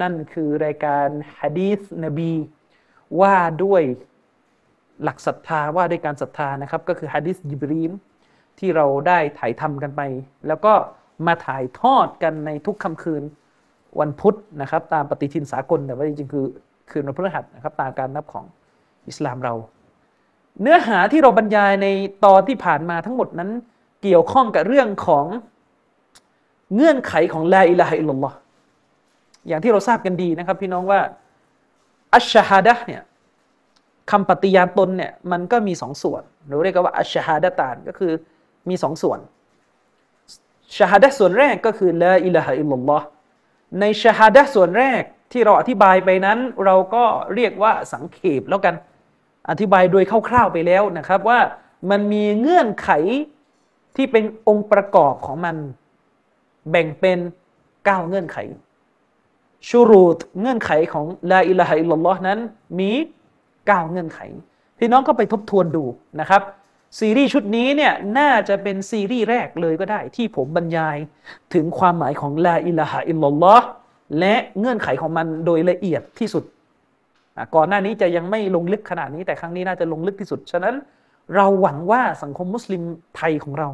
นั่นคือรายการฮะดีษนบีว่าด้วยหลักศรัทธาว่าด้วยการศรัทธานะครับ ก็คือฮะดีษยิบรีมที่เราได้ถ่ายทำกันไป แล้วก็มาถ่ายทอดกันในทุกค่ำคืนวันพุธนะครับ ตามปฏิทินสากลแต่ว่าจริงๆคือคืนวันพฤหัสนะครับตามการนับของอิสลามเรา เนื้อหาที่เราบรรยายในตอนที่ผ่านมาทั้งหมดนั้นเกี่ยวข้องกับเรื่องของเงื่อนไขของลาอิลาฮะอิลลัลลอฮ์ อย่างที่เราทราบกันดีนะครับ พี่น้องว่าอัชชฮาดะเนี่ยคำปฏิญาณตนเนี่ยมันก็มีสองส่วนหรือเรียกว่าอัชฮาดะตานก็คือมีสองส่วนชาฮาดะส่วนแรกก็คือลาอิลาฮะอิลลัลลอฮ์ในชาฮาดะส่วนแรกที่เราอธิบายไปนั้น เราก็เรียกว่าสังเขปแล้วกันอธิบายโดยคร่าวๆไปแล้วนะครับว่ามันมีเงื่อนไขที่เป็นองค์ประกอบของมัน แบ่งเป็นเก้าเงื่อนไข ชูรูตเงื่อนไขของลาอิลาฮะอิลลัลลอฮ์นั้นมีเก้าเงื่อนไข พี่น้องก็ไปทบทวนดูนะครับ ซีรีส์ชุดนี้เนี่ยน่าจะเป็นซีรีส์แรกเลยก็ได้ ที่ผมบรรยายถึงความหมายของลาอิลาฮะอิลลัลลอฮ์และเงื่อนไขของมันโดยละเอียดที่สุด ก่อนหน้านี้จะยังไม่ลงลึกขนาดนี้แต่ครั้งนี้น่าจะลงลึกที่สุด ฉะนั้นเราหวังว่าสังคมมุสลิมไทยของเรา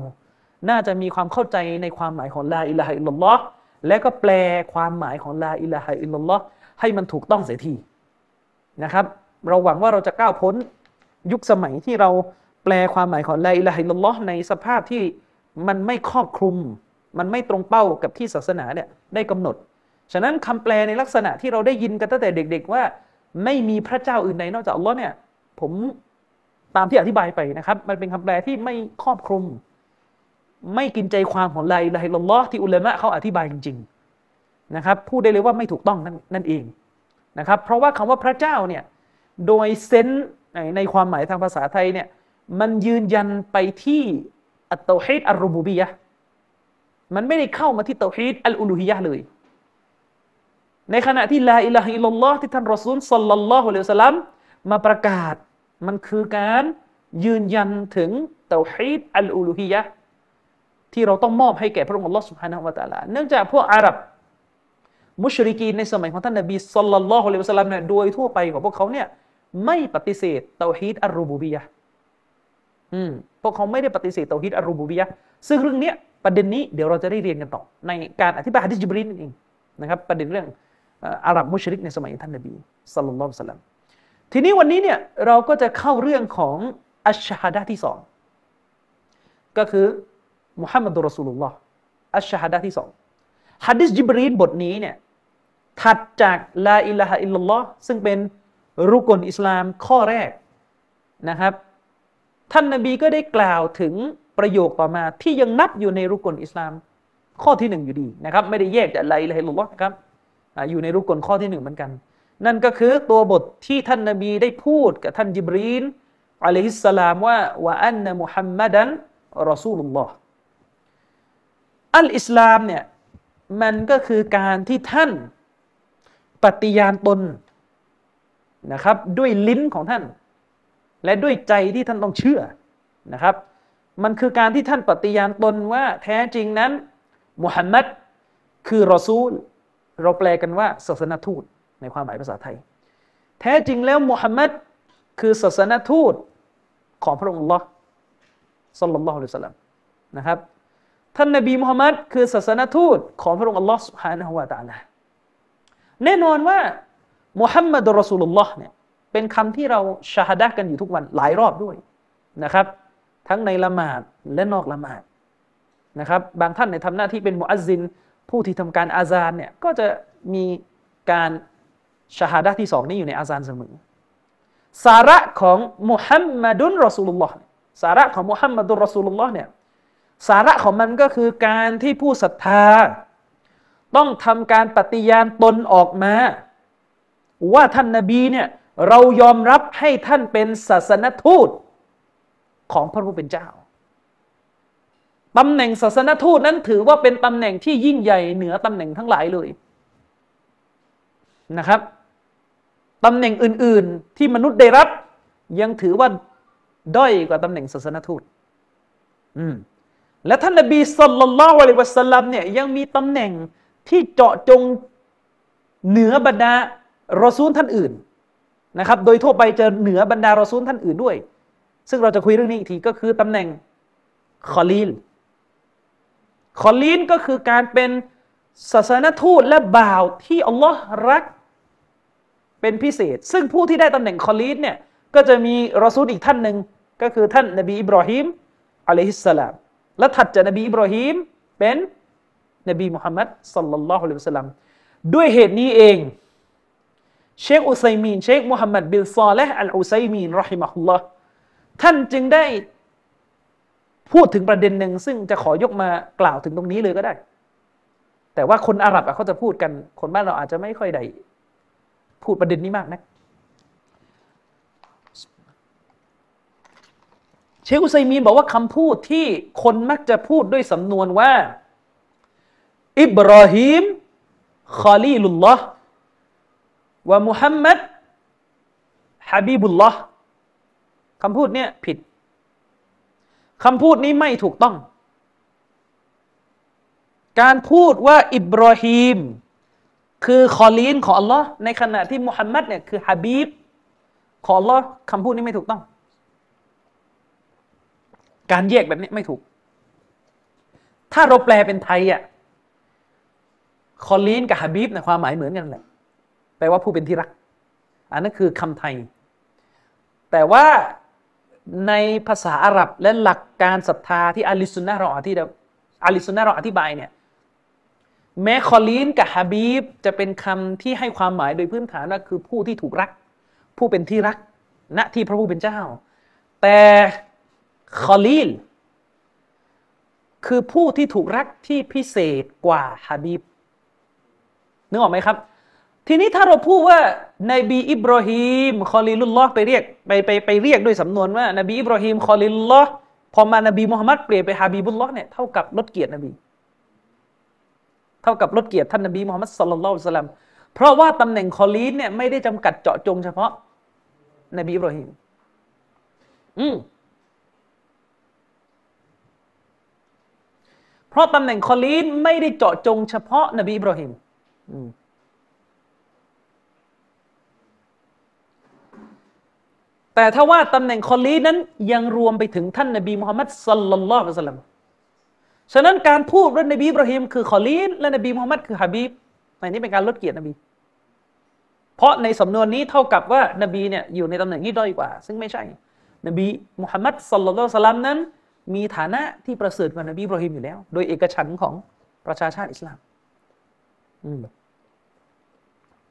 น่าจะมีความเข้าใจในความหมายของลาอิลาฮะอิลลัลลอฮ์ และก็แปลความหมายของลาอิลาฮะอิลลัลลอฮ์ให้มันถูกต้องเสียทีนะครับ เราหวังว่าเราจะก้าวพ้นยุคสมัยที่เราแปลความหมายของลาอิลาฮะอิลลัลลอฮ์ในสภาพที่มันไม่ครอบคลุม มันไม่ตรงเป้ากับที่ศาสนาเนี่ยได้กำหนด ฉะนั้นคำแปลในลักษณะที่เราได้ยินกันตั้งแต่เด็ก ๆ ว่า ไม่มีพระเจ้าอื่นใดนอกจากอัลลอฮ์เนี่ยผมตามที่อธิบายไปนะครับ มันเป็นคำแปลที่ไม่ครอบคลุม ไม่กินใจความของลาอิลาฮิลลอฮ์ที่อุลามะเขาอธิบายจริงๆนะครับพูดได้เลยว่าไม่ถูกต้องนั่นนั่นเองนะครับเพราะว่าคำว่าพระเจ้าเนี่ยโดยเซนในความหมายทางภาษาไทยเนี่ยมันยืนยันไปที่เตาฮีดอัรรูบูบียะฮ์มันไม่ได้เข้ามาที่เตาฮีดอัลอุลูฮียะฮ์เลย ในขณะที่ลาอิลาฮะอิลลัลลอฮ์ที่ท่านรอซูลสัลลัลลอฮุอะลัยฮิวะสัลลัมมาประกาศมันคือการยืนยันถึงเตาฮีดอัลอุลูฮียะฮ์ ที่เราต้องมอบให้แก่พระองค์อัลลอฮ์สุบฮานะฮูวะตะอาลาเนื่องจากพวกอาหรับมุชริกีนในสมัยของท่านนบีสัลลัลลอฮุอะลัยฮิวะสัลลัมเนี่ยโดยทั่วไปของพวกเขาเนี่ยไม่ปฏิเสธเตาฮีดอัรรูบูบียะฮ์อืมพวกเขาไม่ได้ปฏิเสธเตาฮีดอัรรูบูบียะฮ์ซึ่งเรื่องนี้ประเด็นนี้เดี๋ยวเราจะได้เรียนกันต่อ ในการอธิบายฮะดีษญิบรีลนั่นเองนะครับประเด็นเรื่องอาหรับมุชริกในสมัยท่านนบีสัลลัลลอฮุอะลัยฮิวะสัลลัมทีนี้วันนี้เนี่ยเราก็จะเข้าเรื่องของอัชชะฮาดะฮ์ที่สองก็คือ มุฮัมมะดุรรอซูลุลลอฮ์อัชชะฮาดะฮ์ที่สองฮะดีษญิบรีลบทนี้เนี่ยถัดจากลาอิลาฮะอิลลัลลอฮ์ซึ่งเป็นรุกลอิสลามข้อแรกนะครับ ท่านนบีก็ได้กล่าวถึงประโยคต่อมาที่ยังนับอยู่ในรุกลอิสลามข้อที่หนึ่งอยู่ดีนะครับไม่ได้แยกจากลาอิลาฮะอิลลัลลอฮ์นะครับอยู่ในรุกลข้อที่หนึ่งเหมือนกัน นั่นก็คือตัวบทที่ท่านนบีได้พูดกับท่านจิบรีนอะลัยฮิสสลามว่าว่าอันนะมุฮัมมัดันรอซูลุลลอฮ์ อัลอิสลามเนี่ยมันก็คือการที่ท่านปฏิญาณตนนะครับด้วยลิ้นของท่าน และด้วยใจที่ท่านต้องเชื่อนะครับ มันคือการที่ท่านปฏิญาณตนว่าแท้จริงนั้นมุฮัมมัดคือรอซูล เราแปลกันว่าศาสนทูตในความหมายภาษาไทย แท้จริงแล้วมุฮัมมัดคือศาสนทูตของพระองค์ลอสัลลัลลอฮุอะลัยฮิสลามนะครับ ท่านนบีมุฮัมมัดคือศาสนทูตของพระองค์อัลลอฮ์สุฮานะฮุวาตาลาแน่นอนว่ามุฮัมมัดรอสูลุลลอฮ์เนี่ยเป็นคำที่เราชาฮัดะกันอยู่ทุกวันหลายรอบด้วยนะครับ ทั้งในละหมาดและนอกละหมาดนะครับ บางท่านในทำหน้าที่เป็นมุอัซซิน ผู้ที่ทำการอาซานเนี่ยก็จะมีการชาฮัดะที่สองนี้อยู่ในอาซานเสมอสาระของมุฮัมมัดุลรอสูลุลลอฮ์สาระของมุฮัมมัดุลรอสูลุลลอฮ์เนี่ย สาระของมันก็คือการที่ผู้ศรัทธา ต้องทำการปฏิญาณตนออกมา ว่าท่านนาบีเนี่ยเรายอมรับให้ท่านเป็นศาสนทูตของพระผู้เป็นเจ้าตำแหน่งศาสนทูตนั้นถือว่าเป็นตำแหน่งที่ยิ่งใหญ่เหนือตำแหน่งทั้งหลายเลยนะครับตำแหน่งอื่น ๆ ที่มนุษย์ได้รับ ยังถือว่าด้อยกว่าตำแหน่งศาสนทูต อืม และท่านนบีสัลลัลลอฮุอะลัยฮิวะสัลลัมเนี่ยยังมีตำแหน่งที่เจาะจงเหนือบรรดารอซูลท่านอื่นนะครับ โดยทั่วไปจะเหนือบรรดารอซูลท่านอื่นด้วย ซึ่งเราจะคุยเรื่องนี้อีกทีก็คือตำแหน่งคอลีลคอลีลก็คือการเป็นศาสนทูตและบ่าวที่อัลลอฮ์รักเป็นพิเศษ ซึ่งผู้ที่ได้ตำแหน่งคอลีลเนี่ยก็จะมีรอซูลอีกท่านหนึ่งก็คือท่านนบีอิบรอฮิมอะลัยฮิสสลาม และถัดจากนบีอิบรอฮิมเป็นนบีมุฮัมมัดสัลลัลลอฮุอะลัยฮิวะสัลลัมด้วยเหตุนี้เอง เชคอุซัยมีน เชคมุฮัมมัดบินซอเลห์อัลอุซัยมีนรอฮิมะฮุลลอฮ์ท่านจึงได้พูดถึงประเด็นหนึ่งซึ่งจะขอยกมากล่าวถึงตรงนี้เลยก็ได้ แต่ว่าคนอาหรับเขาจะพูดกัน คนบ้านเราอาจจะไม่ค่อยได้พูดประเด็นนี้มากนะ เชคอุซัยมีนบอกว่าคำพูดที่คนมักจะพูดด้วยสำนวนว่า อิบราฮิมคอลีลุลลอฮ์ว่ามุฮัมมัดฮะบีบุลลอฮ์คำพูดเนี้ยผิดคำพูดนี้ไม่ถูกต้อง การพูดว่าอิบราฮิมคือคอลีนของอัลลอฮ์ในขณะที่มุฮัมมัดเนี่ยคือฮะบีบของอัลลอฮ์คำพูดนี้ไม่ถูกต้อง การแยกแบบนี้ไม่ถูก ถ้าเราแปลเป็นไทยอะคอลีนกับฮะบีบในความหมายเหมือนกันแหละแปลว่าผู้เป็นที่รัก อันนั้นคือคำไทย แต่ว่าในภาษาอาหรับและหลักการศรัทธาที่อาลิสุนนะเราอธิอะฮ์ลิสซุนนะฮ์เราอธิบายเนี่ยแม้คอลีลกับฮะบีบจะเป็นคำที่ให้ความหมายโดยพื้นฐานว่าคือผู้ที่ถูกรัก ผู้เป็นที่รักณที่พระผู้เป็นเจ้า แต่ คอลีล คือผู้ที่ถูกรักที่พิเศษกว่าฮะบีบนึกออกไหมครับ ทีนี้ถ้าเราพูดว่านบีอิบราฮิมคอลีลุลลอฮ์ไปเรียกไปไปไปเรียกด้วยสำนวนว่านบีอิบราฮิมคอลีลุลลอฮ์พอมานบีมุฮัมมัดเปลี่ยนไปฮาบีบุลลอฮ์เนี่ยเท่ากับลดเกียรตินบี เท่ากับลดเกียรติท่านนบีมุฮัมมัดสลลัลลอฮุสลัมเพราะว่าตำแหน่งคอลีนเนี่ยไม่ได้จำกัดเจาะจงเฉพาะนบีอิบราฮิมอืม เพราะตำแหน่งคอลีนไม่ได้เจาะจงเฉพาะนบีอิบราฮิมอืมแต่ถ้าว่าตำแหน่งخليلนั้นยังรวมไปถึงท่านนบีมุฮัมมัดصلى الله عليه وسلمฉะนั้นการพูดว่านบีอิบราฮิมคือخليلและนบีมุฮัมมัดคือحبيبในนี้เป็นการลดเกียรตินบี เพราะในสำนวนนี้เท่ากับว่านบีเนี่ยอยู่ในตำแหน่งที่ด้อยกว่า ซึ่งไม่ใช่ นบีมุฮัมมัดصلى الله عليه وسلمนั้น มีฐานะที่ประเสริฐกว่านบีอิบราฮิมอยู่แล้ว โดยเอกฉันท์ของประชาชาติอิสลาม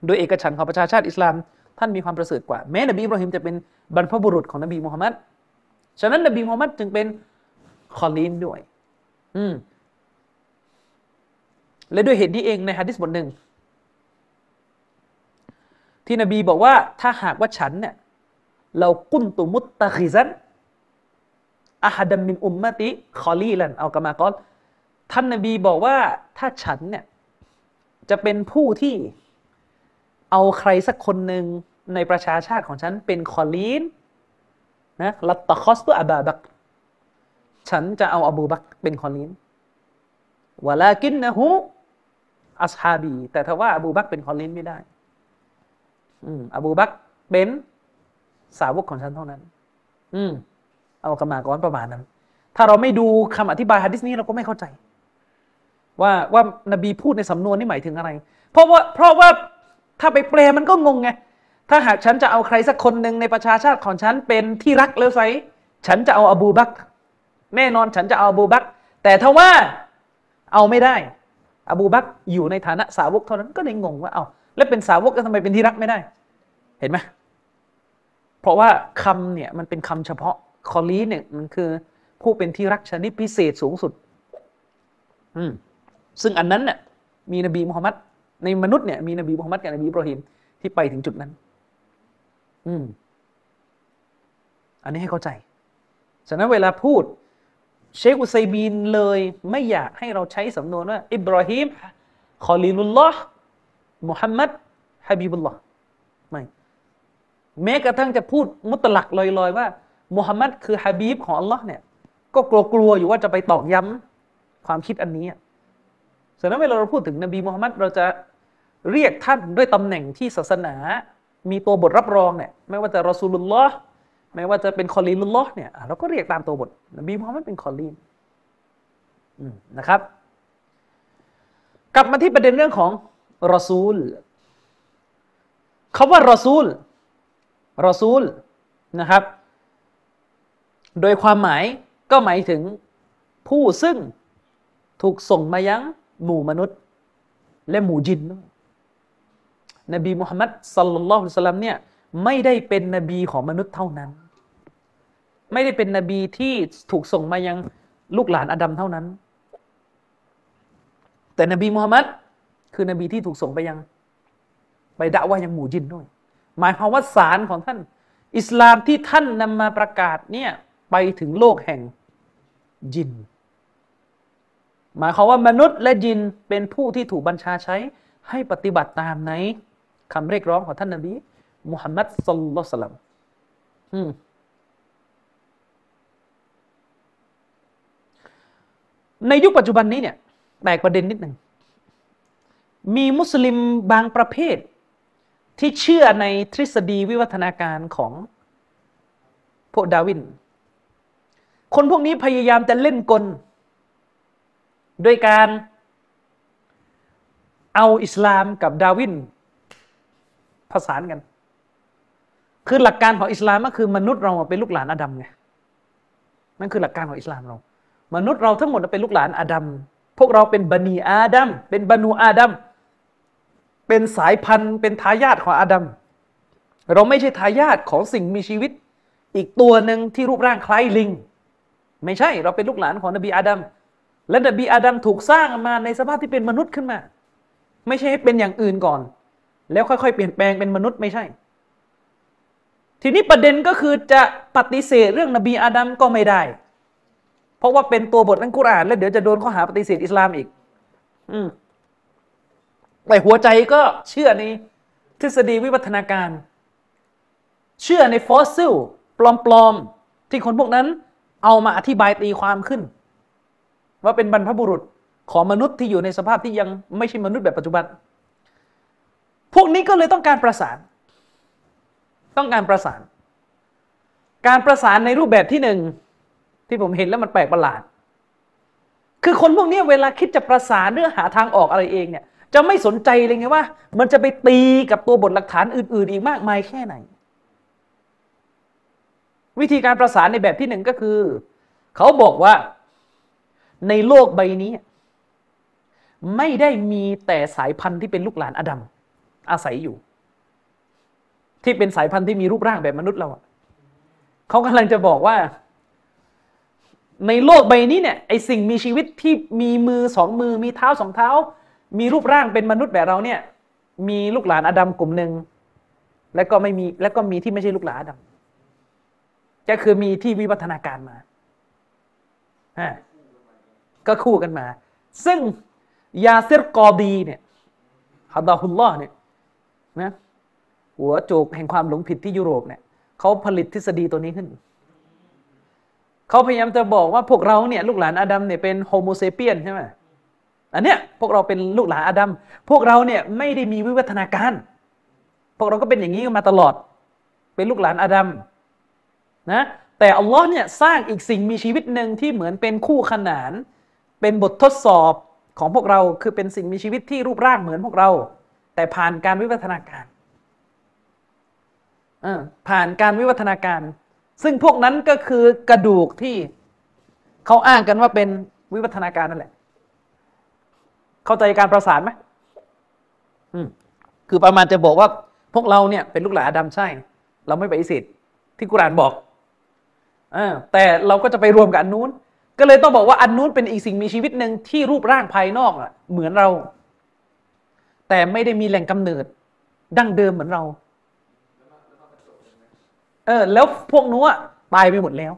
โดยเอกฉันท์ของประชาชาติอิสลาม ท่านมีความประเสริฐกว่า แม้นบีอิบราฮิมจะเป็นบรรพบุรุษของนบีมูฮัมมัดฉะนั้นนบีมูฮัมมัดจึงเป็นخليل ด้วย อืมและด้วยเหตุนี้เองในฮะดิษบทหนึ่ง ที่นบีบอกว่าถ้าหากว่าฉันเนี่ยلو كنت متخذا أحدا من أمتي خليلا أو كما قالท่านนบีบอกว่าถ้าฉันเนี่ยจะเป็นผู้ที่เอาใครสักคนหนึ่งในประชาชาติของฉันเป็นخليل นะ لاتخذت أبا بكر ฉันจะเอาอบูบักเป็นخليل ولكنه أصحابي แต่ถ้าว่าอบูบักเป็นخليل ไม่ได้ อืม อบูบักเป็นสาวกของฉันเท่านั้น อืม เอากรรมากรประมาณนั้น ถ้าเราไม่ดูคำอธิบายฮะดิษนี้เราก็ไม่เข้าใจ ว่าว่านบีพูดในสำนวนนี่หมายถึงอะไร เพราะว่าเพราะว่าถ้าไปแปลมันก็งงไงถ้าหากฉันจะเอาใครสักคนหนึ่งในประชาชาติของฉันเป็นที่รักแล้วไซฉันจะเอาอบูบักแน่นอนฉันจะเอาอบูบักแต่ถ้าว่าเอาไม่ได้ อบูบักอยู่ในฐานะสาวกเท่านั้นก็เลยงงว่าเอาแล้วเป็นสาวกทำไมเป็นที่รักไม่ได้ เห็นไหมเพราะว่าคำเนี่ยมันเป็นคำเฉพาะ คอลีเนี่ยมันคือผู้เป็นที่รักชนิดพิเศษสูงสุด อืมซึ่งอันนั้นเนี่ยมีนบีมุฮัมมัดในมนุษย์เนี่ยมีนบีมุฮัมมัดกับนบีอิบราฮิมที่ไปถึงจุดนั้น อืม อันนี้ให้เข้าใจ ฉะนั้นเวลาพูด เชคอุไซบีนเลยไม่อยากให้เราใช้สำนวนว่า อิบราฮิมคอลีลุลลอฮ์มุฮัมมัดฮะบีบุลลอฮ์ไม่ แม้กระทั่งจะพูดมุตลักลอยๆว่า มุฮัมมัดคือฮะบีบของอัลลอฮ์เนี่ยก็กลัวๆอยู่ว่าจะไปตอกย้ำความคิดอันนี้ฉะนั้นเวลาเราพูดถึงนบีมุฮัมมัดเราจะเรียกท่านด้วยตำแหน่งที่ศาสนา มีตัวบทรับรองเนี่ยไม่ว่าจะรอซูลุลลอฮ์ไม่ว่าจะเป็นคอลีลุลลอฮ์เนี่ยเราก็เรียกตามตัวบท นบีมุฮัมมัดเป็นคอลีนนะครับ กลับมาที่ประเด็นเรื่องของรอซูลคาว่ารอซูลรอซูลนะครับ โดยความหมายก็หมายถึงผู้ซึ่งถูกส่งมายังหมู่มนุษย์ และหมู่จินด้วยนบีมุฮัมมัดสัลลัลลอฮุสลัมเนี่ยไม่ได้เป็นนบีของมนุษย์เท่านั้น ไม่ได้เป็นนบีที่ถูกส่งมายังลูกหลานอาดัมเท่านั้น แต่นบีมุฮัมมัดคือนบีที่ถูกส่งไปยัง ไปด่าว่ายังหมู่จินด้วย หมายความว่าสารของท่าน อิสลามที่ท่านนำมาประกาศเนี่ย ไปถึงโลกแห่งจิน หมายความว่ามนุษย์และจินเป็นผู้ที่ถูกบัญชาใช้ให้ปฏิบัติตามในคำเรียกร้องของท่านนบีมุฮัมมัดสุลลัลสลัมในยุคปัจจุบันนี้เนี่ยแตกประเด็นนิดหนึ่ง มีมุสลิมบางประเภท ที่เชื่อในทฤษฎีวิวัฒนาการของพวกดาวิน คนพวกนี้พยายามจะเล่นกลโดยการเอาอิสลามกับดาวินผสานกัน คือหลักการของอิสลามก็คือมนุษย์เราเป็นลูกหลานอาดัมไงนั่นคือหลักการของอิสลามเรา มนุษย์เราทั้งหมดเป็นลูกหลานอาดัมพวกเราเป็นบันีอาดัมเป็นบรรนูอาดัมเป็นสายพันธุ์ เป็นทายาทของอาดัมเราไม่ใช่ทายาทของสิ่งมีชีวิต อีกตัวหนึ่งที่รูปร่างคล้ายลิง ไม่ใช่เราเป็นลูกหลานของนบีอาดัมและนบีอาดัมถูกสร้างมาในสภาพที่เป็นมนุษย์ขึ้นมา ไม่ใช่เป็นอย่างอื่นก่อน แล้วค่อยๆเปลี่ยนแปลงเป็นมนุษย์ไม่ใช่ ทีนี้ประเด็นก็คือจะปฏิเสธเรื่องนบีอาดัมก็ไม่ได้ เพราะว่าเป็นตัวบทอัลกุรอาน แล้วเดี๋ยวจะโดนข้อหาปฏิเสธอิสลามอีก อืมแต่หัวใจก็เชื่อในทฤษฎีวิวัฒนาการ เชื่อในฟอสซิลปลอมๆที่คนพวกนั้น เอามาอธิบายตีความขึ้น ว่าเป็นบรรพบุรุษของมนุษย์ที่อยู่ในสภาพที่ยังไม่ใช่มนุษย์แบบปัจจุบัน พวกนี้ก็เลยต้องการประสาน ต้องการประสาน การประสานในรูปแบบที่หนึ่งที่ผมเห็นแล้วมันแปลกประหลาด คือคนพวกนี้เวลาคิดจะประสานเรื่องหาทางออกอะไรเองเนี่ยจะไม่สนใจเลยไงว่า มันจะไปตีกับตัวบทหลักฐานอื่น ๆ อีกมากมายแค่ไหน วิธีการประสานในแบบที่หนึ่งก็คือ เขาบอกว่าในโลกใบนี้ ไม่ได้มีแต่สายพันธุ์ที่เป็นลูกหลานอดัมอาศัยอยู่ ที่เป็นสายพันธุ์ที่มีรูปร่างแบบมนุษย์เราเขากำลังจะบอกว่า ในโลกใบนี้เนี่ยไอสิ่งมีชีวิตที่มีมือสองมือมีเท้าสองเท้า มีรูปร่างเป็นมนุษย์แบบเราเนี่ย มีลูกหลานอดัมกลุ่มหนึ่งแล้วก็ไม่มีแล้วก็มีที่ไม่ใช่ลูกหลานอดัม ก็คือมีที่วิวัฒนาการมาก็คู่กันมา ซึ่งยาเซรกอดีเนี่ยฮัดดาฮุลลอฮ์เนี่ยนะหัวโจกแห่งความหลงผิดที่ยุโรปเนี่ยเขาผลิตทฤษฎีตัวนี้ขึ้น เขาพยายามจะบอกว่าพวกเราเนี่ยลูกหลานอาดัมเนี่ยเป็นโฮโมเซเปียนใช่ไหมอันเนี้ยพวกเราเป็นลูกหลานอาดัมพวกเราเนี่ยไม่ได้มีวิวัฒนาการ พวกเราก็เป็นอย่างนี้มาตลอด เป็นลูกหลานอาดัม นะแต่อัลลอฮ์เนี่ยสร้างอีกสิ่งมีชีวิตหนึ่งที่เหมือนเป็นคู่ขนาน เป็นบททดสอบของพวกเราคือเป็นสิ่งมีชีวิตที่รูปร่างเหมือนพวกเรา แต่ผ่านการวิวัฒนาการผ่านการวิวัฒนาการ ซึ่งพวกนั้นก็คือกระดูกที่เขาอ้างกันว่าเป็นวิวัฒนาการนั่นแหละ เข้าใจการประสานไหมคือประมาณจะบอกว่าพวกเราเนี่ยเป็นลูกหลานอาดัมใช่ เราไม่ไปอิสิทที่กุรานบอก แต่เราก็จะไปรวมกับอันนู้น ก็เลยต้องบอกว่าอันนู้นเป็นอีกสิ่งมีชีวิตหนึ่งที่รูปร่างภายนอกอะเหมือนเรา แต่ไม่ได้มีแหล่งกำเนิด ดั้งเดิมเหมือนเรา เออ แล้วพวกนู้นตายไปหมดแล้ว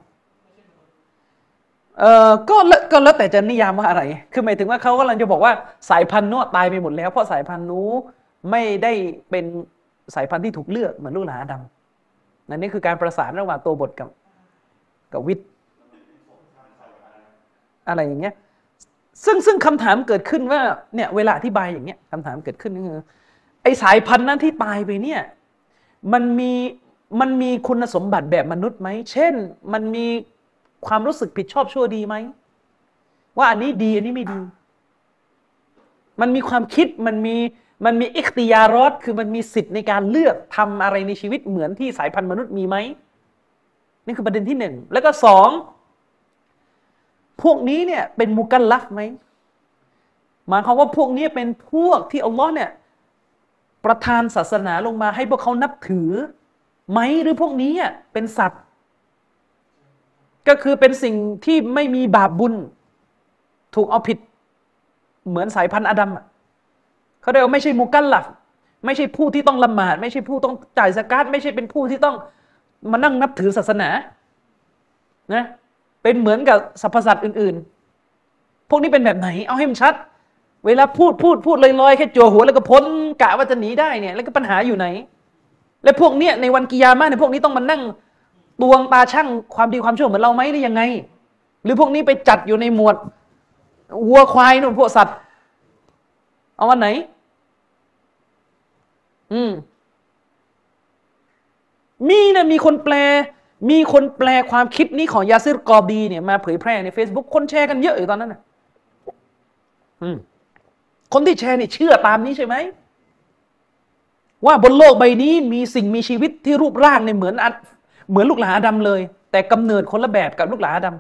เออก็ก็แล้วแต่จะนิยามว่าอะไร คือหมายถึงว่าเขากำลังจะบอกว่าสายพันธุ์นู้นตายไปหมดแล้ว เพราะสายพันธุ์นู้ไม่ได้เป็นสายพันธุ์ที่ถูกเลือกเหมือนลูกหลานาดัมนั่นนี่คือการประสานระหว่างตัวบทกับ กับวิทย์อะไรอย่างเงี้ยซึ่งซึ่งคำถามเกิดขึ้นว่าเนี่ยเวลาอธิบายอย่างเงี้ยคำถามเกิดขึ้นก็คือไอสายพันธุ์นั้นที่ตายไปเนี่ยมันมีมันมีคุณสมบัติแบบมนุษย์ไหม เช่นมันมีความรู้สึกผิดชอบชั่วดีไหม ว่าอันนี้ดีอันนี้ไม่ดี มันมีความคิดมันมีมันมีอิคติยารอดคือมันมีสิทธิ์ในการเลือกทำอะไรในชีวิตเหมือนที่สายพันธุ์มนุษย์มีไหม นี่คือประเด็นที่หนึ่งแล้วก็สองพวกนี้เนี่ยเป็นมุกัลลัฟไหมหมายความว่าพวกนี้เป็นพวกที่อัลลอฮ์เนี่ยประทานศาสนาลงมาให้พวกเขานับถือไหมหรือพวกนี้เป็นสัตว์ ก็คือเป็นสิ่งที่ไม่มีบาปบุญ ถูกเอาผิดเหมือนสายพันธุ์อดัมเขาเรียกว่าไม่ใช่มุกัลลัฟไม่ใช่ผู้ที่ต้องละหมาด ไม่ใช่ผู้ต้องจ่ายสกาดไม่ใช่เป็นผู้ที่ต้อง มานั่งนับถือศาสนานะเป็นเหมือนกับสรรพสัตว์อื่น ๆ พวกนี้เป็นแบบไหน เอาให้มันชัด เวลาพูดพูดพูดลอยๆแค่จัวหัวแล้วก็พ้นกะว่าจะหนีได้เนี่ย แล้วก็ปัญหาอยู่ไหน และพวกเนี้ยในวันกิยามะเนี่ยพวกนี้ต้องมานั่งตวงตาช่างความดีความชั่วเหมือนเราไหมหรือยังไง หรือพวกนี้ไปจัดอยู่ในหมวดวัวควายนู่นพวกสัตว์ เอาวันไหน อืม มีนะมีคนแปล มีคนแปลความคิดนี้ของยาซิรกอบีเนี่ยมาเผยแพร่ใน Facebook คนแชร์กันเยอะอยู่ตอนนั้นนะคนที่แชร์เนี่ยเชื่อตามนี้ใช่ไหมว่าบนโลกใบนี้มีสิ่งมีชีวิตที่รูปร่างเนี่ยเหมือนเหมือนลูกหลานอาดัมเลย แต่กำเนิดคนละแบบกับลูกหลานอาดัม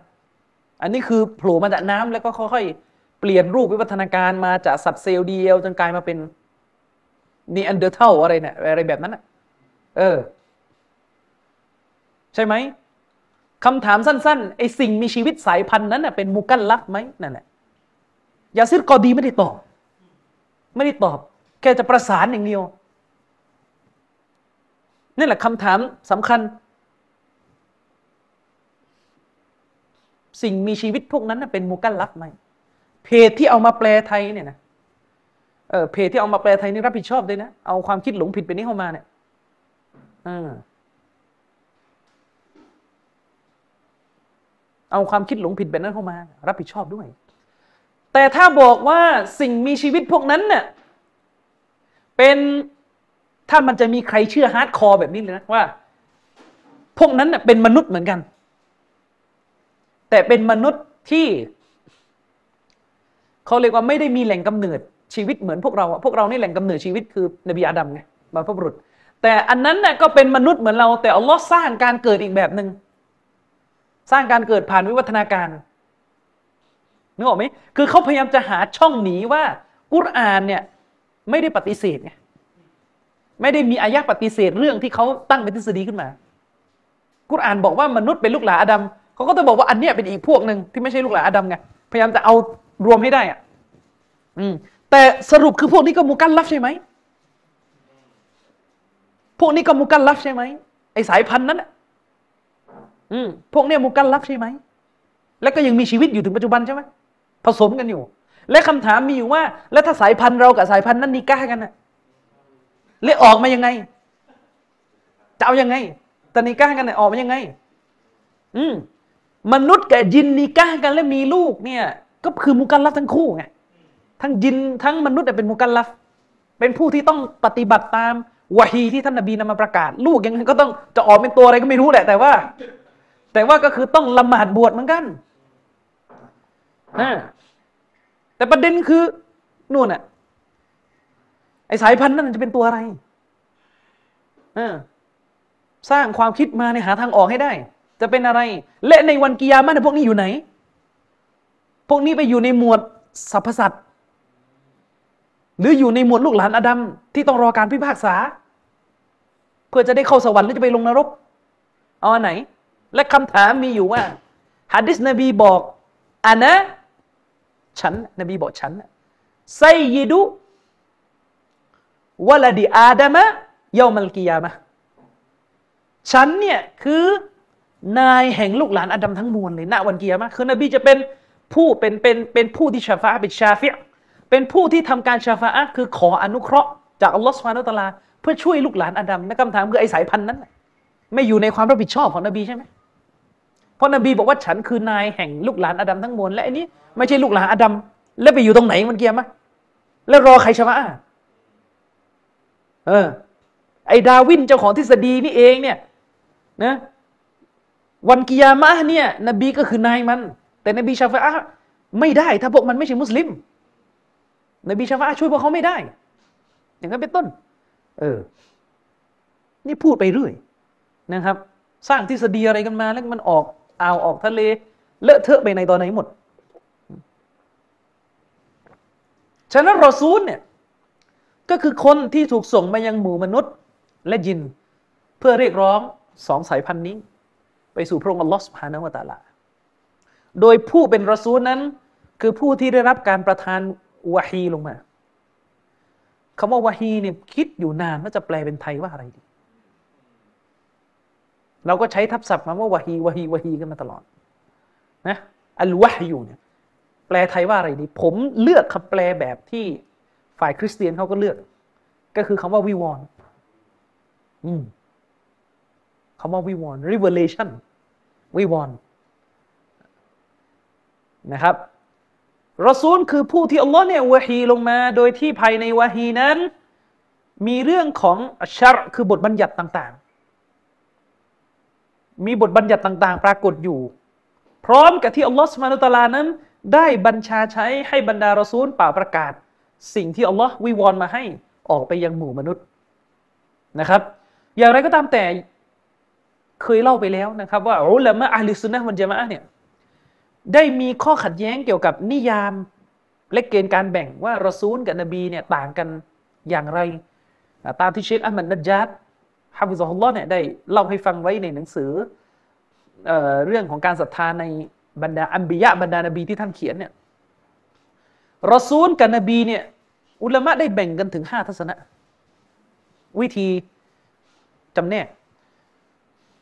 อันนี้คือโผล่มาจากน้ำแล้วก็ค่อยๆเปลี่ยนรูปวิวัฒนาการมาจากสัตว์เซลล์เดียวจนกลายมาเป็นNeanderthal อะไรเนี่ยอะไรแบบนั้นอะเออ ใช่ไหมคำถามสั้นๆไอสิ่งมีชีวิตสายพันธุ์นั้นเป็นمكلف ไหมนั่นแหละยาซิรกอดีไม่ได้ตอบ ไม่ได้ตอบ แค่จะประสานอย่างเดียวนี่แหละคำถามสำคัญ สิ่งมีชีวิตพวกนั้นเป็นمكلف ไหมเพจที่เอามาแปลไทยเนี่ยนะเออเพจที่เอามาแปลไทยนี่รับผิดชอบด้วยนะ เอาความคิดหลงผิดไปนี้เข้ามาเนี่ยอ่า เอาความคิดหลงผิดแบบนั้นเข้ามา รับผิดชอบด้วย แต่ถ้าบอกว่าสิ่งมีชีวิตพวกนั้นเนี่ยเป็นถ้ามันจะมีใครเชื่อ hardcore แบบนี้เลยนะว่า พวกนั้นเนี่ยเป็นมนุษย์เหมือนกัน แต่เป็นมนุษย์ที่เขาเรียกว่าไม่ได้มีแหล่งกำเนิดชีวิตเหมือนพวกเราพวกเรานี่แหล่งกำเนิดชีวิตคือนบีอาดัมไงบรรพบุรุษ แต่อันนั้นน่ยก็เป็นมนุษย์เหมือนเรา แต่อัลลอฮ์สร้างการเกิดอีกแบบหนึ่ง สร้างการเกิดผ่านวิวัฒนาการนึกออกไหมคือเขาพยายามจะหาช่องหนีว่ากุรอานเนี่ยไม่ได้ปฏิเสธไงไม่ได้มีอายะปฏิเสธเรื่องที่เขาตั้งเป็นทฤษฎีขึ้นมา กุรอานบอกว่ามนุษย์เป็นลูกหลานอาดัมเขาก็จะบอกว่าอันเนี้ยเป็นอีกพวกหนึ่งที่ไม่ใช่ลูกหลานอาดัมไงพยายามจะเอารวมให้ได้อะอืมแต่สรุปคือพวกนี้ก็มุกันลับใช่ไหมพวกนี้ก็มุกันลับใช่ไหมไอสายพันธุ์นั้น อืมพวกเนี้ยมุกันลับใช่ไหม แล้วก็ยังมีชีวิตอยู่ถึงปัจจุบันใช่ไหมผสมกันอยู่ และคำถามมีอยู่ว่า แล้วถ้าสายพันธุ์เรากับสายพันธุ์นั้นนิก้ากันนะเละออกมายังไงจะเอายังไงตนิก้ากันเนี่ยออกมายังไง อืมมนุษย์กับยินนิก้ากันแล้วมีลูกเนี่ย ก็คือมุกันลับทั้งคู่ไงทั้งยินทั้งมนุษย์เป็นมุกันลับเป็นผู้ที่ต้องปฏิบัติตามวะฮีที่ท่านนบีนำมาประกาศ ลูกยังไงก็ต้องจะออกเป็นตัวอะไรก็ไม่รู้แหละแต่ว่า แต่ว่าก็คือต้องละหมาดบวชเหมือนกันนะแต่ประเด็นคือนู่นอะไอสายพันธุ์นั่นจะเป็นตัวอะไรสร้างความคิดมาในหาทางออกให้ได้ จะเป็นอะไร และในวันกิยามันพวกนี้อยู่ไหน พวกนี้ไปอยู่ในหมวดสรรพสัตว์หรืออยู่ในหมวดลูกหลานอดัมที่ต้องรอการพิพากษา เพื่อจะได้เข้าสวรรค์หรือจะไปลงนรก เอาอันไหน และคำถามมีอยู่ว่าฮะดิษนบีบอกอันนะฉันนบีบอกฉันไซยิดุวลดีอาดามะเยามัลกิยามะฉันเนี่ยคือนายแห่งลูกหลานอาดัมทั้งมวลเลยณวันกิยามะคือนบีจะเป็นผู้เป็นเป็นเป็นผู้ที่ชาฟาเป็นชาฟิเป็นผู้ที่ทำการชาฟาคือขออนุเคราะห์จากอัลลอฮฺสุบฮานุตะลา เพื่อช่วยลูกหลานอาดัมในคำถามคือไอสายพันธุ์นั้น ไม่อยู่ในความรับผิดชอบของนบีใช่ไหม เพราะนบีบอกว่าฉันคือนายแห่งลูกหลานอาดัมทั้งมวลและอันนี้ไม่ใช่ลูกหลานอาดัมแล้วไปอยู่ตรงไหนมันเกียร์มะแล้วรอใครชฟะเออ ไอ้ดาวินเจ้าของทฤษฎีนี่เองเนี่ยนะวันกิยามะเนี่ยนบีก็คือนายมัน แต่นบีชาฟะไม่ได้ ถ้าพวกมันไม่ใช่มุสลิม นบีชาฟะช่วยพวกเขาไม่ได้ อย่างนั้นเป็นต้น เออ นี่พูดไปเรื่อยนะครับ สร้างทฤษฎีอะไรกันมาแล้วมันออก อ่าวออกทะเลเลอะเทอะไปในตอนไหนหมด ฉะนั้นรอซูลเนี่ยก็คือคนที่ถูกส่งมายังหมู่มนุษย์และยิน เพื่อเรียกร้องสองสายพันธุ์นี้ ไปสู่พระองค์อัลลอฮฺสุบฮานาวะตาลา โดยผู้เป็นรอซูลนั้น คือผู้ที่ได้รับการประทานวะฮีลงมาคำว่าวะฮีเนี่ยคิดอยู่นานว่าจะแปลเป็นไทยว่าอะไรดี เราก็ใช้ทับศัพท์มาว่าวะฮีวะฮีวะฮีกันมาตลอดนะอัลวะฮยูเนี่ยแปลไทยว่าอะไรดี ผมเลือกคำแปลแบบที่ฝ่ายคริสเตียนเขาก็เลือก ก็คือคำว่าวิวรณ์อืมคำว่าวิวรณ์ revelation วิวรณ์นะครับรอซูลคือผู้ที่อัลลอฮ์เนี่ยวะฮีลงมาโดยที่ภายในวะฮีนั้น มีเรื่องของชาร์คือบทบัญญัติต่าง มีบทบัญญัติต่างๆ ปรากฏอยู่ พร้อมกับที่อัลลอฮ์สุมานุตลานั้น ได้บัญชาใช้ให้บรรดารอซูลป่าประกาศ สิ่งที่อัลลอฮ์วิวร์มาให้ออกไปยังหมู่มนุษย์นะครับ อย่างไรก็ตามแต่เคยเล่าไปแล้วนะครับ ว่าอุลามะأهل السنة والجماعةเนี่ยได้มีข้อขัดแย้งเกี่ยวกับนิยามและเกณฑ์การแบ่งว่ารอซูลกับนบีเนี่ยต่างกันอย่างไร ตามที่เชคอัลมันนัจญาด حفظه اللهเนี่ยได้เล่าให้ฟังไว้ในหนังสือเอเรื่องของการศรัทธาในบรรดาأنبياءบรรดานบีที่ท่านเขียนเนี่ยรอซูลกับนบีเนี่ยอุลามะได้แบ่งกันถึงห้าทัศนะ วิธีจำแนก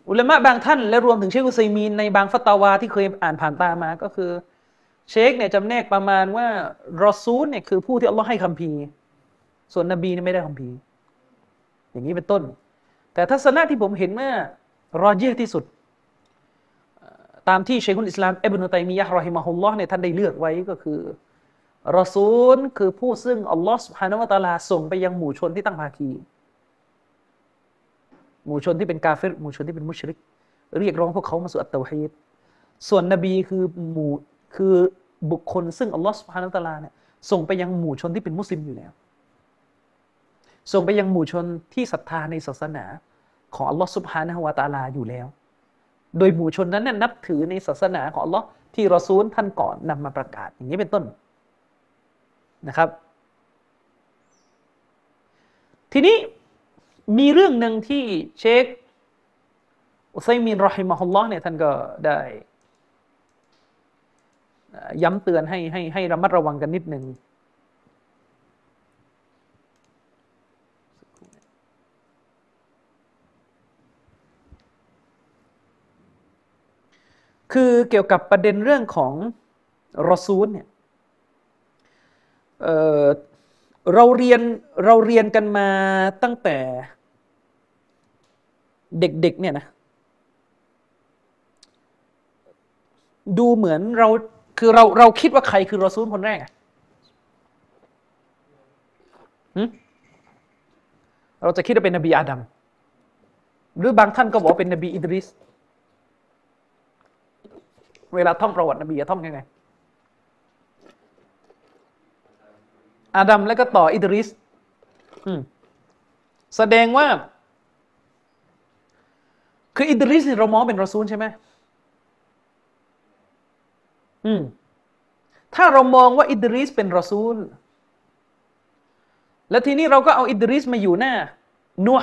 อุลามะบางท่านและรวมถึงเชคอุซัยมีนในบางฟัตาวาที่เคยอ่านผ่านตามาก็คือ เชคเนี่ยจำแนกประมาณว่ารอซูลเนี่ยคือผู้ที่อัลลอฮ์ให้คำพีส่วนนบีนี่ไม่ได้คำพีอย่างนี้เป็นต้น แต่ทัศนะที่ผมเห็นเมื่อรอเยที่สุด ตามที่เชคุลอิสลามอับนุตัยมียะรอฮิมะฮุลลอฮ์เนี่ยท่านได้เลือกไว้ก็คือรอซูลคือผู้ซึ่งอัลลอฮ์สุฮานวะตาลาส่งไปยังหมู่ชนที่ตั้งภาคีหมู่ชนที่เป็นกาเฟรหมู่ชนที่เป็นมุชริก เรียกร้องพวกเขามาสู่อัตตวฮีดส่วนนบีคือหมู่คือบุคคลซึ่งอัลลอฮฺสุฮานาตะลาเนี่ยส่งไปยังหมู่ชนที่เป็นมุสลิมอยู่แล้ว ส่งไปยังหมู่ชนที่ศรัทธาในศาสนา ของอัลลอฮฺสุบฮานะฮวาตาลาอยู่แล้ว โดยหมู่ชนนั้นนับถือในศาสนาของอัลลอฮ์ที่รอซูลท่านก่อนนำมาประกาศอย่างนี้เป็นต้นนะครับ ทีนี้มีเรื่องหนึ่งที่เชคอุซัยมินรอฮิมะฮุลลอฮ์เนี่ยท่านก็ได้ย้ำเตือนให้ให้ให้ระมัดระวังกันนิดหนึ่ง คือเกี่ยวกับประเด็นเรื่องของรอซูลเนี่ยเราเรียนเราเรียนกันมาตั้งแต่เด็กๆเนี่ยนะดูเหมือนเราคือเราเราคิดว่าใครคือรอซูลคนแรกอะเราจะคิดว่าเป็นนบีอาดัมหรือบางท่านก็บอกเป็นนบีอิดริส เวลาท่องประวัตินบีจะท่องยังไง อาดัมแล้วก็ต่ออิดริสแสดงว่า คืออิดริสเรามองเป็นรอซูลใช่ไหมอืมถ้าเรามองว่าอิดริสเป็นรอซูล แล้วทีนี้เราก็เอาอิดริสมาอยู่หน้านัว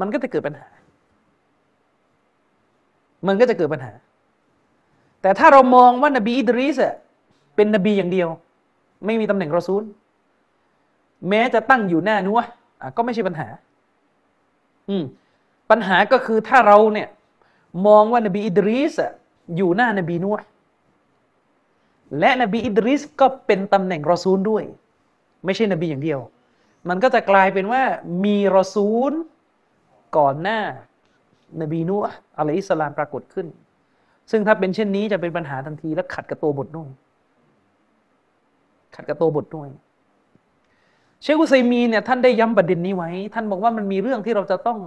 มันก็จะเกิดปัญหา มันก็จะเกิดปัญหา แต่ถ้าเรามองว่านบีอิดริสเป็นนบีอย่างเดียว ไม่มีตำแหน่งรอซูล แม้จะตั้งอยู่หน้านัวก็ไม่ใช่ปัญหา อืมปัญหาก็คือถ้าเราเนี่ยมองว่านบีอิดริสอยู่หน้านบีนูห์และนบีอิดริสก็เป็นตำแหน่งรอซูลด้วย ไม่ใช่นบีอย่างเดียว มันก็จะกลายเป็นว่ามีรอซูลก่อนหน้า นบีนูห์อะลัยฮิสลามปรากฏขึ้น ซึ่งถ้าเป็นเช่นนี้จะเป็นปัญหาทันทีและขัดกับตัวบทด้วยขัดกับตัวบทด้วยเชคอุซัยมีเนี่ยท่านได้ย้ำประเด็นนี้ไว้ ท่านบอกว่ามันมีเรื่องที่เราจะต้อง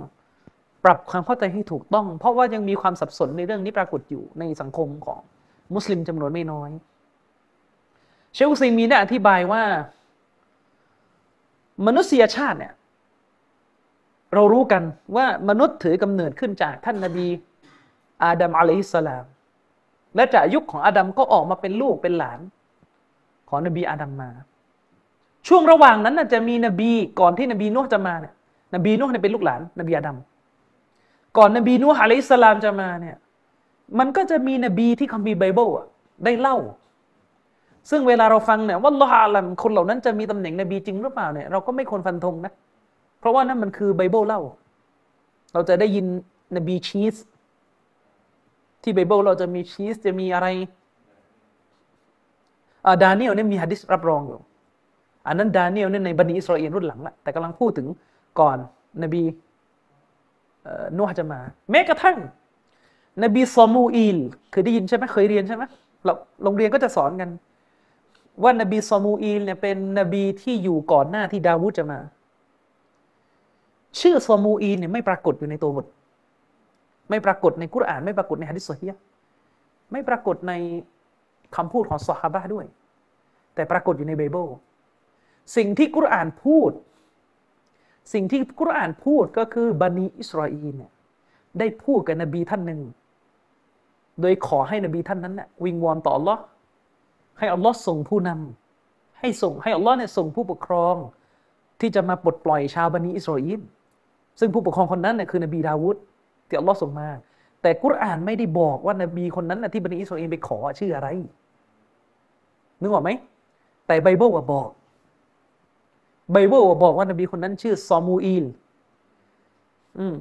ปรับความเข้าใจให้ถูกต้อง เพราะว่ายังมีความสับสนในเรื่องนี้ปรากฏอยู่ในสังคมของมุสลิมจำนวนไม่น้อย เชคอุซัยมีได้อธิบายว่า มนุษยชาติเนี่ยเรารู้กันว่ามนุษย์ถือกำเนิดขึ้นจากท่านนาบีอาดัมอะลัยฮิสสลาม และจากยุคของอาดัมก็ออกมาเป็นลูกเป็นหลาน ของนบีอาดัมมา ช่วงระหว่างนั้นจะมีนบีก่อนที่นบีนูฮ์จะมาเนี่ยนบีนูฮ์เนี่ยเป็นลูกหลาน นบีอาดัมก่อนนบีนูฮ์عليه السلامจะมาเนี่ยมันก็จะมีนบีที่คัมภีร์ไบเบิลอะได้เล่า ซึ่งเวลาเราฟังเนี่ยوالله أعلمคนเหล่านั้นจะมีตำแหน่งนบีจริงหรือเปล่าเนี่ยเราก็ไม่ควรฟันธงนะ เพราะว่านั่นมันคือไบเบิลเล่า เราจะได้ยินนบีชีส ที่ไบเบิลเราจะมีชีสจะมีอะไรอาดาเนียลเนี่ยมีฮะดิษรับรองอยู่ อันนั้นดาเนียลเนี่ยในبني إسرائيلรุ่นหลังละแต่กำลังพูดถึงก่อนนบีเอ่อนูฮ์จะมา แม้กระทั่ง นบีซอมูอีลเคยได้ยินใช่ไหมเคยเรียนใช่ไหมเราโรงเรียนก็จะสอนกัน ว่านบีซอมูอีลเนี่ยเป็นนบีที่อยู่ก่อนหน้าที่ดาวูดจะมา ชื่อซอมูอีลเนี่ยไม่ปรากฏอยู่ในตัวบท ไม่ปรากฏในกุรอาน ไม่ปรากฏในฮะดิษโซฮียไม่ปรากฏในคำพูดของสฮาบะด้วย แต่ปรากฏอยู่ในไบเบิลสิ่งที่กุรอานพูด สิ่งที่กุรอานพูดก็คือบันิอิสราเอลเนี่ยได้พูดกับนบีท่านหนึ่ง โดยขอให้นบีท่านนั้นน่ะวิงวอนต่ออัลลอฮ์ให้อัลลอฮ์ส่งผู้นำให้ส่งให้อัลลอฮ์เนี่ยส่งผู้ปกครอง ที่จะมาปลดปล่อยชาวบันิอิสราเอลซึ่งผู้ปกครองคนนั้นเนี่ยคือนบีดาวุฒ ที่อัลลอฮ์ส่งมา แต่กุรอานไม่ได้บอกว่านบีคนนั้นนะที่บันิอิสราเอลไปขอชื่ออะไร นึกออกไหม แต่ไบเบิลว่าบอก ไบเบิลว่าบอกว่านบีคนนั้นชื่อซอมูอีลอืม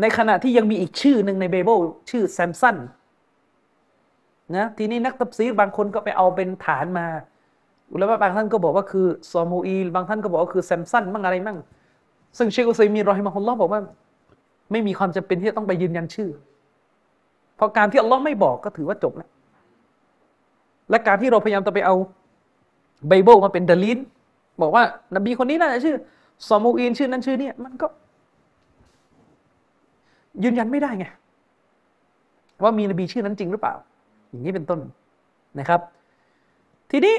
ในขณะที่ยังมีอีกชื่อหนึ่งในไบเบิลชื่อแซมสันนะทีนี้นักตับซีรบางคนก็ไปเอาเป็นฐานมาอุลามะบางท่านก็บอกว่าคือซอมูอีลบางท่านก็บอกว่าคือแซมสันมั่งอะไรมั่งซึ่งเชคอุซัยมีนรอฮิมะฮุลลอฮ์บอกว่า ไม่มีความจำเป็นที่จะต้องไปยืนยันชื่อ เพราะการที่อัลลอฮ์ไม่บอกก็ถือว่าจบแล้ว และการที่เราพยายามจะไปเอาไบเบิลมาเป็นดลีนบอกว่านบีคนนี้น่าจะชื่อซอมูอีนชื่อนั้นชื่อนี้มันก็ ยืนยันไม่ได้ไงว่ามีนบีชื่อนั้นจริงหรือเปล่า อย่างนี้เป็นต้นนะครับ ทีนี้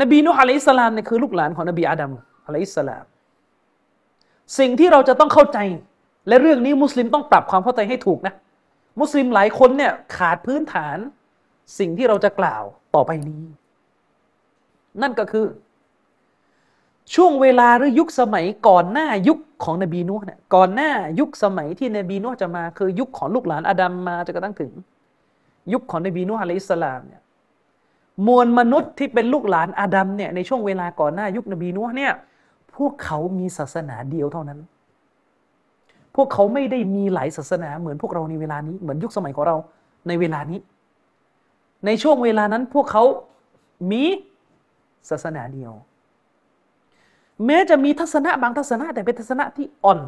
นบีนูฮ์อะลัยฮิสลามเนี่ยคือลูกหลานของนบีอาดัมอะลัยฮิสลาม สิ่งที่เราจะต้องเข้าใจ และเรื่องนี้มุสลิมต้องปรับความเข้าใจให้ถูกนะ มุสลิมหลายคนเนี่ยขาดพื้นฐาน สิ่งที่เราจะกล่าวต่อไปนี้ นั่นก็คือ ช่วงเวลาหรือยุคสมัยก่อนหน้ายุคของนบีนูฮ์เนี่ยก่อนหน้ายุคสมัยที่นบีนูฮ์จะมา คือยุคของลูกหลานอาดัมมาจนกระทั่งถึง ยุคของนบีนูฮ์อะลัยฮิสลามเนี่ยมวลมนุษย์ที่เป็นลูกหลานอาดัมเนี่ยในช่วงเวลาก่อนหน้ายุคนบีนูฮ์เนี่ย พวกเขามีศาสนาเดียวเท่านั้น พวกเขาไม่ได้มีหลายศาสนาเหมือนพวกเราในเวลานี้เหมือนยุคสมัยของเราในเวลานี้ ในช่วงเวลานั้นพวกเขามีศาสนาเดียว แม้จะมีทัศนะบางทัศนะแต่เป็นทัศนะที่อ่อน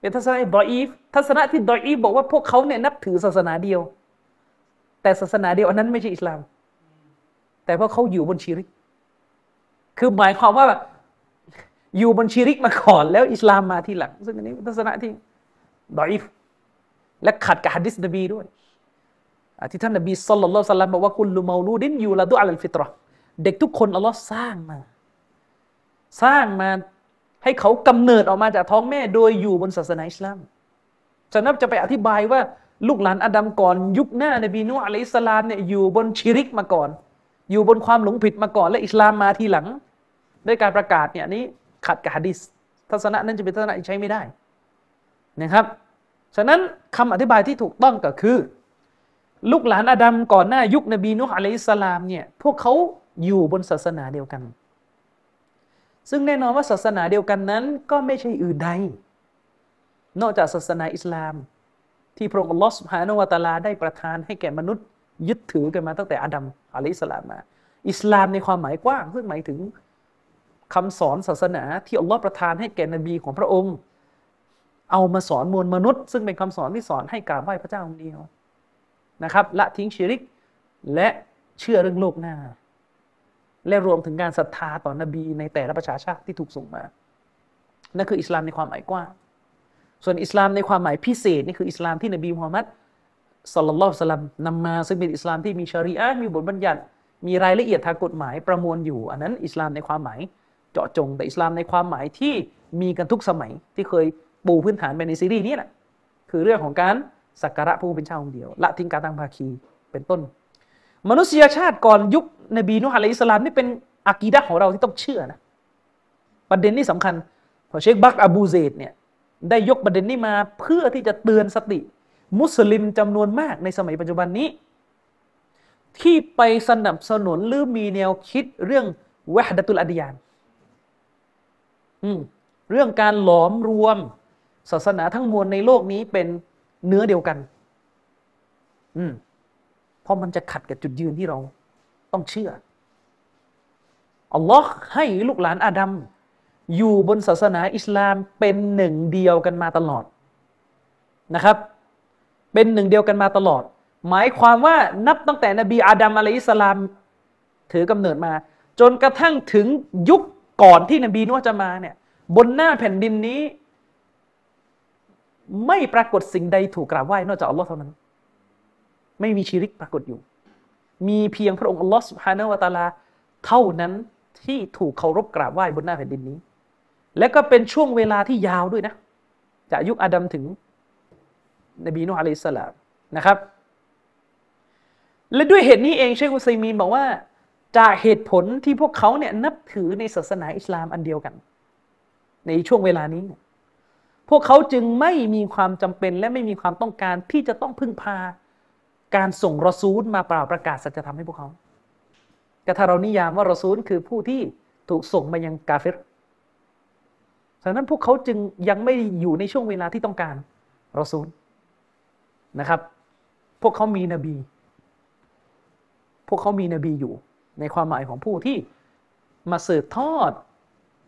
เป็นทัศนะดออีฟทัศนะที่ดออีฟบอกว่าพวกเขาเนี่ยนับถือศาสนาเดียว แต่ศาสนาเดียวอันนั้นไม่ใช่อิสลาม แต่เพราะเขาอยู่บนชีริก คือหมายความว่า อยู่บนชีริกมาก่อน แล้วอิสลามมาทีหลัง ซึ่งอันนี้เป็นทัศนะที่ดออีฟและขัดกับฮะดิษนบีด้วยที่ท่านนบีสุลต่านละสัลลัมบอกว่ากุลมาลูดินอยู่ละดุอัลฟิตรอเด็กทุกคนอัลลอฮ์สร้างมา สร้างมาให้เขากำเนิดออกมาจากท้องแม่โดยอยู่บนศาสนาอิสลามฉะนั้นจะไปอธิบายว่าลูกหลานอาดัมก่อน ยุคหน้านบีนูอะลัยฮิสสลามเนี่ยอยู่บนชิริกมาก่อน อยู่บนความหลงผิดมาก่อนและอิสลามมาทีหลัง ด้วยการประกาศเนี่ยนี้ขัดกับฮะดิษทัศนะนั้นจะเป็นทัศนะที่ใช้ไม่ได้นะครับ ฉะนั้นคำอธิบายที่ถูกต้องก็คือ ลูกหลานอาดัมก่อนหน้ายุคนบีนุฮ์อะลัยฮิสลามเนี่ยพวกเขาอยู่บนศาสนาเดียวกัน ซึ่งแน่นอนว่าศาสนาเดียวกันนั้นก็ไม่ใช่อื่นใด นอกจากศาสนาอิสลาม ที่พระองค์ลอสฮานาวตาลาได้ประทานให้แก่มนุษย์ ยึดถือกันมาตั้งแต่อาดัมอะลัยสลามมา อิสลามในความหมายกว้าง ซึ่งหมายถึงคำสอนศาสนาที่อัลลอฮ์ประทานให้แก่นบีของพระองค์ เอามาสอนมวลมนุษย์ ซึ่งเป็นคำสอนที่สอนให้กราบไหว้พระเจ้าองค์เดียวนะครับละทิ้งชิริกและเชื่อเรื่องโลกหน้า และรวมถึงการศรัทธาต่อนบีในแต่ละประชาชาติที่ถูกส่งมานั่นคืออิสลามในความหมายกว้างส่วนอิสลามในความหมายพิเศษนี่คืออิสลามที่นบีมุฮัมมัด สัลลัลลอฮุสลัมนำมาซึ่งเป็นอิสลามที่มีชรีอะมีบทบัญญัติ มีรายละเอียดทางกฎหมายประมวลอยู่ อันนั้นอิสลามในความหมายเจาะจง แต่อิสลามในความหมายที่มีกันทุกสมัยที่เคยปูพื้นฐานไปในซีรีส์นี้แหละคือเรื่องของการสักการะผู้เป็นเจ้าองค์เดียว ละทิ้งการตั้งภาคีเป็นต้น มนุษยชาติก่อนยุคนบีนุฮัลอิสลามนี่เป็นอากีดะของเราที่ต้องเชื่อนะประเด็นนี้สำคัญพอเชคบักอบูเซดเนี่ยได้ยกประเด็นนี้มาเพื่อที่จะเตือนสติ มุสลิมจำนวนมากในสมัยปัจจุบันนี้ ที่ไปสนับสนุนหรือมีแนวคิดเรื่องวะฮดะตุลอดียานเรื่องการหลอมรวม ศาสนาทั้งมวลในโลกนี้เป็นเนื้อเดียวกัน อืมเพราะมันจะขัดกับจุดยืนที่เราต้องเชื่ออัลลอฮ์ให้ลูกหลานอาดัมอยู่บนศาสนาอิสลามเป็นหนึ่งเดียวกันมาตลอดนะครับ เป็นหนึ่งเดียวกันมาตลอด หมายความว่านับตั้งแต่นบีอาดัมอะลัยอิสลาม ถือกำเนิดมา จนกระทั่งถึงยุคก่อนที่นบีนุ่จะมาเนี่ยบนหน้าแผ่นดินนี้ ไม่ปรากฏสิ่งใดถูกกราบไหว้นอกจากอัลลอฮ์เท่านั้น ไม่มีชีริกปรากฏอยู่ มีเพียงพระองค์อัลลอฮ์สุบฮานาวะตาลาเท่านั้นที่ถูกเคารพกราบไหว้บนหน้าแผ่นดินนี้ และก็เป็นช่วงเวลาที่ยาวด้วยนะ จากยุคอาดัมถึง นบีนูฮ์อะลัยฮิสลามนะครับ และด้วยเหตุนี้เองเชคอุซัยมีนบอกว่า จากเหตุผลที่พวกเขาเนี่ยนับถือในศาสนาอิสลามอันเดียวกัน ในช่วงเวลานี้ พวกเขาจึงไม่มีความจำเป็นและไม่มีความต้องการที่จะต้องพึ่งพา การส่งรอซูลมาเปล่าประกาศสัจธรรมให้พวกเขาแต่ถ้าเรานิยามว่ารอซูลคือผู้ที่ถูกส่งมายังกาเฟรฉะนั้นพวกเขาจึงยังไม่อยู่ในช่วงเวลาที่ต้องการรอซูล นะครับ พวกเขามีนบี พวกเขามีนบีอยู่ ในความหมายของผู้ที่มาสืบทอด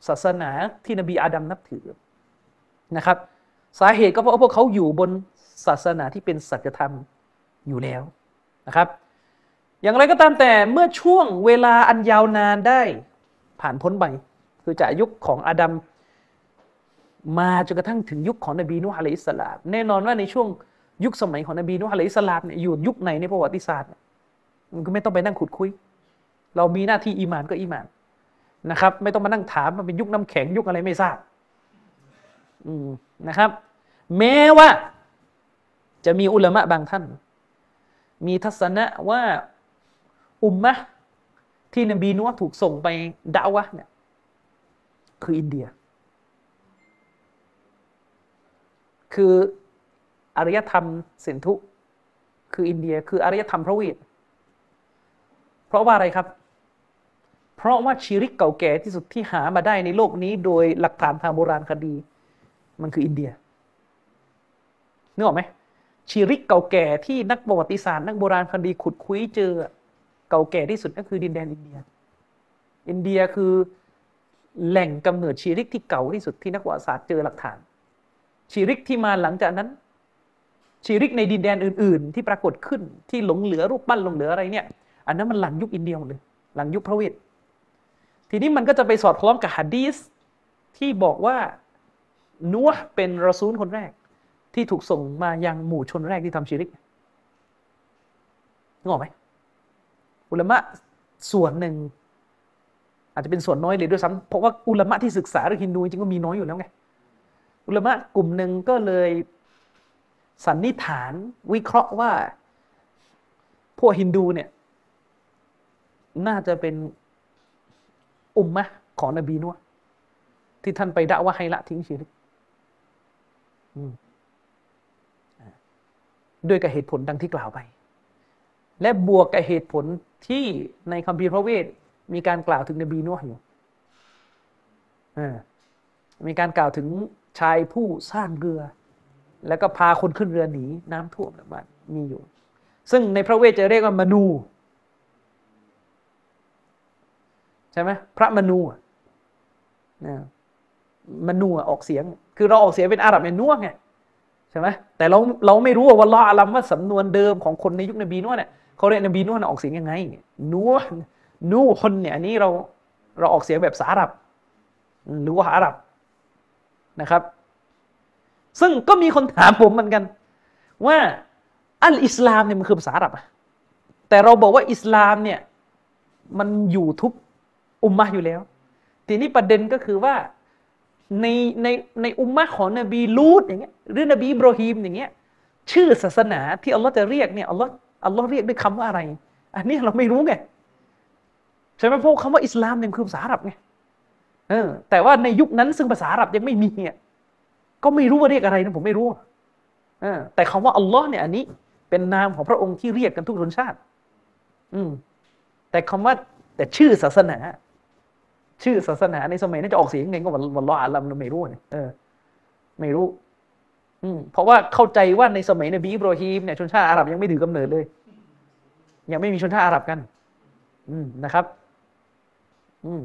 ศาสนาที่นบีอาดัมนับถือนะครับ สาเหตุก็เพราะพวกเขาอยู่บนศาสนาที่เป็นสัจธรรมอยู่แล้วนะครับ อย่างไรก็ตามแต่เมื่อช่วงเวลาอันยาวนานได้ผ่านพ้นไปคือจากยุคของอาดัมมาจนกระทั่งถึงยุคของนบีนุฮ์อะลัยฮิสสลามแน่นอนว่าในช่วง ยุคสมัยของนบีนุฮ์อะลัยฮิสลามเนี่ยอยู่ยุคไหนในประวัติศาสตร์มันก็ไม่ต้องไปนั่งขุดคุย เรามีหน้าที่อีมานก็อีมานนะครับ ไม่ต้องมานั่งถามมันเป็นยุคน้ำแข็งยุคอะไรไม่ทราบนะครับ แม้ว่า จะมีอุลามะบางท่าน มีทัศนะว่าอุมมะที่นบีนัวถูกส่งไปดาวะเนี่ยคืออินเดีย คือ อารยธรรมสินทุคืออินเดียคืออารยธรรมพระเวทเพราะว่าอะไรครับ เพราะว่าชีริกเก่าแก่ที่สุดที่หามาได้ในโลกนี้ โดยหลักฐานทางโบราณคดี มันคืออินเดียนึกออกไหมชีริกเก่าแก่ที่นักประวัติศาสตร์นักโบราณคดีขุดคุ้ยเจอเก่าแก่ที่สุดก็คือดินแดนอินเดีย อินเดียคือแหล่งกำเนิดชีริกที่เก่าที่สุดที่นักประวัติศาสตร์เจอหลักฐานชีริกที่มาหลังจากนั้น ชีริกในดินแดนอื่น ๆ ที่ปรากฏขึ้นที่หลงเหลือรูปปั้นหลงเหลืออะไรเนี่ยอันนั้นมันหลังยุคอินเดียหมดเลยหลังยุคพระเวททีนี้มันก็จะไปสอดคล้องกับฮะดีสที่บอกว่านัวเป็นรอซูลคนแรก ที่ถูกส่งมายังหมู่ชนแรกที่ทำชีริกนึกออกไหมอุลามะส่วนหนึ่ง อาจจะเป็นส่วนน้อยเลยด้วยซ้ำเพราะว่าอุลามะที่ศึกษาเรื่องฮินดูจริงก็มีน้อยอยู่แล้วไงอุลามะกลุ่มหนึ่งก็เลย สันนิษฐานวิเคราะห์ว่า พวกฮินดูเนี่ย น่าจะเป็นอุมมะของนบีนัวที่ท่านไปด่าว่าให้ละทิ้งชีริกด้วยกับเหตุผลดังที่กล่าวไป และบวกกับเหตุผลที่ในคัมภีร์พระเวทมีการกล่าวถึงนบีนัวอยู่มีการกล่าวถึงชายผู้สร้างเรือ แล้วก็พาคนขึ้นเรือหนีน้ำท่วมบ้านมีอยู่ ซึ่งในพระเวทจะเรียกว่ามนู ใช่ไหมพระมนูนะมนูออกเสียง คือเราออกเสียงเป็นอาหรับเป็นนัวไงใช่ไหมแต่เราเราไม่รู้ว่าวันละอัลลัมว่าสำนวนเดิมของคนในยุคนบีนัวเนี่ยเขาเรียกนบีนัวออกเสียงยังไงนัวนูคนเนี่ยอันนี้เราเราออกเสียงแบบสารับหรือว่าอาหรับนะครับ ซึ่งก็มีคนถามผมเหมือนกัน ว่าอัลอิสลามเนี่ยมันคือภาษาอาหรับแต่เราบอกว่าอิสลามเนี่ยมันอยู่ทุกอุมมะอยู่แล้ว ทีนี้ประเด็นก็คือว่าในในในอุมมะของนบีลูดอย่างเงี้ยหรือนบีอิบรอฮีมอย่างเงี้ยชื่อศาสนาที่อัลลอฮ์จะเรียกเนี่ยอัลลอฮ์อัลลอฮ์เรียกด้วยคำว่าอะไร อันนี้เราไม่รู้ไงใช่ไหมเพราะคำว่าอิสลามเนี่ยคือภาษาอาหรับไงเออแต่ว่าในยุคนั้นซึ่งภาษาอาหรับยังไม่มีเนี่ย ก็ไม่รู้ว่าเรียกอะไรนะผมไม่รู้แต่คำว่าอัลลอฮ์เนี่ยอันนี้ เป็นนามของพระองค์ที่เรียกกันทุกชนชาติ อืม แต่คำว่า แต่ชื่อศาสนา ชื่อศาสนาในสมัยนั้นจะออกเสียงไงก็วันวันลออาลัมเราไม่รู้เนี่ยเออ ไม่รู้ อืม เพราะว่าเข้าใจว่าในสมัยนบีอิบรอฮีมเนี่ยชนชาติอาหรับยังไม่ถือกำเนิดเลย ยังไม่มีชนชาติอาหรับกัน อืมนะครับ อืม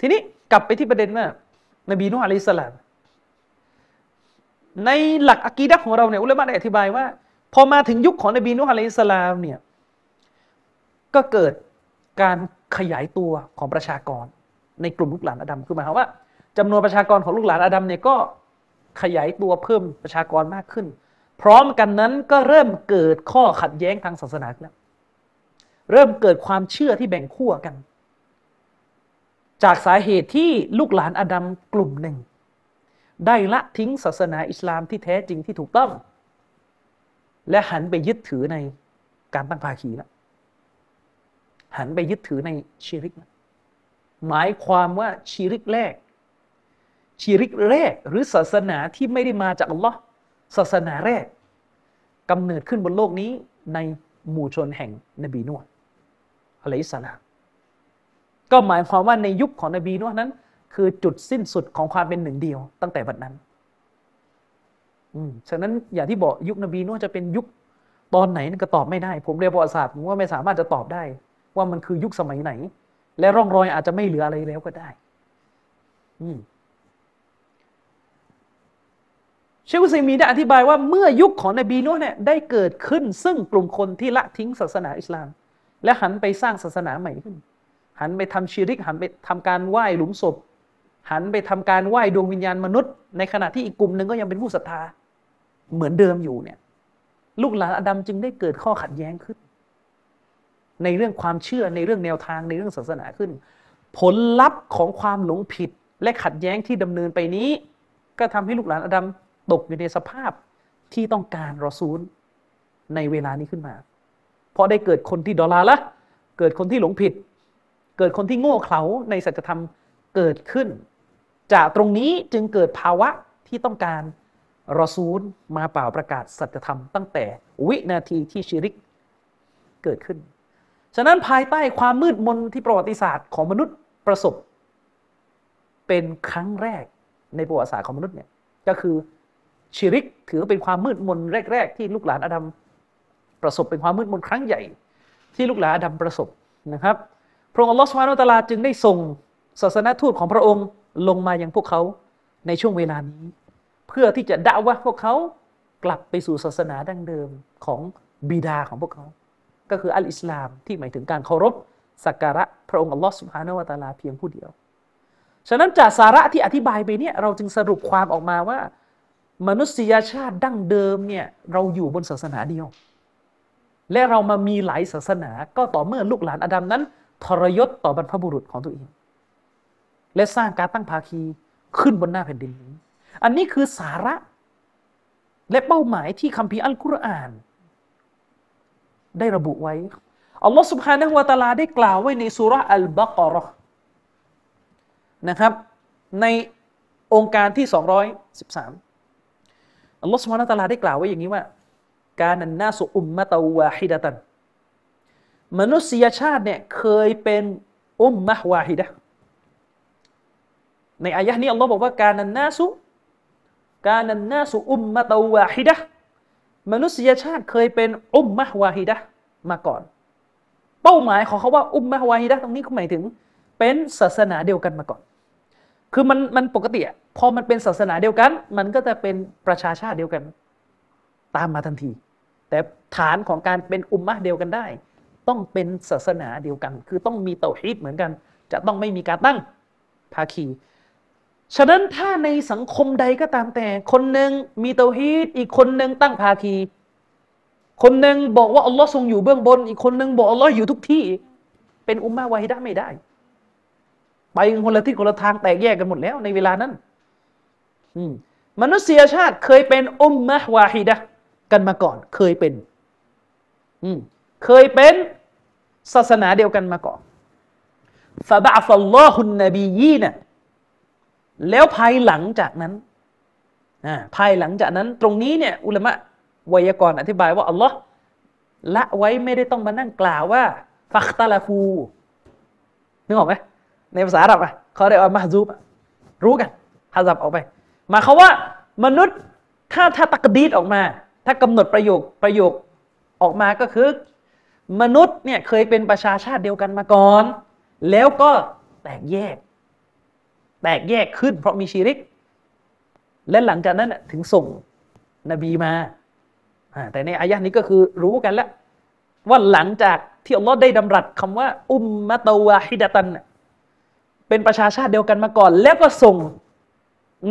ทีนี้กลับไปที่ประเด็นว่านบีนุฮ์อะลัยสลาม ในหลักอะกีดะของเราเนี่ยอุลามะได้อธิบายว่า พอมาถึงยุคของนบีนุฮ์อะลัยสลามเนี่ยก็เกิดการขยายตัวของประชากร ในกลุ่มลูกหลานอาดัมคือหมายความว่าจำนวนประชากรของลูกหลานอาดัมเนี่ยก็ขยายตัวเพิ่มประชากรมากขึ้น พร้อมกันนั้นก็เริ่มเกิดข้อขัดแย้งทางศาสนาแล้วเริ่มเกิดความเชื่อที่แบ่งขั้วกัน จากสาเหตุที่ลูกหลานอาดัมกลุ่มหนึ่ง ได้ละทิ้งศาสนาอิสลามที่แท้จริงที่ถูกต้อง และหันไปยึดถือในการตั้งภาคีแล้วหันไปยึดถือในชีริกนะหมายความว่าชีริกแรก ชีริกแรกหรือศาสนาที่ไม่ได้มาจากอัลลอฮ์ศาสนาแรกกำเนิดขึ้นบนโลกนี้ในหมู่ชนแห่งนบีนูฮ์อะลัยฮิสสลามก็หมายความว่าในยุคของนบีนุ่นั้น คือจุดสิ้นสุดของความเป็นหนึ่งเดียว ตั้งแต่บัดนั้นอืมฉะนั้นอย่างที่บอกยุคนบีนุ่จะเป็นยุคตอนไหนก็ตอบไม่ได้ ผมเรียนประวัติศาสตร์ผมว่าไม่สามารถจะตอบได้ ว่ามันคือยุคสมัยไหน และร่องรอยอาจจะไม่เหลืออะไรแล้วก็ได้อืมเชคุซีมีได้อธิบายว่าเมื่อยุคของนบีนุ่เนี่ยได้เกิดขึ้น ซึ่งกลุ่มคนที่ละทิ้งศาสนาอิสลาม และหันไปสร้างศาสนาใหม่ขึ้น หันไปทำชีริกหันไปทำการไหว้หลุมศพ หันไปทำการไหว้ดวงวิญญาณมนุษย์ ในขณะที่อีกกลุ่มหนึ่งก็ยังเป็นผู้ศรัทธา เหมือนเดิมอยู่เนี่ย ลูกหลานอดัมจึงได้เกิดข้อขัดแย้งขึ้น ในเรื่องความเชื่อในเรื่องแนวทางในเรื่องศาสนาขึ้น ผลลัพธ์ของความหลงผิดและขัดแย้งที่ดำเนินไปนี้ ก็ทำให้ลูกหลานอดัมตกอยู่ในสภาพที่ต้องการรอซูลในเวลานี้ขึ้นมา เพราะได้เกิดคนที่ดอลลาละ เกิดคนที่หลงผิด เกิดคนที่โง่เขลาในสัจธรรมเกิดขึ้น จากตรงนี้จึงเกิดภาวะที่ต้องการรอซูลมาเป่าประกาศสัจธรรมตั้งแต่วินาทีที่ชิริกเกิดขึ้น ฉะนั้นภายใต้ความมืดมนที่ประวัติศาสตร์ของมนุษย์ประสบ เป็นครั้งแรกในประวัติศาสตร์ของมนุษย์เนี่ยก็คือชิริกถือเป็นความมืดมนแรก ๆ ที่ลูกหลานอาดัมประสบเป็นความมืดมนครั้งใหญ่ ที่ลูกหลานอาดัมประสบนะครับ พระองค์อัลลอฮฺสุบฮานุตะลาจึงได้ส่งศาสนทูตของพระองค์ ลงมายังพวกเขาในช่วงเวลานี้ เพื่อที่จะด่าว่าพวกเขากลับไปสู่ศาสนาดั้งเดิมของบิดาของพวกเขา ก็คืออัลอิสลามที่หมายถึงการเคารพสักการะพระองค์อัลลอฮฺสุบฮานุวะตะลาเพียงผู้เดียว ฉะนั้นจากสาระที่อธิบายไปเนี่ยเราจึงสรุปความออกมาว่า มนุษยชาติดั้งเดิมเนี่ยเราอยู่บนศาสนาเดียว และเรามามีหลายศาสนาก็ต่อเมื่อลูกหลานอาดัมนั้น ทรยศต่อบรรพบุรุษของตัวเอง และสร้างการตั้งภาคีขึ้นบนหน้าแผ่นดินนี้ อันนี้คือสาระและเป้าหมายที่คัมภีร์อัลกุรอาน ได้ระบุไว้ อัลลอฮฺสุบฮานะฮุวาตาลาได้กล่าวไว้ในสุราอัลบากรอนะครับ ในองค์การที่ 213 อัลลอฮฺสุบฮานะฮุวาตาลาได้กล่าวไว้อย่างนี้ว่า การนันนาสุอุมมะตาวาฮิดะตัน มนุษยชาติเนี่ยเคยเป็นอุมมะวาฮิดะ ในอายะนี้อัลลอฮ์บอกว่าการนันนาสุการนันนาสุอุมมะตวาฮิดะมนุษยชาติเคยเป็นอุมมะวาฮิดะมาก่อน เป้าหมายของเขาว่าอุมมะวาฮิดะตรงนี้หมายถึง เป็นศาสนาเดียวกันมาก่อน คือมันมันปกติอะพอมันเป็นศาสนาเดียวกัน มันก็จะเป็นประชาชาติเดียวกัน ตามมาทันที แต่ฐานของการเป็นอุมมะเดียวกันได้ ต้องเป็นศาสนาเดียวกัน คือต้องมีเตาฮีดเหมือนกัน จะต้องไม่มีการตั้งภาคี ฉะนั้นถ้าในสังคมใดก็ตามแต่ คนหนึ่งมีเตาฮีดอีกคนหนึ่งตั้งภาคี คนหนึ่งบอกว่าอัลลอฮ์ทรงอยู่เบื้องบน อีกคนหนึ่งบอกอัลลอฮ์อยู่ทุกที่ เป็นอุมมะวาฮิดะไม่ได้ ไปคนละทิศคนละทางแตกแยกกันหมดแล้ว ในเวลานั้นมนุษยชาติเคยเป็นอุมมะวาฮิดะกันมาก่อน เคยเป็นเคยเป็นศาสนาเดียวกันมาก่อนฟาบะฟัลลอฮุนนบียีนะ แล้วภายหลังจากนั้นภายหลังจากนั้นตรงนี้เนี่ยอุลามะวยากรณ์อธิบายว่าอัลลอฮ์ละไว้ไม่ได้ต้องมานั่งกล่าวว่า ฟักตาลาฟูนึกออกไหมในภาษาอาหรับอะเขาเรียกว่ามหซูบรู้กันฮาซับออกไปหมายเขาว่ามนุษย์ถ้าถ้าตักดีดออกมา ถ้ากำหนดประโยคประโยคออกมาก็คือ มนุษย์เนี่ยเคยเป็นประชาชาติเดียวกันมาก่อน แล้วก็แตกแยก แตกแยกขึ้น เพราะมีชีริก และหลังจากนั้นถึงส่งนบีมา แต่ในอายะนี้ก็คือรู้กันแล้ว ว่าหลังจากที่อัลลอฮ์ได้ดำรัสคำว่า อุมมะตาวาฮิดะตัน เป็นประชาชาติเดียวกันมาก่อน แล้วก็ส่ง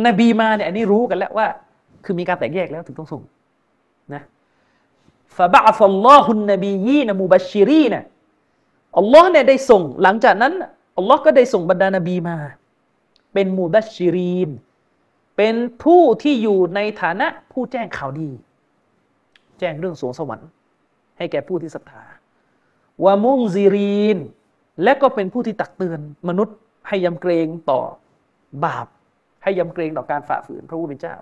นบีมาเนี่ยอันนี้รู้กันแล้วว่า คือมีการแตกแยกแล้วถึงต้องส่งนะฟะบะอัลลอฮุนนบียีนมูบัชชิรีนะอัลลอฮ์เนี่ยได้ส่ง หลังจากนั้นอัลลอฮ์ก็ได้ส่งบรรดานบีมา เป็นมูบัชชิรีน เป็นผู้ที่อยู่ในฐานะผู้แจ้งข่าวดี แจ้งเรื่องสวงสวรรค์ ให้แก่ผู้ที่ศรัทธาวามุงซีรีน และก็เป็นผู้ที่ตักเตือนมนุษย์ให้ยำเกรงต่อบาป ให้ยำเกรงต่อการฝ่าฝืนพระผู้เป็นเจ้า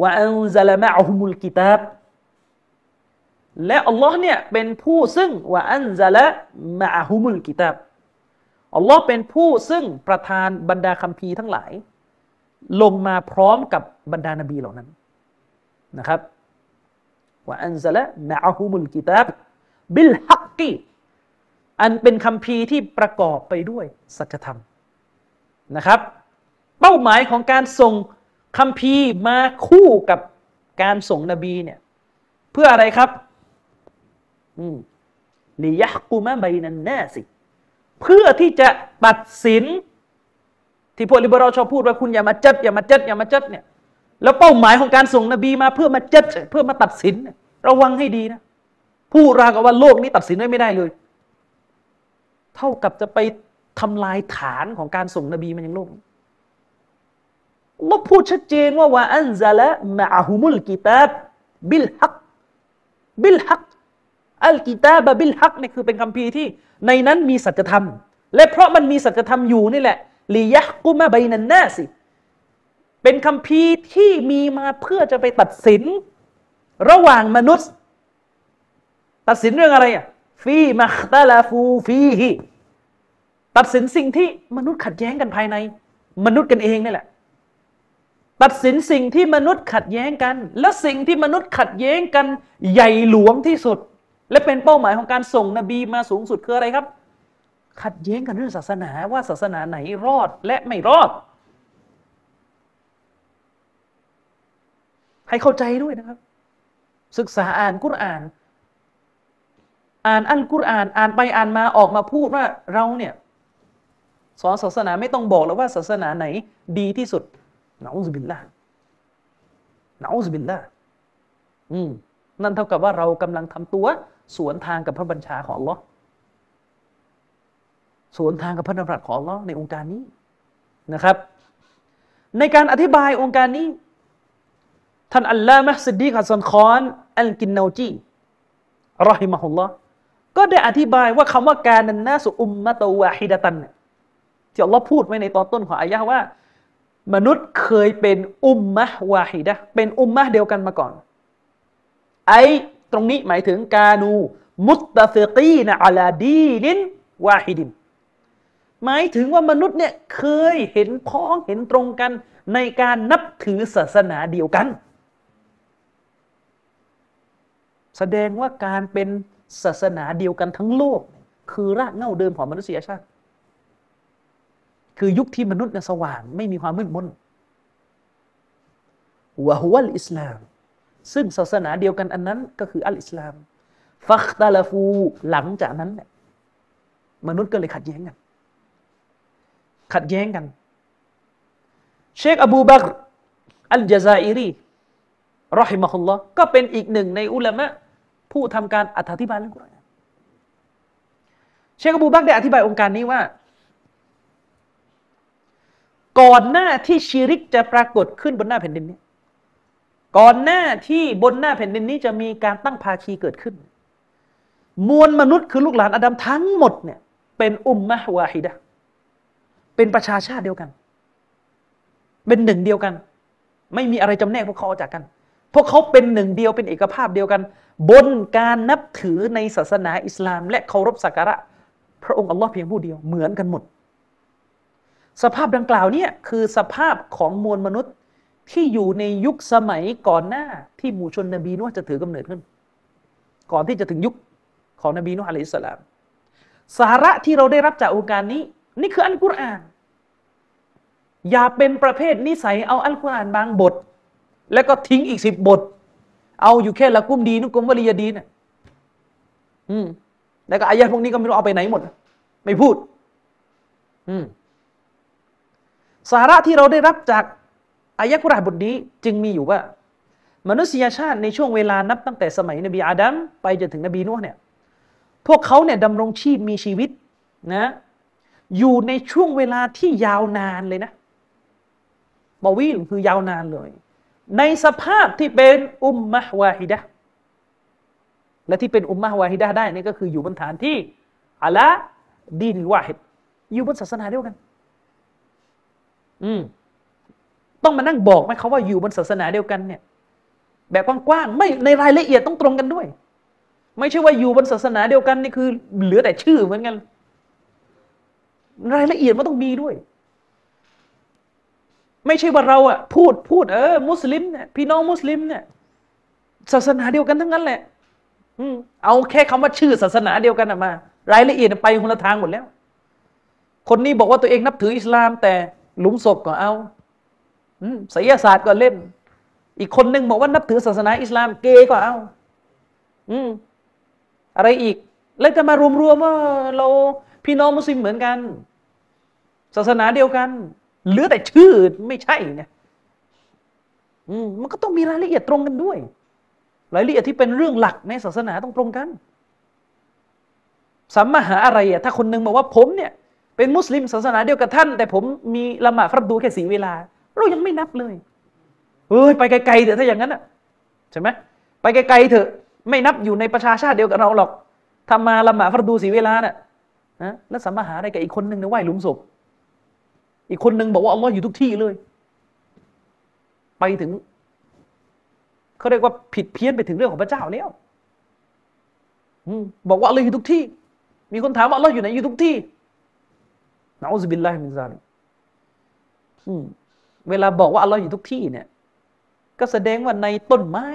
วะอันซาลามะฮุมุลกิตาบและอัลลอฮ์เนี่ยเป็นผู้ซึ่งว่าอันซาละมะฮุมุลกิตาบ อัลลอฮ์เป็นผู้ซึ่งประทานบรรดาคัมภีร์ทั้งหลาย ลงมาพร้อมกับบรรดานบีเหล่านั้นนะครับว่าอันซาละมะฮุมุลกิตาบบิลฮักกีอันเป็นคัมภีร์ที่ประกอบไปด้วยสัจธรรมนะครับ เป้าหมายของการส่งคัมภีร์มาคู่กับการส่งนบีเนี่ยเพื่ออะไรครับลียะกุมะใบนันนาสิ เพื่อที่จะตัดสิน ที่พวกลิเบอรัลชอบพูดว่าคุณอย่ามาจัดอย่ามาจัดอย่ามาจัดเนี่ยแล้วเป้าหมายของการส่งนบีมาเพื่อมาจัดเพื่อมาตัดสิน ระวังให้ดีนะพูดราวกับว่าโลกนี้ตัดสินได้ไม่ได้เลย เท่ากับจะไปทำลายฐานของการส่งนบีมันยังโลกเราพูดชัดเจนว่าวาอันซาละมะฮุมุลกิตาบบิลฮักบิลฮักอัลกิตาบบิลฮักนี่คือเป็นคำพีที่ ในนั้นมีสัจธรรม และเพราะมันมีสัจธรรมอยู่นี่แหละลียะกุมาบนันนาสิ เป็นคำพีที่มีมาเพื่อจะไปตัดสิน ระหว่างมนุษย์ ตัดสินเรื่องอะไรอะฟีมัคตาลาฟูฟีฮีตัดสินสิ่งที่มนุษย์ขัดแย้งกันภายใน มนุษย์กันเองนี่แหละ ตัดสินสิ่งที่มนุษย์ขัดแย้งกัน และสิ่งที่มนุษย์ขัดแย้งกัน ใหญ่หลวงที่สุด และเป็นเป้าหมายของการส่งนบีมาสูงสุดคืออะไรครับ ขัดแย้งกันเรื่องศาสนาว่าศาสนาไหนรอดและไม่รอด ให้เข้าใจด้วยนะครับ ศึกษาอ่านกุรอาน อ่านอัลกุรอาน อ่านไปอ่านมาออกมาพูดว่าเราเนี่ยสอนศาสนาไม่ต้องบอกแล้วว่าศาสนาไหนดีที่สุดนะอุบิลละนะอุบิลละอืมนั่นเท่ากับว่าเรากำลังทำตัว สวนทางกับพระบัญชาของลอสวนทางกับพระดำรัสของลอในองค์การนี้นะครับ ในการอธิบายองค์การนี้ ท่านอัลลอฮ์มะสดีกัสันคอนอัลกินนาจีรอฮิมะฮุลลอฮ์ก็ได้อธิบายว่าคำว่าكان الناس أمة واحدةที่อัลลอฮ์พูดไว้ในตอนต้นของอายะว่า มนุษย์เคยเป็นأمة واحدةเป็นأمة เดียวกันมาก่อนไอ ตรงนี้หมายถึงكانوا متفقين على دين واحد หมายถึงว่ามนุษย์เนี่ยเคยเห็นพ้องเห็นตรงกันในการนับถือศาสนาเดียวกัน แสดงว่าการเป็นศาสนาเดียวกันทั้งโลก คือรากเหง้าเดิมของมนุษยชาติ คือยุคที่มนุษย์สว่างไม่มีความมืดมนวะฮุวัลอิสลาม ซึ่งศาสนาเดียวกันอันนั้นก็คืออัลอิสลาม ฟักตาลาฟูหลังจากนั้นเนี่ยมนุษย์ก็เลยขัดแย้งกัน ขัดแย้งกัน เชคอบูบักรอัลจาซาอิรีรอฮิมะฮุลลอฮ์ก็เป็นอีกหนึ่งในอุลามะผู้ทำการอธิบายเรื่องกุรอานเชคอบูบักรได้อธิบายองค์การนี้ว่า ก่อนหน้าที่ชีริกจะปรากฏขึ้นบนหน้าแผ่นดินนี้ ก่อนหน้าที่บนหน้าแผ่นดินนี้จะมีการตั้งภาคีเกิดขึ้น มวลมนุษย์คือลูกหลานอาดัมทั้งหมดเนี่ยเป็นอุมมะวาฮิดะเป็นประชาชาติเดียวกัน เป็นหนึ่งเดียวกัน ไม่มีอะไรจำแนกพวกเขาออกจากกัน พวกเขาเป็นหนึ่งเดียวเป็นเอกภาพเดียวกัน บนการนับถือในศาสนาอิสลาม และเคารพสักการะ พระองค์อัลลอฮ์เพียงผู้เดียวเหมือนกันหมด สภาพดังกล่าวเนี่ยคือสภาพของมวลมนุษย์ ที่อยู่ในยุคสมัยก่อนหน้า ที่หมู่ชนนบีนุ่จะถือกำเนิดขึ้น ก่อนที่จะถึงยุคของนบีนุ่อะลัยฮิสสลามสาระที่เราได้รับจากองค์การนี้ นี่คืออัลกุรอาน อย่าเป็นประเภทนิสัยเอาอัลกุรอานบางบท แล้วก็ทิ้งอีกสิบบท เอาอยู่แค่ละกุมดีนุกุมวลียดีนะอืมแล้วก็อายะพวกนี้ก็ไม่รู้เอาไปไหนหมด ไม่พูด อืมสาระที่เราได้รับจาก อายะกุรอานบทนี้จึงมีอยู่ว่า มนุษยชาติในช่วงเวลานับตั้งแต่สมัยนบีอาดัมไปจนถึงนบีนูห์เนี่ยพวกเขาเนี่ยดำรงชีพมีชีวิตนะอยู่ในช่วงเวลาที่ยาวนานเลยนะบาวีลคือยาวนานเลย ในสภาพที่เป็นอุมมะวาฮิดะและที่เป็นอุมมะวาฮิดะได้นี่ก็คืออยู่บนฐานที่อะละดีนวาฮิดอยู่บนศาสนาเดียวกัน อืม ต้องมานั่งบอกไหมเขาว่าอยู่บนศาสนาเดียวกันเนี่ยแบบกว้างๆไม่ในรายละเอียดต้องตรงกันด้วย ไม่ใช่ว่าอยู่บนศาสนาเดียวกันนี่คือ เหลือแต่ชื่อเหมือนกัน รายละเอียดมันต้องมีด้วย ไม่ใช่ว่าเราอะพูดพูดเออมุสลิมเนี่ยพี่น้องมุสลิมเนี่ยศาสนาเดียวกันทั้งนั้นแหละอืเอาแค่คำว่าชื่อศาสนาเดียวกันมา รายละเอียดไปคนละทางหมดแล้ว คนนี้บอกว่าตัวเองนับถืออิสลาม แต่หลุมศพก็เอา ศิลศาสตร์ก็เล่น อีกคนหนึ่งบอกว่านับถือศาสนาอิสลามเกย์ก็เอาอืมอะไรอีก แล้วจะมารวมๆว่าเราพี่น้องมุสลิมเหมือนกัน ศาสนาเดียวกันเหลือแต่ชื่อไม่ใช่เนี่ยอืมมันก็ต้องมีรายละเอียดตรงกันด้วย รายละเอียดที่เป็นเรื่องหลักในศาสนาต้องตรงกันสัมมาหาอะไรอะถ้าคนหนึ่งบอกว่าผมเนี่ยเป็นมุสลิมศาสนาเดียวกับท่าน แต่ผมมีละหมาดฟัรดูแค่สีเวลา เรายังไม่นับเลยเฮ้ยไปไกลๆเถอะถ้าอย่างนั้นอะใช่ไหมไปไกลๆเถอะ ไม่นับอยู่ในประชาชาติเดียวกับเราหรอกทำมาละหมาดฟัรดูสีเวลาน่ะนะแล้วสัมมาหาอะไรกับอีกคนหนึ่งเนี่ยไหว้หลุมศพ อีกคนหนึ่งบอกว่าอัลลอฮ์อยู่ทุกที่เลย ไปถึงเขาเรียกว่าผิดเพี้ยนไปถึงเรื่องของพระเจ้าแล้วบอกว่าอัลลอฮ์อยู่ทุกที่ มีคนถามว่าอัลลอฮ์อยู่ไหนอยู่ทุกที่نعوذ بالله من ذلك เวลาบอกว่าอัลลอฮ์อยู่ทุกที่เนี่ย ก็แสดงว่าในต้นไม้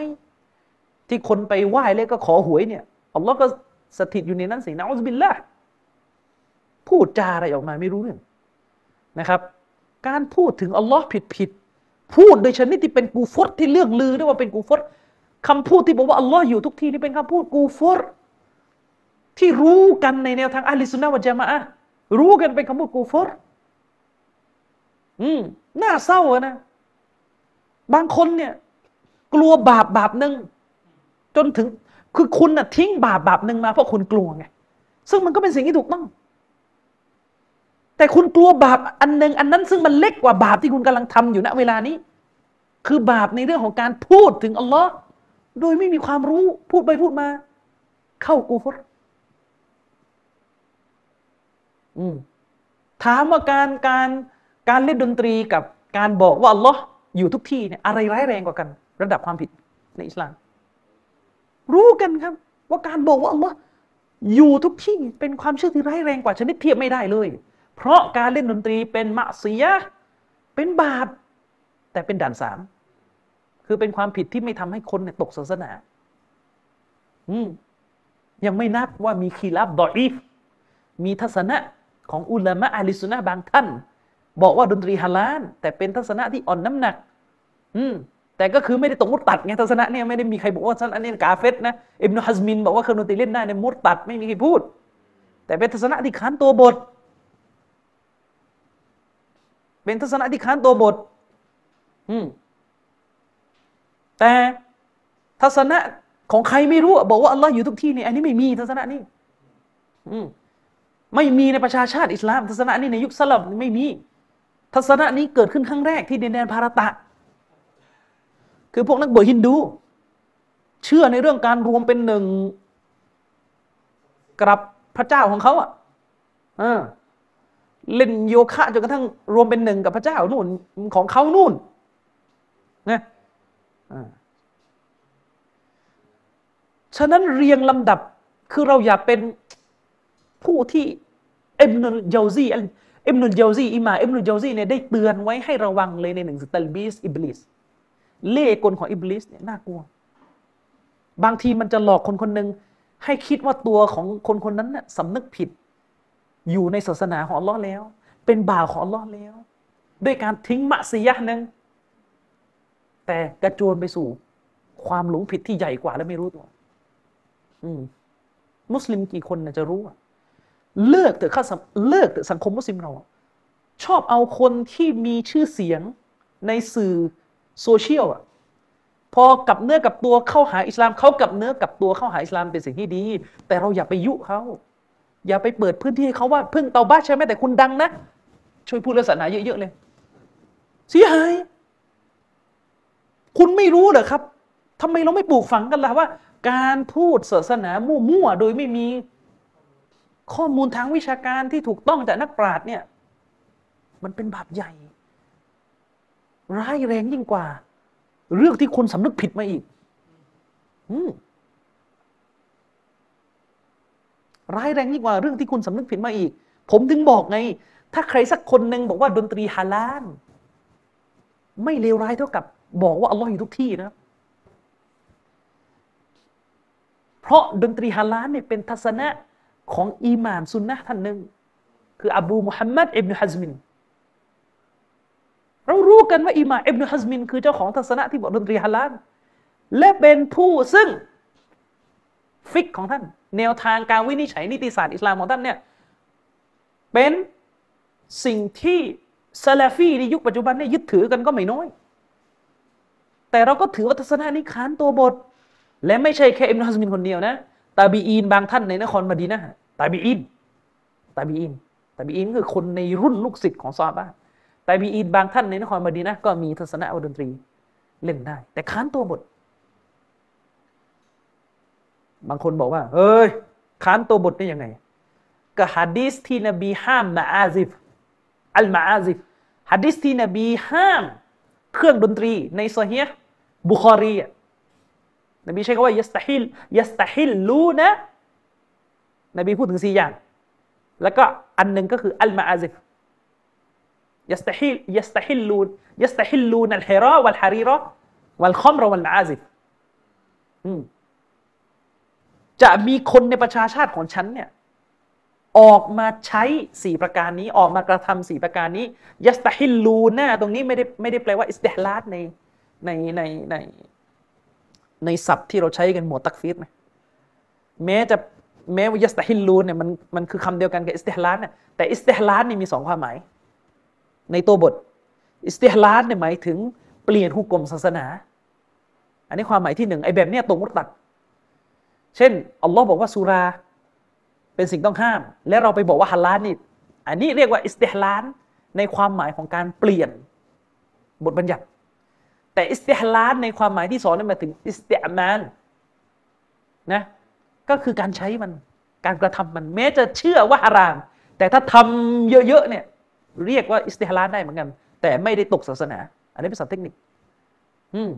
ที่คนไปไหว้แล้วก็ขอหวยเนี่ยอัลลอฮ์ก็สถิตอยู่ในนั้นสินะอุบิลลาพูดจาอะไรออกมาไม่รู้เรื่องนะครับ การพูดถึงอัลลอฮ์ผิดผิดพูดโดยชนิดที่เป็นกูฟรที่เรื่องลือได้ว่าเป็นกูฟรคำพูดที่บอกว่าอัลลอฮ์อยู่ทุกที่นี่เป็นคำพูดกูฟรที่รู้กันในแนวทางอัลลิสุนนะวะจามะรู้กันเป็นคำพูดกูฟรอืม น่าเศร้านะ บางคนเนี่ย กลัวบาปบาปหนึ่งจนถึงคือคุณน่ะทิ้งบาปบาปหนึ่งมาเพราะคุณกลัวไงซึ่งมันก็เป็นสิ่งที่ถูกต้อง แต่คุณกลัวบาปอันหนึ่งอันนั้น ซึ่งมันเล็กกว่าบาปที่คุณกำลังทำอยู่ณเวลานี้ คือบาปในเรื่องของการพูดถึงอัลลอฮ์โดยไม่มีความรู้พูดไปพูดมา เข้ากูฟรถามว่าการการ การเล่นดนตรีกับการบอกว่าอัลลอฮ์อยู่ทุกที่เนี่ยอะไรร้ายแรงกว่ากัน ระดับความผิดในอิสลาม รู้กันครับ ว่าการบอกว่าอัลลอฮ์อยู่ทุกที่เป็นความเชื่อที่ร้ายแรงกว่าชนิดเทียบไม่ได้เลย เพราะการเล่นดนตรีเป็นมะซียะเป็นบาป แต่เป็นด่านสามคือเป็นความผิดที่ไม่ทำให้คนเนี่ยตกศาสนา อืมยังไม่นับว่ามีคีรับดออีฟมีทัศนะของอุลามะอาลิสุนนะบางท่าน บอกว่าดนตรีฮาลาลแต่เป็นทัศนะที่อ่อนน้ำหนัก อืมแต่ก็คือไม่ได้ตกมุตตัดไงทัศนะเนี่ยไม่ได้มีใครบอกว่าทัศนะนี้กาเฟตนะอิบนุฮัซมินบอกว่าเครื่องดนตรีเล่นได้ในมุตตัดไม่มีใครพูด แต่เป็นทัศนะที่ค้านตัวบท เป็นทัศนะที่ค้านตัวบท อืมแต่ทัศนะของใครไม่รู้บอกว่าอัลลอฮ์อยู่ทุกที่นี่อันนี้ไม่มีทัศนะนี้ อืมไม่มีในประชาชาติอิสลาม ทัศนะนี้ในยุคสลับไม่มี ทัศนะนี้เกิดขึ้นครั้งแรกที่ดินแดนพาราตะ คือพวกนักบวชฮินดู เชื่อในเรื่องการรวมเป็นหนึ่งกับพระเจ้าของเขาอะเล่นโยคะจนกระทั่งรวมเป็นหนึ่งกับพระเจ้านู่นของเขานู่นนะอ่ฉะนั้นเรียงลำดับคือเราอย่าเป็นผู้ที่อิบนุลเจาซี อิบนุลเจาซีอิมามอิบนุลเจาซีเนี่ยได้เตือนไว้ให้ระวังเลยในหนังสือتلبيس إبليسเล่กลของอิบลิสเนี่ยน่ากลัว บางทีมันจะหลอกคนคนหนึ่งให้คิดว่าตัวของคนคนนั้นน่ะสำนึกผิด อยู่ในศาสนาของอัลลอฮ์แล้ว เป็นบ่าวของอัลลอฮ์แล้ว ด้วยการทิ้งมะซียะหนึ่งแต่กระโจนไปสู่ ความหลงผิดที่ใหญ่กว่าและไม่รู้ตัว อืม มุสลิมกี่คนนะจะรู้อะ เลิกเถอะข้าเลิกเถอะสังคมมุสลิมเรา ชอบเอาคนที่มีชื่อเสียงในสื่อโซเชียลอะพอกับเนื้อกับตัวเข้าหาอิสลามเขากับเนื้อกับตัวเข้าหาอิสลามเป็นสิ่งที่ดี แต่เราอย่าไปยุเขาอย่าไปเปิดพื้นที่ให้เขาว่าเพิ่งเตาบ้าใช่ไหมแต่คุณดังนะ ช่วยพูดเรื่องศาสนาเยอะๆเลยเสียหาย คุณไม่รู้เหรอครับทำไมเราไม่ปลูกฝังกันล่ะว่า การพูดศาสนามั่วๆโดยไม่มี ข้อมูลทางวิชาการที่ถูกต้องจากนักปราชญ์เนี่ย มันเป็นบาปใหญ่ ร้ายแรงยิ่งกว่า เรื่องที่คนสำนึกผิดมาอีกอร้ายแรงยิ่งกว่าเรื่องที่คุณสำนึกผิดมาอีก ผมถึงบอกไง ถ้าใครสักคนหนึ่งบอกว่าดนตรีฮาลาลไม่เลวร้ายเท่ากับ บอกว่าอัลลอฮ์อยู่ทุกที่นะ เพราะดนตรีฮาลาลเนี่ยเป็นทัศนะ ของอิหม่ามซุนนะท่านหนึ่งคืออบูมุฮัมมัดอิบนุฮัซมินเรารู้กันว่าอิหม่ามอิบนุฮัซมิน คือเจ้าของทัศนะที่บอกดนตรีฮาลาลและเป็นผู้ซึ่งฟิกของท่าน แนวทางการวินิจฉัยนิติศาสตร์อิสลามของท่านเนี่ยเป็นสิ่งที่ซาลาฟีในยุคปัจจุบันเนี่ยยึดถือกันก็ไม่น้อย แต่เราก็ถือว่าทัศนะนี้ค้านตัวบท และไม่ใช่แค่อิบนุฮัซมินคนเดียวนะตาบีอีนบางท่านในนครมดีนะ ตาบีอีนตาบีอีนตาบีอีนคือคนในรุ่นลูกศิษย์ของซาบะตาบีอีนบางท่านในนครมดีนะก็มีทัศนะดนตรีเล่นได้ แต่ค้านตัวบท บางคนบอกว่าเฮ้ยค้านตัวบทได้ยังไงก็ฮะดีสที่นบีห้ามمعازف المعازفฮะดีสที่นบีห้าม เครื่องดนตรีในصحيح البخاريนบีใช้คำว่าيستحل يستحلون นะ นบีพูดถึงสี่อย่าง แล้วก็อันหนึ่งก็คือالمعازف يستحل يستحلون يستحلون الحر والحرير والخمر والمعازفจะมีคนในประชาชาติของฉันเนี่ยออกมาใช้สี่ประการนี้ออกมากระทำสี่ประการนี้يستحلون นะตรงนี้ไม่ได้ไม่ได้แปลว่าاستحلالในในในในในศัพท์ที่เราใช้กันหมวดتكفيرนะแม้จะ แม้ว่าيستحلونเนี่ยมันมันคือคำเดียวกันกับاستحلال เนี่ยแต่استحلال นี่มีสองความหมาย ในตัวบท استحلال เนี่ยหมายถึงเปลี่ยนحكمศาสนา อันนี้ความหมายที่หนึ่งไอ้แบบเนี้ยตรงมุตตัด เช่นอัลลอฮ์บอกว่าสุราเป็นสิ่งต้องห้าม และเราไปบอกว่าฮาลาลนี่อันนี้เรียกว่าاستحلالในความหมายของการเปลี่ยนบทบัญญัติ แต่استحلالในความหมายที่สองนั้นหมายถึง استعمالนะ ก็คือการใช้มันการกระทำมันแม้จะเชื่อว่าฮาราม แต่ถ้าทำเยอะๆเนี่ยเรียกว่าอิสติฮลาดได้เหมือนกัน แต่ไม่ได้ตกศาสนา อันนี้เป็นศัพท์เทคนิค อืม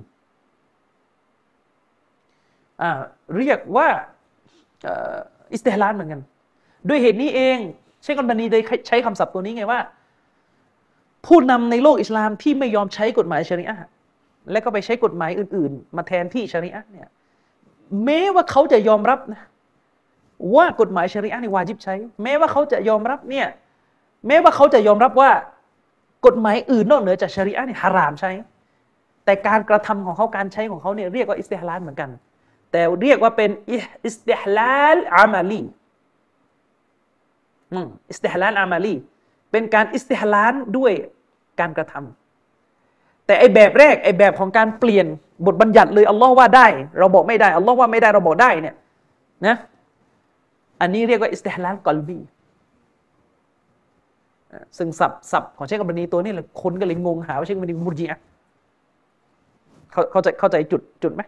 อ่าเรียกว่าอิสติฮลาดเหมือนกัน ด้วยเหตุนี้เองเชคอัลบานีได้ใช้คำศัพท์ตัวนี้ไงว่า ผู้นำในโลกอิสลามที่ไม่ยอมใช้กฎหมายชริอะห์และก็ไปใช้กฎหมายอื่น ๆ มาแทนที่ชริอะห์เนี่ย แม้ว่าเขาจะยอมรับนะว่ากฎหมายชริอะห์นี่วาจิบใช้ แม้ว่าเขาจะยอมรับเนี่ยแม้ว่าเขาจะยอมรับว่ากฎหมายอื่นนอกเหนือจากชริอะห์นี่ฮารามใช้ แต่การกระทำของเขาการใช้ของเขาเนี่ยเรียกว่าอิสติฮลาลเหมือนกัน แต่เรียกว่าเป็นอิสติฮลาลอามาลีอิสติฮลาลอามาลีเป็นการอิสติฮลาลด้วยการกระทำแต่ไอแบบแรกไอแบบของการเปลี่ยน บทบัญญัติเลยอัลลอฮ์ว่าได้ เราบอกไม่ได้อัลลอฮ์ว่าไม่ได้เราบอกได้เนี่ยนะอันนี้เรียกว่าอิสติฮลาลกอลบีซึ่งสับสับของเชคกับบนีตัวนี้เลยคนก็เลยงงหาว่าเชคกับบนีมุจีอะเขาเขาใจเข้าใจจุดจุดไหม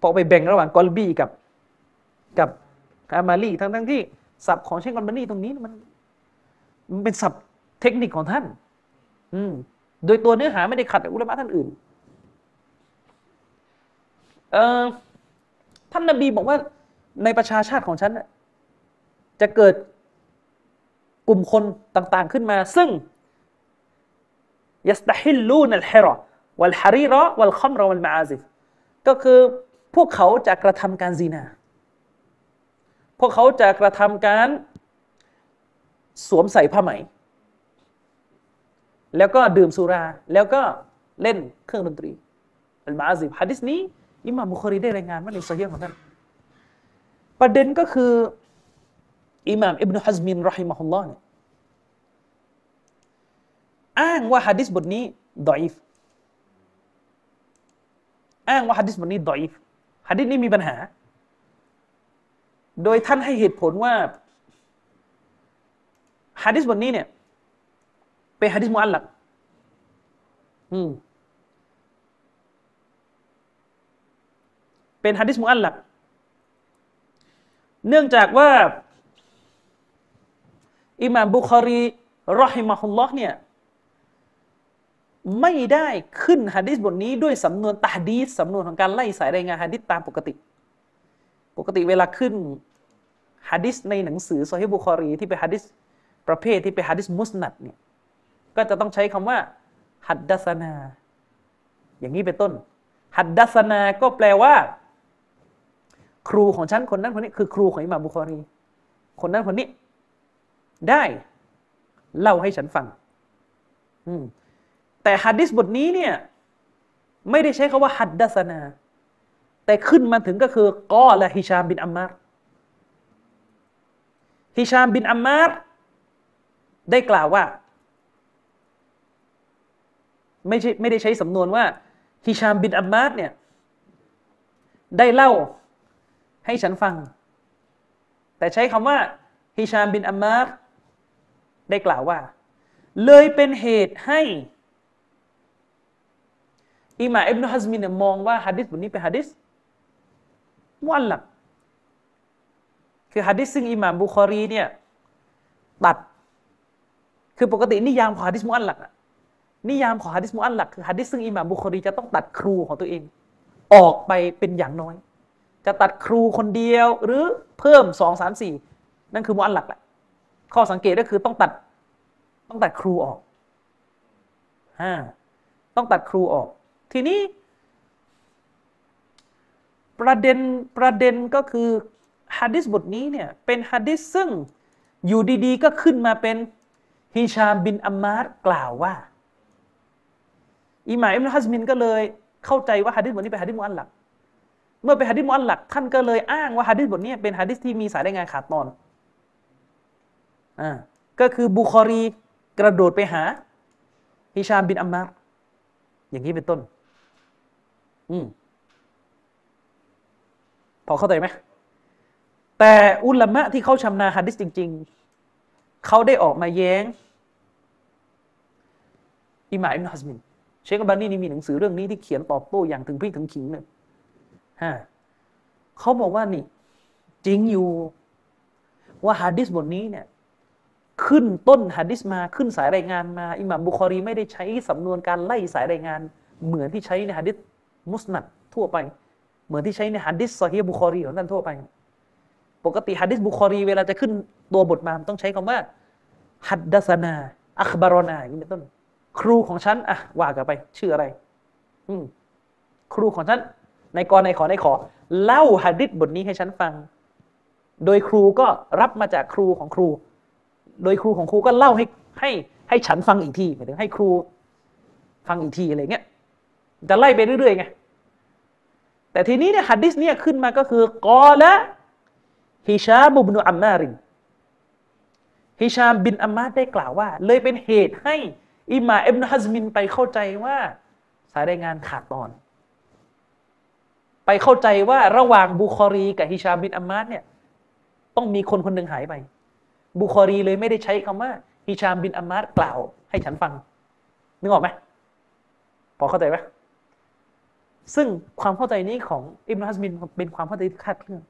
พอไปแบ่งระหว่างกอลบีกับกับอามาลีทั้งทั้งที่สับของเชคกับบนีตรงนี้มันมันเป็นสับเทคนิคของท่าน อืมโดยตัวเนื้อหาไม่ได้ขัดอุลามะท่านอื่น ท่านนบีบอกว่าในประชาชาติของฉันจะเกิดกลุ่มคนต่างๆขึ้นมา ซึ่งยัสตฮิลลูนัลฮิรอวัลฮารีรอวัลคอมรอวัลมาอาซิฟก็คือพวกเขาจะกระทำการซีนา พวกเขาจะกระทำการสวมใส่ผ้าไหม แล้วก็ดื่มสุรา แล้วก็เล่นเครื่องดนตรีอัลมาอาซิฟฮะดิษนี้ อิหม่ามบุคอรีได้รายงานมาในโซเฮียของท่านประเด็นก็คืออิหม่ามอิบนุฮัซมินรอฮิมะฮุลลอฮ์เนี่ยอ้างว่าฮะดิษบทนี้ดอยฟอ้างว่าฮะดิษบทนี้ดอยฟฮะดิษนี้มีปัญหา โดยท่านให้เหตุผลว่าฮะดิษบทนี้เนี่ยเป็นฮะดิษมุอัลลักอืม เป็นฮะดิษมุอัลลักเนื่องจากว่าอิหม่ามบุคอรีรอฮิมะฮุลลอฮ์เนี่ยไม่ได้ขึ้นฮะดิษบทนี้ด้วยสำนวนตาดีสสำนวนของการไล่สายรายงานฮะดิษตามปกติ ปกติเวลาขึ้นฮะดิษในหนังสือซอฮีบุคอรีที่เป็นฮะดิษประเภทที่เป็นฮะดิษมุสนัดเนี่ยก็จะต้องใช้คำว่าฮัดดัสนา อย่างนี้เป็นต้นฮัดดัสนาก็แปลว่า ครูของฉันคนนั้นคนนี้คือครูของอิหม่ามบุคอรี คนนั้นคนนี้ ได้เล่าให้ฉันฟังแต่ฮัดดิสบทนี้เนี่ย ไม่ได้ใช้คาว่าฮัดดัสนา แต่ขึ้นมาถึงก็คือกอละฮิชามบินอัมมารฮิชามบินอัมมารได้กล่าวว่า ไม่ใช่ไม่ได้ใช้สำนวนว่าฮิชามบินอัมมารเนี่ย ได้เล่า ให้ฉันฟัง แต่ใช้คำว่าฮิชามบินอัมมารได้กล่าวว่า เลยเป็นเหตุให้อิมาอิบนุฮัซมินมองว่าฮะดิษบทนี้เป็นฮะดิษมุอัลลักคือฮะดิษซึ่งอิหม่ามบุคอรีเนี่ยตัด คือปกตินิยามของฮะดิษมุอัลลักนิยามของฮะดิษมุอัลลักคือฮะดิษซึ่งอิหม่ามบุคอรีจะต้องตัดครูของตัวเอง ออกไปเป็นอย่างน้อย จะตัดครูคนเดียวหรือเพิ่มสองสามสี่นั่นคือมุอัลลักแหละข้อสังเกตก็คือต้องตัดต้องตัดครูออกฮะต้องตัดครูออก ทีนี้ ประเด็นประเด็นก็คือฮะดิษบทนี้เนี่ยเป็นฮะดิษซึ่งอยู่ดีๆ ก็ขึ้นมาเป็นฮิชามบินอัมมาร์กล่าวว่าอิหม่ามอิบนุฮัซมินก็เลยเข้าใจว่าฮะดิษบทนี้เป็นฮะดิษมุอัลลัก เมื่อเป็นฮะดิษมุอัลลักท่านก็เลยอ้างว่าฮะดิษบทนี้เป็นฮะดิษที่มีสายรายงานขาดตอนอ่าก็คือบุคอรีกระโดดไปหาฮิชามบินอัมมารอย่างนี้เป็นต้น อืมพอเข้าใจไหมแต่อุลามะที่เขาชำนาญฮะดิษจริง ๆ เขาได้ออกมาแย้งอิหม่ามอิบนุฮัซมิน เชคบานีนี่มีหนังสือเรื่องนี้ที่เขียนตอบโต้อย่างถึงพริกถึงขิงเลย ฮะเขาบอกว่านี่ จริงอยู่ ว่าฮะดิษบทนี้เนี่ย ขึ้นต้นฮะดิษมาขึ้นสายรายงานมาอิหม่ามบุคอรีไม่ได้ใช้สำนวนการไล่สายรายงาน เหมือนที่ใช้ในฮะดิษมุสนัดทั่วไป เหมือนที่ใช้ในฮะดิษซอฮีบุคอรีของท่านทั่วไป ปกติฮะดิษบุคอรีเวลาจะขึ้นตัวบทมาต้องใช้คำว่าฮัดดัสนาอัคบารอนาอย่างนี้เป็นต้น ครูของฉันอะว่ากันไป ชื่ออะไร อืมครูของฉัน ในกรในขอในขอ เล่าหะดิษบทนี้ให้ฉันฟัง โดยครูก็รับมาจากครูของครู โดยครูของครูก็เล่าให้ให้ให้ฉันฟังอีกทีหมายถึงให้ครูฟังอีกทีอะไรเงี้ยจะไล่ไปเรื่อยๆไงแต่ทีนี้เนี่ยฮัดดิสเนี่ยขึ้นมาก็คือกอละฮิชาบุบนุอัมมารินฮิชามบินอัมมาดได้กล่าวว่า เลยเป็นเหตุให้อิมาเอ็บนฮัซมินไปเข้าใจว่าสายรายงานขาดตอน ไปเข้าใจว่าระหว่างบุคอรี กับฮิชามบินอัมมาดเนี่ยต้องมีคนคนหนึ่งหายไป บุคอรีเลยไม่ได้ใช้คำว่าฮิชามบินอัมมารกล่าวให้ฉันฟัง นึกออกไหมพอเข้าใจไหมซึ่งความเข้าใจนี้ของอิบนุฮัซมินเป็นความเข้าใจที่คาดเคลื่อน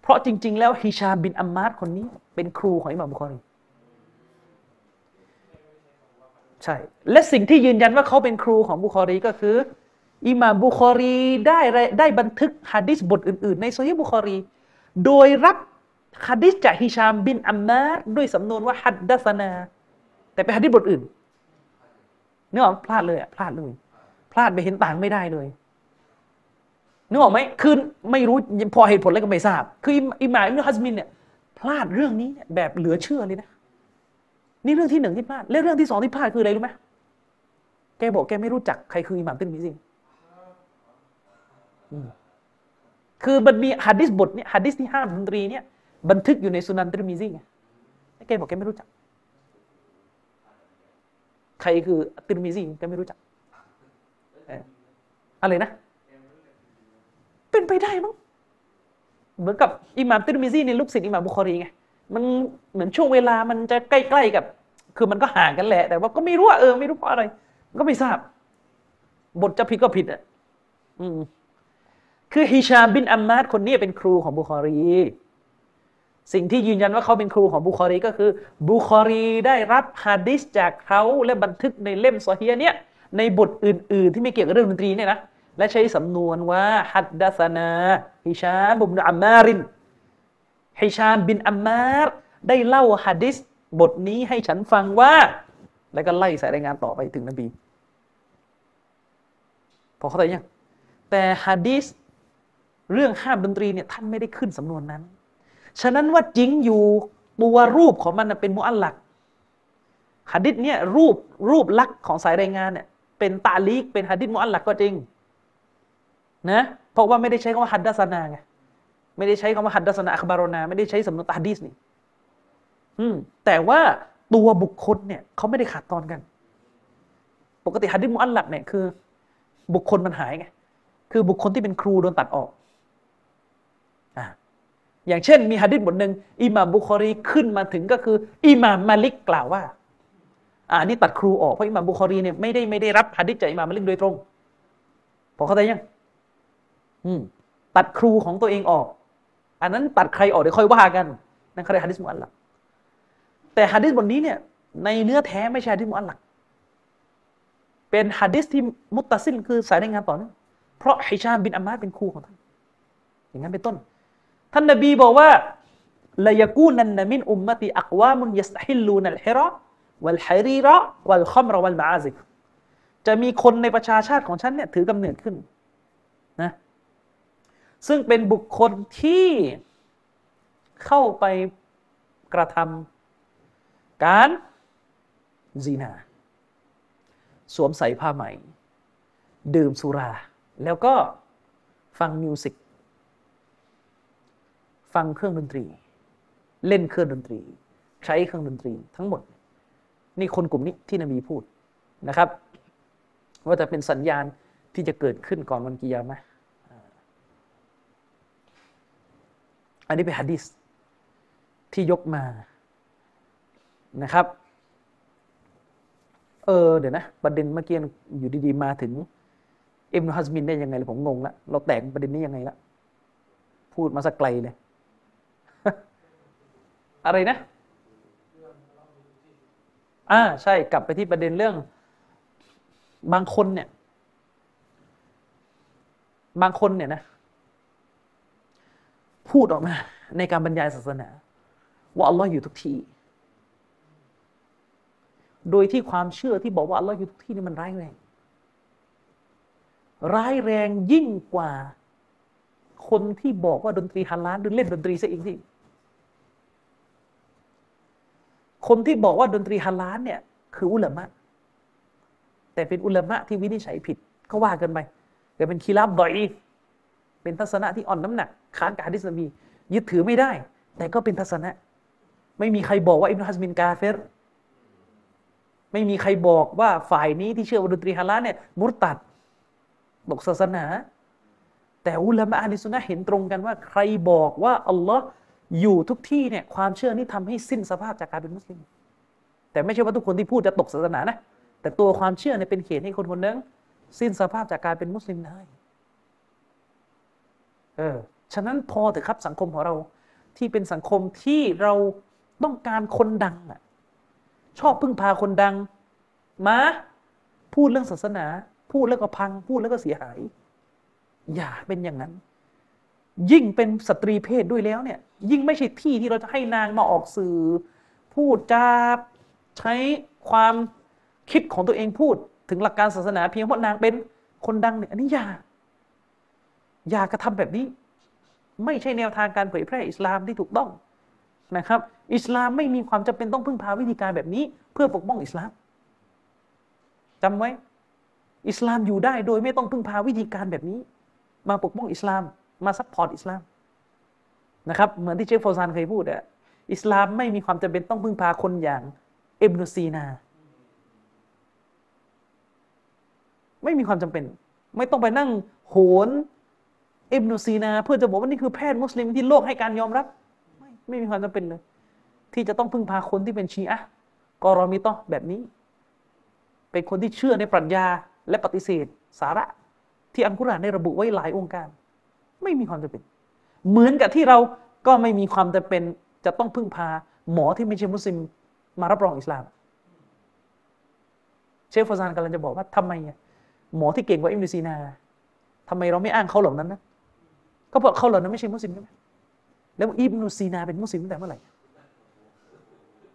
เพราะจริง ๆ แล้วฮิชามบินอัมมารคนนี้ เป็นครูของอิหม่ามบุคอรีใช่ และสิ่งที่ยืนยันว่าเขาเป็นครูของบุคอรีก็คือ อิหม่ามบุคอรีได้ได้บันทึกฮะดิษบทอื่น ๆ ในโซฮีบุคอรี โดยรับฮะดิษจากฮิชามบินอัมมาดด้วยสำนวนว่าฮัดดัสนา แต่เป็นฮะดิษบทอื่นเนื้อพลาดเลยอะพลาดเลย พลาดไปเห็นต่างไม่ได้เลยนึกออกไหมคือไม่รู้พอเหตุผลอะไรก็ไม่ทราบ คืออิหม่ามอิบนุฮัซมินเนี่ยพลาดเรื่องนี้แบบเหลือเชื่อเลยนะ นี่เรื่องที่หนึ่งที่พลาดและเรื่องที่สองที่พลาดคืออะไรรู้ไหมแกบอกแกไม่รู้จักใครคืออิหม่ามติรมิซี คือมันมีฮะดิษบทเนี่ยฮะดิษที่ห้ามดนตรีเนี่ยบันทึกอยู่ในสุนันติรมิซีไงแกบอกแกไม่รู้จัก ใครคือติรมิซีแกไม่รู้จักอะไรนะ เป็นไปได้มั้งเหมือนกับอิหม่ามติรมิซีในลูกศิษย์อิหม่ามบุคอรีไงมันเหมือนช่วงเวลามันจะใกล้ๆกับ คือมันก็ห่างกันแหละ แต่ว่าก็ไม่รู้ว่าเออไม่รู้เพราะอะไร ก็ไม่ทราบ บทจะผิดก็ผิดอะ อืม คือฮิชามบินอัมมาดคนนี้เป็นครูของบุคอรี สิ่งที่ยืนยันว่าเขาเป็นครูของบุคอรีก็คือบุคอรีได้รับฮะดิษจากเขาและบันทึกในเล่มซอฮีเนี่ยในบทอื่น ๆ ที่ไม่เกี่ยวกับเรื่องดนตรีเนี่ยนะและใช้สำนวนว่าฮัดดัสนาฮิชามบุบนอัมมารินฮิชามบินอัมมารได้เล่าฮะดิษบทนี้ให้ฉันฟังว่า แล้วก็ไล่สายรายงานต่อไปถึงนบีพอเข้าใจยังแต่ฮะดิษ เรื่องห้ามดนตรีเนี่ยท่านไม่ได้ขึ้นสำนวนนั้น ฉะนั้นว่าจริงอยู่ตัวรูปของมันเป็นมุอัลลักฮะดิษเนี่ยรูปรูปลักษณ์ของสายรายงานเนี่ยเป็นตาลีกเป็นฮะดิษมุอัลลักก็จริงนะเพราะว่าไม่ได้ใช้คำว่าحدثنا ไงไม่ได้ใช้คำว่าحدثنا أخبرنا ไม่ได้ใช้สำนวนتحديث นี่อืมแต่ว่าตัวบุคคลเนี่ยเขาไม่ได้ขาดตอนกัน ปกติฮัดดิษมุอัลลักเนี่ยคือ บุคคลมันหายไงคือบุคคลที่เป็นครูโดนตัดออก อย่างเช่น มีฮะดิษบทหนึ่งอิหม่ามบุคอรีขึ้นมาถึงก็คืออิหม่ามมาลิกกล่าวว่าอ่านี่ตัดครูออกเพราะอิหม่ามบุคอรีเนี่ยไม่ได้ไม่ได้รับฮะดิษจากอิหม่ามมาลิกโดยตรง พอเข้าใจยัง อืมตัดครูของตัวเองออก อันนั้นตัดใครออกเดี๋ยวค่อยว่ากันนั่นคือฮะดิษมุอัลลักแต่ฮะดิษบทนี้เนี่ย ในเนื้อแท้ไม่ใช่ฮะดิษมุอัลลักเป็นฮะดิษที่มุตตะซินคือสายรายงานต่อเนื่องเพราะฮิชามบินอัมมาเป็นครูของท่านอย่างนั้นเป็นต้น ท่านนบีบอกว่าลายกูนันนมินอุมมติอักวามุนยัสฮิลูนัลฮิระวัลฮรีระวัลคอมรวัลมาอาซิกจะมีคนในประชาชาติของฉันเนี่ยถือกำเนิดขึ้นนะซึ่งเป็นบุคคลที่เข้าไปกระทำการซีนา สวมใส่ผ้าไหม่ ดื่มสุรา แล้วก็ฟังมิวสิก ฟังเครื่องดนตรี เล่นเครื่องดนตรี ใช้เครื่องดนตรีทั้งหมด นี่คนกลุ่มนี้ที่นบีพูดนะครับ ว่าจะเป็นสัญญาณที่จะเกิดขึ้นก่อนวันกิยามะอันนี้เป็นฮะดิษที่ยกมานะครับ เออเดี๋ยวนะ ประเด็นเมื่อกี้อยู่ดีๆ มาถึงเอ็มฮัสมินได้ยังไงเลยผมงงละเราแตกประเด็นนี้ยังไงละพูดมาสักไกลเลย อะไรนะ อ่าใช่กลับไปที่ประเด็นเรื่อง บางคนเนี่ย บางคนเนี่ยนะ พูดออกมา ในการบรรยายศาสนา ว่าอัลลอฮ์อยู่ทุกที่ โดยที่ความเชื่อที่บอกว่าอัลลอฮ์อยู่ทุกที่นี่มันร้ายแรง ร้ายแรงยิ่งกว่า คนที่บอกว่าดนตรีฮาลาลหรือเล่นดนตรีซะเองที่ คนที่บอกว่าดนตรีฮาลาลเนี่ยคืออุลามะแต่เป็นอุลามะที่วินิจฉัยผิดก็ว่ากันไปแต่เป็นคีราบดอยเป็นทัศนะที่อ่อนน้ำหนักค้านกับฮะดิษนบียึดถือไม่ได้ แต่ก็เป็นทัศนะ ไม่มีใครบอกว่าอิบนุฮัซมินกาเฟรไม่มีใครบอกว่าฝ่ายนี้ที่เชื่อว่าดนตรีฮาลาลเนี่ยมุตตัดตกศาสนา แต่อุลามะอะลิสุนนะเห็นตรงกันว่า ใครบอกว่าอัลลอฮ์ อยู่ทุกที่เนี่ยความเชื่อนี้ทำให้สิ้นสภาพจากการเป็นมุสลิม แต่ไม่ใช่ว่าทุกคนที่พูดจะตกศาสนานะแต่ตัวความเชื่อเนี่ยเป็นเหตุให้คนคนนึงสิ้นสภาพจากการเป็นมุสลิมได้เออฉะนั้นพอเถอะครับสังคมของเราที่เป็นสังคมที่เราต้องการคนดังอะชอบพึ่งพาคนดังมาพูดเรื่องศาสนา พูดแล้วก็พัง พูดแล้วก็เสียหาย อย่าเป็นอย่างนั้น ยิ่งเป็นสตรีเพศด้วยแล้วเนี่ย ยิ่งไม่ใช่ที่ที่เราจะให้นางมาออกสื่อ พูดจาใช้ความคิดของตัวเองพูด ถึงหลักการศาสนาเพียงเพราะนางเป็นคนดังเนี่ยอันนี้อย่าอย่ากระทำแบบนี้ ไม่ใช่แนวทางการเผยแพร่อิสลามที่ถูกต้องนะครับ อิสลามไม่มีความจำเป็นต้องพึ่งพาวิธีการแบบนี้ เพื่อปกป้องอิสลามจำไว้ อิสลามอยู่ได้โดยไม่ต้องพึ่งพาวิธีการแบบนี้ มาปกป้องอิสลาม มา support อิสลามนะครับเหมือนที่เชคเฟาซานเคยพูดอะอิสลามไม่มีความจำเป็นต้องพึ่งพาคนอย่างอิบนุซีนา ไม่มีความจำเป็น ไม่ต้องไปนั่งโหนเอบนุซีนา เพื่อจะบอกว่านี่คือแพทย์มุสลิมที่โลกให้การยอมรับ ไม่ไม่มีความจำเป็นเลย ที่จะต้องพึ่งพาคนที่เป็นชีอะกอรอมิตอแบบนี้ เป็นคนที่เชื่อในปรัชญาและปฏิเสธ สาระ ที่อัลกุรอานได้ระบุไว้หลายองค์การ ไม่มีความจำเป็น เหมือนกับที่เราก็ไม่มีความจำเป็นจะต้องพึ่งพาหมอที่ไม่ใช่มุสลิมมารับรองอิสลาม เชคเฟาซานกำลังจะบอกว่าทำไมหมอที่เก่งกว่าอิบนุซีนาทำไมเราไม่อ้างเขาเหล่านั้นนะก็เพราะเขาเหล่านั้นไม่ใช่มุสลิมใช่ไหมแล้วอิบนุซีนาเป็นมุสลิมตั้งแต่เมื่อไหร่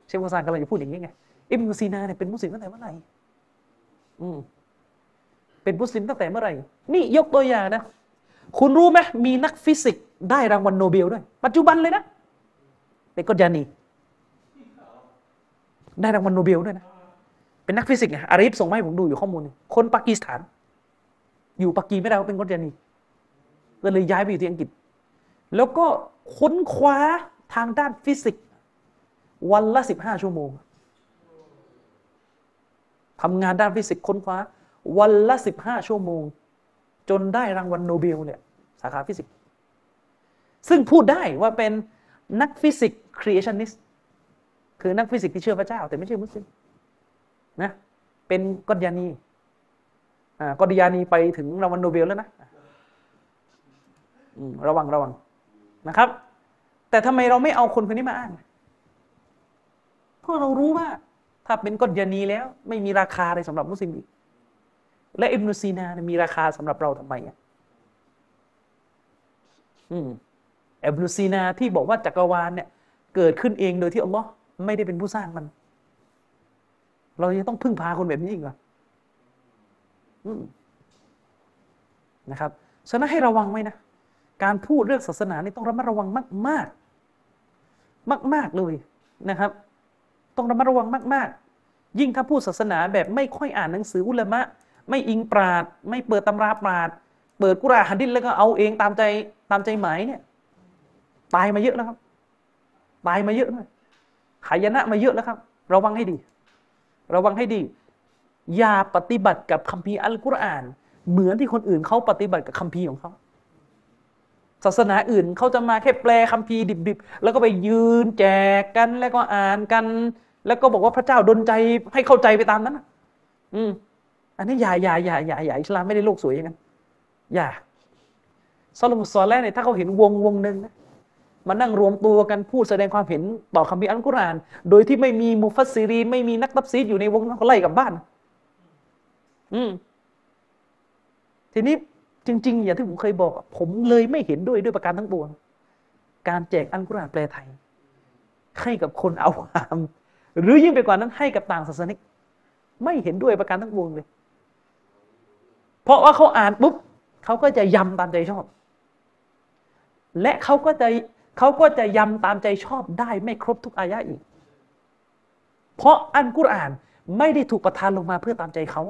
เชคเฟาซานกำลังจะพูดอย่างนี้ไงอิบนุซีนาเนี่ยเป็นมุสลิมตั้งแต่เมื่อไหร่อืมเป็นมุสลิมตั้งแต่เมื่อไหร่ นี่ยกตัวอย่างนะ คุณรู้ไหมมีนักฟิสิกส์ได้รางวัลโนเบลด้วย ปัจจุบันเลยนะเป็นกอดยานี ได้รางวัลโนเบลด้วยนะ เป็นนักฟิสิกส์ไงอาริฟส่งมาให้ผมดูอยู่ข้อมูล คนปากีสถาน อยู่ปากีไม่ได้เขาเป็นกอดยานีก็เลยย้ายไปอยู่ที่อังกฤษ แล้วก็ค้นคว้าทางด้านฟิสิกส์วันละสิบห้าชั่วโมงทำงานด้านฟิสิกส์ค้นคว้า วันละสิบห้าชั่วโมง จนได้รางวัลโนเบลเนี่ยสาขาฟิสิกส์ซึ่งพูดได้ว่าเป็นนักฟิสิกส์ creationist คือนักฟิสิกส์ที่เชื่อพระเจ้า แต่ไม่ใช่มุสลิมนะเป็นกอดยานีอ่ากอดยานีไปถึงรางวัลโนเบลแล้วนะระวังระวังนะครับ แต่ทำไมเราไม่เอาคนคนนี้มาอ้างเพราะเรารู้ว่า ถ้าเป็นกอดยานีแล้ว ไม่มีราคาเลยสำหรับมุสลิมอีก และอิบนุซีนามีราคาสำหรับเราทำไมอะอืมอิบนุซีนาที่บอกว่าจักรวาลเนี่ย เกิดขึ้นเองโดยที่อัลลอฮ์ไม่ได้เป็นผู้สร้างมัน เราจะต้องพึ่งพาคนแบบนี้อีกเหรออนะครับฉะนั้นให้ระวังไว้นะ การพูดเรื่องศาสนานี่ต้องระมัดระวังมากมากมากมากๆเลยนะครับ ต้องระมัดระวังมาก ๆ ยิ่งถ้าพูดศาสนาแบบไม่ค่อยอ่านหนังสืออุลามะ ไม่อิงปราด ไม่เปิดตำราปราด เปิดกุรานหะดิษแล้วก็เอาเองตามใจตามใจหมายเนี่ย ตายมาเยอะแล้วครับ ตายมาเยอะเลยหายนะมาเยอะแล้วครับ ระวังให้ดี ระวังให้ดี อย่าปฏิบัติกับคัมภีร์อัลกุรอาน เหมือนที่คนอื่นเขาปฏิบัติกับคัมภีร์ของเขาศาสนาอื่นเขาจะมาแค่แปลคัมภีร์ดิบๆ แล้วก็ไปยืนแจกกันแล้วก็อ่านกัน แล้วก็บอกว่าพระเจ้าดลใจให้เข้าใจไปตามนั้นอืม อันนี้อย่าอย่าอย่าอย่าอย่าอิสลามไม่ได้โลกสวยอย่างนั้นอย่าซอลมุสซอลแล้วเนี่ยถ้าเขาเห็นวงวงหนึ่งนะมานั่งรวมตัวกันพูดแสดงความเห็นต่อคัมภีอัลกุราน โดยที่ไม่มีมุฟัสซิรีนไม่มีนักตับซีดอยู่ในวงนั้นเขาไล่กลับบ้าน อืมทีนี้จริง ๆ อย่างที่ผมเคยบอก ผมเลยไม่เห็นด้วยด้วยประการทั้งปวง การแจกอัลกุรานแปลไทย ให้กับคนเอาความ หรือยิ่งไปกว่านั้นให้กับต่างศาสนิก ไม่เห็นด้วยประการทั้งปวงเลย เพราะว่าเขาอ่านปุ๊บเขาก็จะยำตามใจชอบ และเขาก็จะเขาก็จะยำตามใจชอบได้ไม่ครบทุกอายะอีก เพราะอันกุรอานไม่ได้ถูกประทานลงมาเพื่อตามใจเขา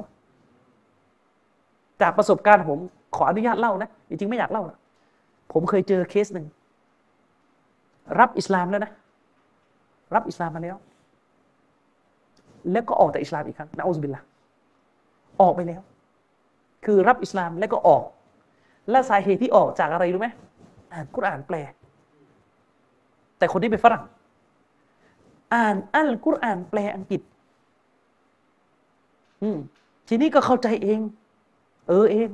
จากประสบการณ์ผมขออนุญาตเล่านะจริงๆไม่อยากเล่านะผมเคยเจอเคสหนึ่งรับอิสลามแล้วนะ รับอิสลามมาแล้ว แล้วก็ออกแต่อิสลามอีกครั้งนะอัลลอฮฺบิลละออกไปแล้ว คือรับอิสลามแล้วก็ออก และสาเหตุที่ออกจากอะไรรู้ไหมอ่านกุรอานแปล แต่คนที่เป็นฝรั่ง อ่านอัลกุรอานแปลอังกฤษ อืมทีนี้ก็เข้าใจเอง เออเอง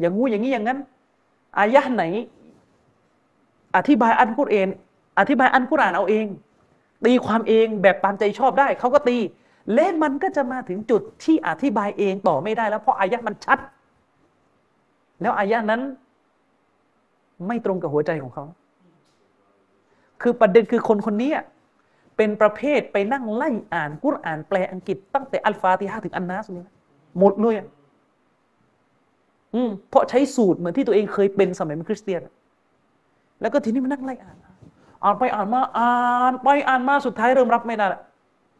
อย่างงูอย่างนี้อย่างนั้น อายะห์ไหน อธิบายอันกุรอานอธิบายอันกุรอานเอาเอง ตีความเองแบบตามใจชอบได้ เขาก็ตี เล่นมันก็จะมาถึงจุดที่อธิบายเองต่อไม่ได้แล้วเพราะอายะมันชัด แล้วอายะนั้น ไม่ตรงกับหัวใจของเขา คือประเด็นคือคนคนนี้เป็นประเภทไปนั่งไล่อ่านกุรอ่านแปลอังกฤษตั้งแต่อัลฟาติฮะถึงอันนัสเลยหมดเลยอะอืมเพราะใช้สูตรเหมือนที่ตัวเองเคยเป็นสมัยเป็นคริสเตียน แล้วก็ทีนี้มานั่งไล่อ่าน อ่านไปอ่านมาอ่านไปอ่านมาสุดท้ายเริ่มรับไม่ได้ละ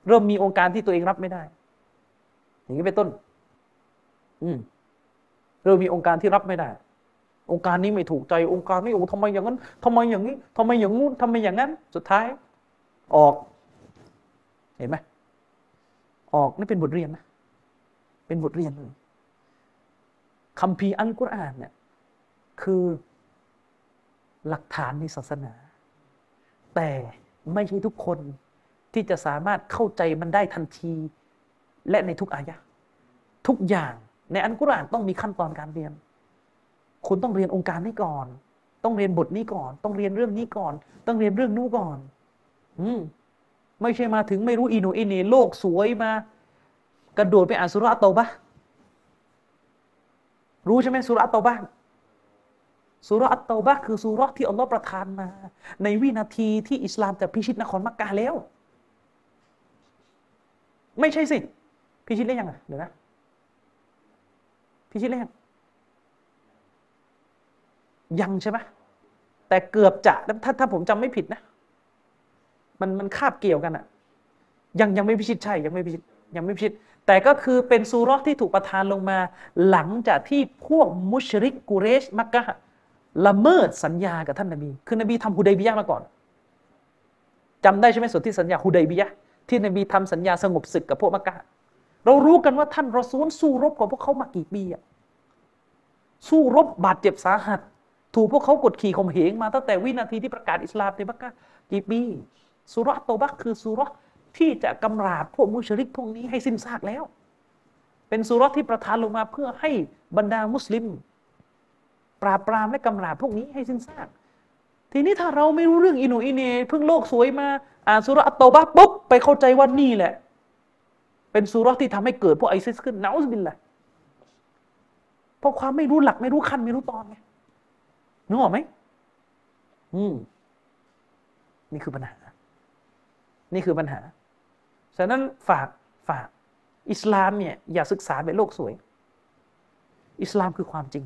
เริ่มมีองค์การที่ตัวเองรับไม่ได้ อย่างนี้เป็นต้น อืมเริ่มมีองค์การที่รับไม่ได้ องค์การนี้ไม่ถูกใจ องค์การนี้โอ้ทำไมอย่างนั้นทำไมอย่างนี้ทำไมอย่างงู้นทำไมอย่างนั้น สุดท้าย ออก เห็นไหมออกนี่เป็นบทเรียนนะ เป็นบทเรียนเลยคำพีร์อัลกุรอานเนี่ยคือหลักฐานในศาสนา แต่ไม่ใช่ทุกคน ที่จะสามารถเข้าใจมันได้ทันที และในทุกอายะทุกอย่างในอัลกุรอานต้องมีขั้นตอนการเรียน คุณต้องเรียนองค์การนี้ก่อน ต้องเรียนบทนี้ก่อน ต้องเรียนเรื่องนี้ก่อน ต้องเรียนเรื่องนู้ก่อน อืมไม่ใช่มาถึงไม่รู้อีโหนอีเหนโลกสวยมา กระโดดไปอ่านสุราะห์เตบะรู้ใช่ไหมสุราะห์เตบะสุราะห์อัตเตบะคือสุราที่อัลลอฮ์ประทานมา ในวินาทีที่อิสลามจะพิชิตนครมักกะแล้ว ไม่ใช่สิพิชิตได้ยังอะเดี๋ยวนะพิชิตได้ยังยังใช่ไหมแต่เกือบจะถ้าถ้าผมจำไม่ผิดนะ มันมันคาบเกี่ยวกันอะยังยังไม่พิชิตใช่ยังไม่พิชิตยังไม่พิชิต แต่ก็คือเป็นซูราะห์ที่ถูกประทานลงมา หลังจากที่พวกมุชริกกุเรชมักกะละเมิดสัญญากับท่านนบี คือนบีทำฮุดัยบียะมาก่อนจำได้ใช่ไหมส่วนที่สัญญาฮุดัยบียะ ที่นบีทำสัญญาสงบศึกกับพวกมักกะเรารู้กันว่าท่านรอซูลสู้รบกับพวกเขามากี่ปีอะสู้รบบาดเจ็บสาหัส ถูกพวกเขากดขี่ข่มเหงมาตั้งแต่วินาทีที่ประกาศอิสลามในมักกะกี่ปีสุราะห์เตบะห์คือสุรที่จะกำราบพวกมุชริกพวกนี้ให้สิ้นซากแล้ว เป็นสุรที่ประทานลงมาเพื่อให้บรรดามุสลิม ปราบปรามและกำราบพวกนี้ให้สิ้นซาก ทีนี้ถ้าเราไม่รู้เรื่องอิโหนอินเนเพิ่งโลกสวยมาอ่านสุรอัตเตบะปุ๊บไปเข้าใจว่านี่แหละ เป็นสุราะห์ที่ทำให้เกิดพวกไอซิสขึ้นนะอุสบิลละเพราะความไม่รู้หลักไม่รู้ขั้นไม่รู้ตอนไงนึกออกไหมอืมนี่คือปัญหา นี่คือปัญหา ฉะนั้นฝากฝาก อิสลามเนี่ยอย่าศึกษาแบบโลกสวย อิสลามคือความจริง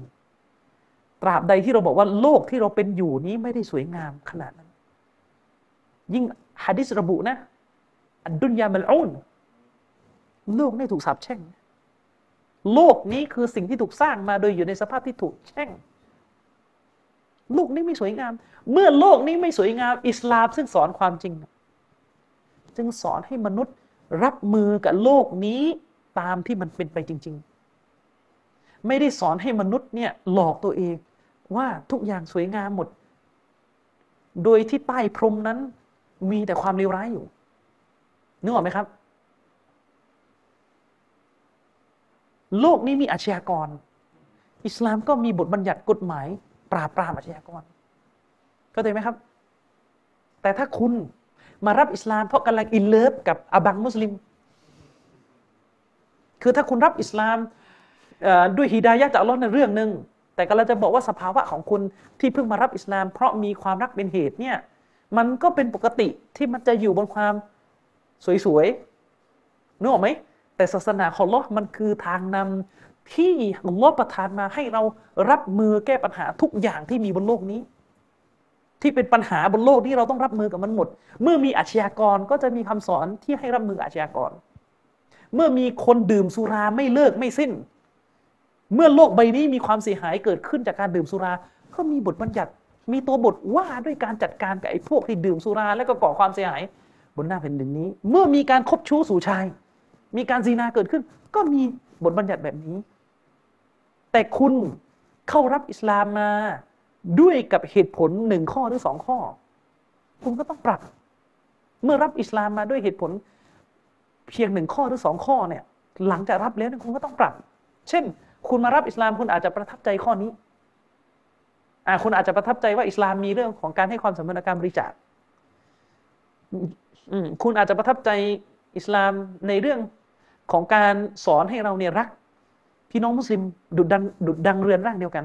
ตราบใดที่เราบอกว่าโลกที่เราเป็นอยู่นี้ไม่ได้สวยงามขนาดนั้น ยิ่งฮะดิษระบุนะอันดุนยามัลอุนโลกนี่ถูกสาปแช่ง โลกนี้คือสิ่งที่ถูกสร้างมาโดยอยู่ในสภาพที่ถูกแช่ง โลกนี้ไม่สวยงาม เมื่อโลกนี้ไม่สวยงาม อิสลามซึ่งสอนความจริง จึงสอนให้มนุษย์รับมือกับโลกนี้ตามที่มันเป็นไปจริง ๆ ไม่ได้สอนให้มนุษย์เนี่ยหลอกตัวเอง ว่าทุกอย่างสวยงามหมด โดยที่ใต้พรมนั้น มีแต่ความเลวร้ายอยู่นึกออกไหมครับ โลกนี้มีอาชญากร อิสลามก็มีบทบัญญัติกฎหมาย ปราบปรามอาชญากรเข้าใจไหมครับ แต่ถ้าคุณมารับอิสลามเพราะกำลังอินเลิฟกับอาบังมุสลิม คือถ้าคุณรับอิสลามด้วยฮิดายะจากอัลลอฮ์ในเรื่องหนึ่ง แต่ก็เราจะบอกว่าสภาวะของคุณที่เพิ่งมารับอิสลาม เพราะมีความรักเป็นเหตุเนี่ยมันก็เป็นปกติที่มันจะอยู่บนความสวยๆนึกออกไหมแต่ศาสนาของลอมันคือทางนำที่ลอประทานมาให้เรารับมือแก้ปัญหาทุกอย่างที่มีบนโลกนี้ ที่เป็นปัญหาบนโลกที่เราต้องรับมือกับมันหมด เมื่อมีอาชญากรก็จะมีคำสอนที่ให้รับมืออาชญากร เมื่อมีคนดื่มสุราไม่เลิกไม่สิ้น เมื่อโลกใบนี้มีความเสียหายเกิดขึ้นจากการดื่มสุรา ก็มีบทบัญญัติ มีตัวบทว่าด้วยการจัดการกับไอ้พวกที่ดื่มสุรา และก็ก่อความเสียหาย บนหน้าแผ่นดินนี้ เมื่อมีการคบชู้สู่ชาย มีการซีนาเกิดขึ้น ก็มีบทบัญญัติแบบนี้ แต่คุณเข้ารับอิสลามมาด้วยกับเหตุผลหนึ่งข้อหรือสองข้อ คุณก็ต้องปรับ เมื่อรับอิสลามมาด้วยเหตุผล เพียงหนึ่งข้อหรือสองข้อเนี่ย หลังจากรับแล้วคุณก็ต้องปรับ เช่น คุณมารับอิสลามคุณอาจจะประทับใจข้อนี้อ่าคุณอาจจะประทับใจว่าอิสลามมีเรื่องของการให้ความสำคัญกับการบริจาคคุณอาจจะประทับใจอิสลามในเรื่องของการสอนให้เราเนี่ยรัก พี่น้องมุสลิมดุดดังดุดดังเรือนร่างเดียวกัน